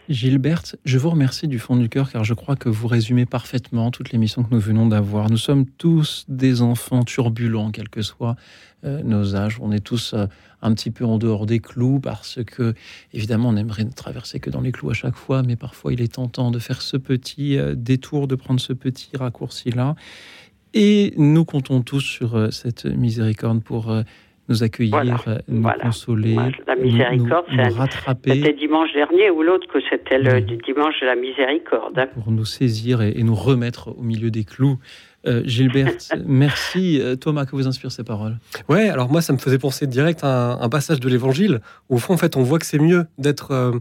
Gilberte, je vous remercie du fond du cœur car je crois que vous résumez parfaitement toute l'émission que nous venons d'avoir. Nous sommes tous des enfants turbulents, quel que soit euh, nos âges. On est tous euh, un petit peu en dehors des clous parce que, évidemment, on aimerait ne traverser que dans les clous à chaque fois, mais parfois il est tentant de faire ce petit euh, détour, de prendre ce petit raccourci-là. Et nous comptons tous sur euh, cette miséricorde pour euh, nous accueillir, euh, nous voilà. consoler, La nous- miséricorde, nous, c'est nous un- rattraper. c'était dimanche dernier ou l'autre que c'était le dimanche de la miséricorde. pour nous saisir et, et nous remettre au milieu des clous. Euh, Gilberte, merci. Euh, Thomas, que vous inspirent ces paroles? Ouais, alors moi, ça me faisait penser direct à un, passage de l'Évangile où, au fond, en fait, on voit que c'est mieux d'être euh,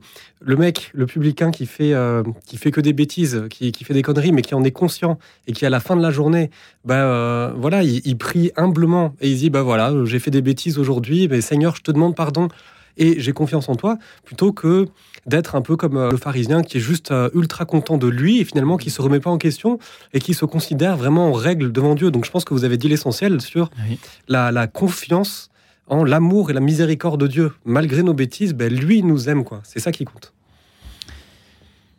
le mec, le publicain qui fait, euh, qui fait que des bêtises, qui, qui fait des conneries, mais qui en est conscient et qui, à la fin de la journée, bah, voilà, il, prie humblement et il dit, bah voilà, j'ai fait des bêtises aujourd'hui, mais Seigneur, je te demande pardon et j'ai confiance en toi, plutôt que d'être un peu comme euh, le pharisien qui est juste euh, ultra content de lui et finalement qui se remet pas en question et qui se considère vraiment en règle devant Dieu. Donc je pense que vous avez dit l'essentiel sur la, la confiance en l'amour et la miséricorde de Dieu. Malgré nos bêtises, ben, lui nous aime. quoi. C'est ça qui compte.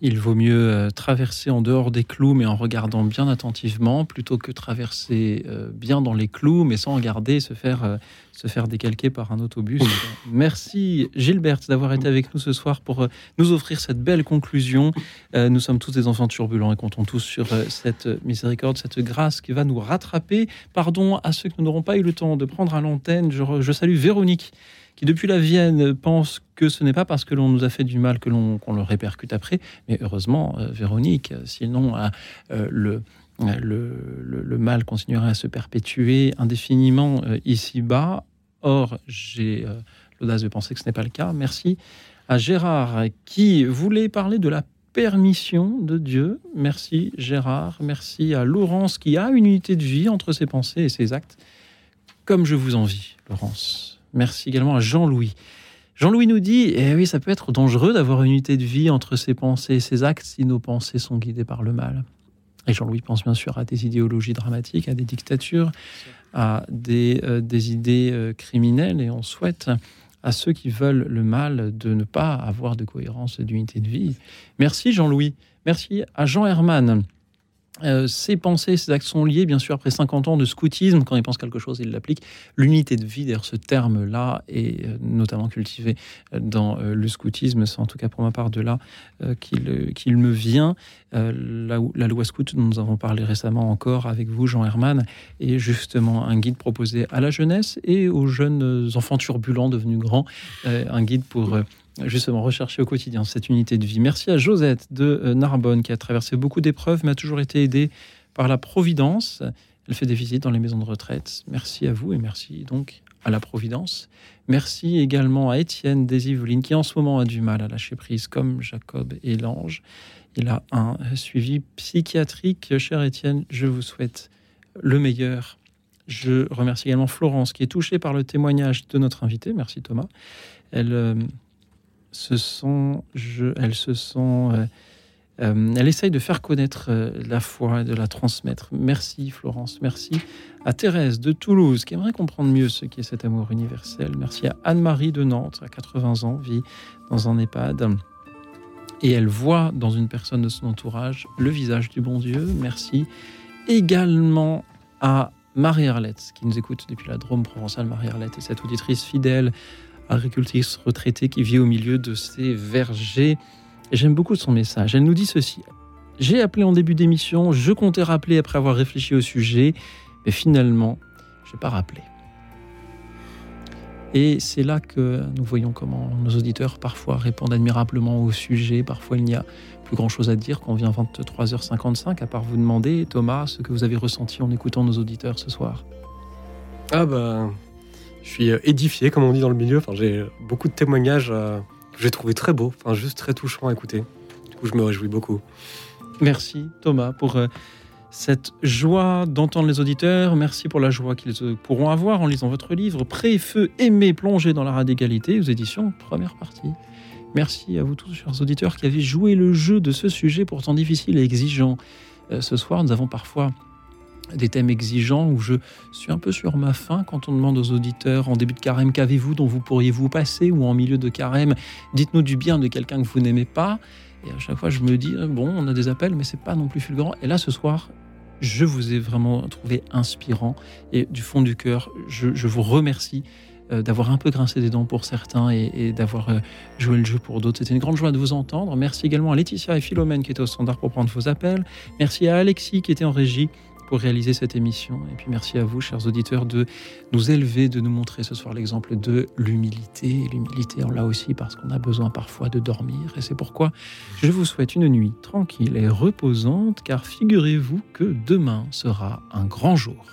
Il vaut mieux euh, traverser en dehors des clous, mais en regardant bien attentivement, plutôt que traverser euh, bien dans les clous, mais sans regarder et se faire, euh, se faire décalquer par un autobus. Merci Gilberte d'avoir été avec nous ce soir pour nous offrir cette belle conclusion. Nous sommes tous des enfants turbulents et comptons tous sur cette miséricorde, cette grâce qui va nous rattraper. Pardon à ceux qui n'auront pas eu le temps de prendre à l'antenne. Je salue Véronique qui depuis la Vienne pense que ce n'est pas parce que l'on nous a fait du mal que l'on qu'on le répercute après. Mais heureusement, euh, Véronique, euh, sinon euh, le, le, le- le mal continuerait à se perpétuer indéfiniment ici-bas. Or, j'ai l'audace de penser que ce n'est pas le cas. Merci à Gérard qui voulait parler de la permission de Dieu. Merci Gérard. Merci à Laurence qui a une unité de vie entre ses pensées et ses actes. Comme je vous envie, Laurence. Merci également à Jean-Louis. Jean-Louis nous dit, eh oui, ça peut être dangereux d'avoir une unité de vie entre ses pensées et ses actes si nos pensées sont guidées par le mal. Et Jean-Louis pense bien sûr à des idéologies dramatiques, à des dictatures, à des, euh, idées euh, criminelles, et on souhaite à ceux qui veulent le mal de ne pas avoir de cohérence d'unité de vie. Merci Jean-Louis. Merci à Jean Herman Euh, ces pensées, ces actes sont liés, bien sûr, après 50 ans de scoutisme. Quand il pense quelque chose, il l'applique. L'unité de vie, d'ailleurs, ce terme-là est euh, notamment cultivé euh, dans le scoutisme. C'est en tout cas pour ma part de là qu'il me vient. La, la, loi scout, dont nous avons parlé récemment encore avec vous, Jean Herman, est justement un guide proposé à la jeunesse et aux jeunes enfants turbulents devenus grands. Un guide pour justement rechercher au quotidien cette unité de vie. Merci à Josette de euh, Narbonne qui a traversé beaucoup d'épreuves, mais a toujours été aidée par la Providence. Elle fait des visites dans les maisons de retraite. Merci à vous et merci donc à la Providence. Merci également à Étienne des Yvelines qui en ce moment a du mal à lâcher prise comme Jacob et l'ange. Il a un suivi psychiatrique. Cher Étienne, je vous souhaite le meilleur. Je remercie également Florence qui est touchée par le témoignage de notre invité. Merci Thomas. Elle euh, je, se euh, euh, elle essaye de faire connaître euh, la foi, de la transmettre. Merci Florence, merci à Thérèse de Toulouse qui aimerait comprendre mieux ce qu'est cet amour universel. Merci à Anne-Marie de Nantes, à 80 ans, vit dans un EHPAD. Et elle voit dans une personne de son entourage le visage du bon Dieu. Merci également à Marie-Arlette, qui nous écoute depuis la Drôme provençale. Marie-Arlette est cette auditrice fidèle agricultrice retraitée qui vit au milieu de ces vergers. J'aime beaucoup son message. Elle nous dit ceci. J'ai appelé en début d'émission, je comptais rappeler après avoir réfléchi au sujet, mais finalement, je n'ai pas rappelé. Et c'est là que nous voyons comment nos auditeurs parfois répondent admirablement au sujet, parfois il n'y a plus grand chose à dire quand on vient 23h55, à part vous demander, Thomas, ce que vous avez ressenti en écoutant nos auditeurs ce soir. Ah bah, je suis euh, édifié, comme on dit dans le milieu. Enfin, j'ai beaucoup de témoignages euh, que j'ai trouvé très beaux, enfin, juste très touchants à écouter. Du coup, je me réjouis beaucoup. Merci Thomas pour euh, cette joie d'entendre les auditeurs. Merci pour la joie qu'ils pourront avoir en lisant votre livre Pré, feu, aimer, plonger dans la radicalité aux éditions Première partie. Merci à vous tous, chers auditeurs, qui avez joué le jeu de ce sujet pourtant difficile et exigeant. ce soir, nous avons parfois des thèmes exigeants où je suis un peu sur ma faim quand on demande aux auditeurs en début de carême qu'avez-vous dont vous pourriez vous passer ou en milieu de carême dites-nous du bien de quelqu'un que vous n'aimez pas et à chaque fois je me dis bon on a des appels mais c'est pas non plus fulgurant et là ce soir je vous ai vraiment trouvé inspirant et du fond du cœur je, vous remercie euh, d'avoir un peu grincé des dents pour certains et, d'avoir euh, joué le jeu pour d'autres. C'était une grande joie de vous entendre. Merci également à Laetitia et Philomène qui étaient au standard pour prendre vos appels. Merci à Alexis qui était en régie pour réaliser cette émission. Et puis merci à vous, chers auditeurs, de nous élever, de nous montrer ce soir l'exemple de l'humilité. L'humilité, là aussi, parce qu'on a besoin parfois de dormir. Et c'est pourquoi je vous souhaite une nuit tranquille et reposante, car figurez-vous que demain sera un grand jour.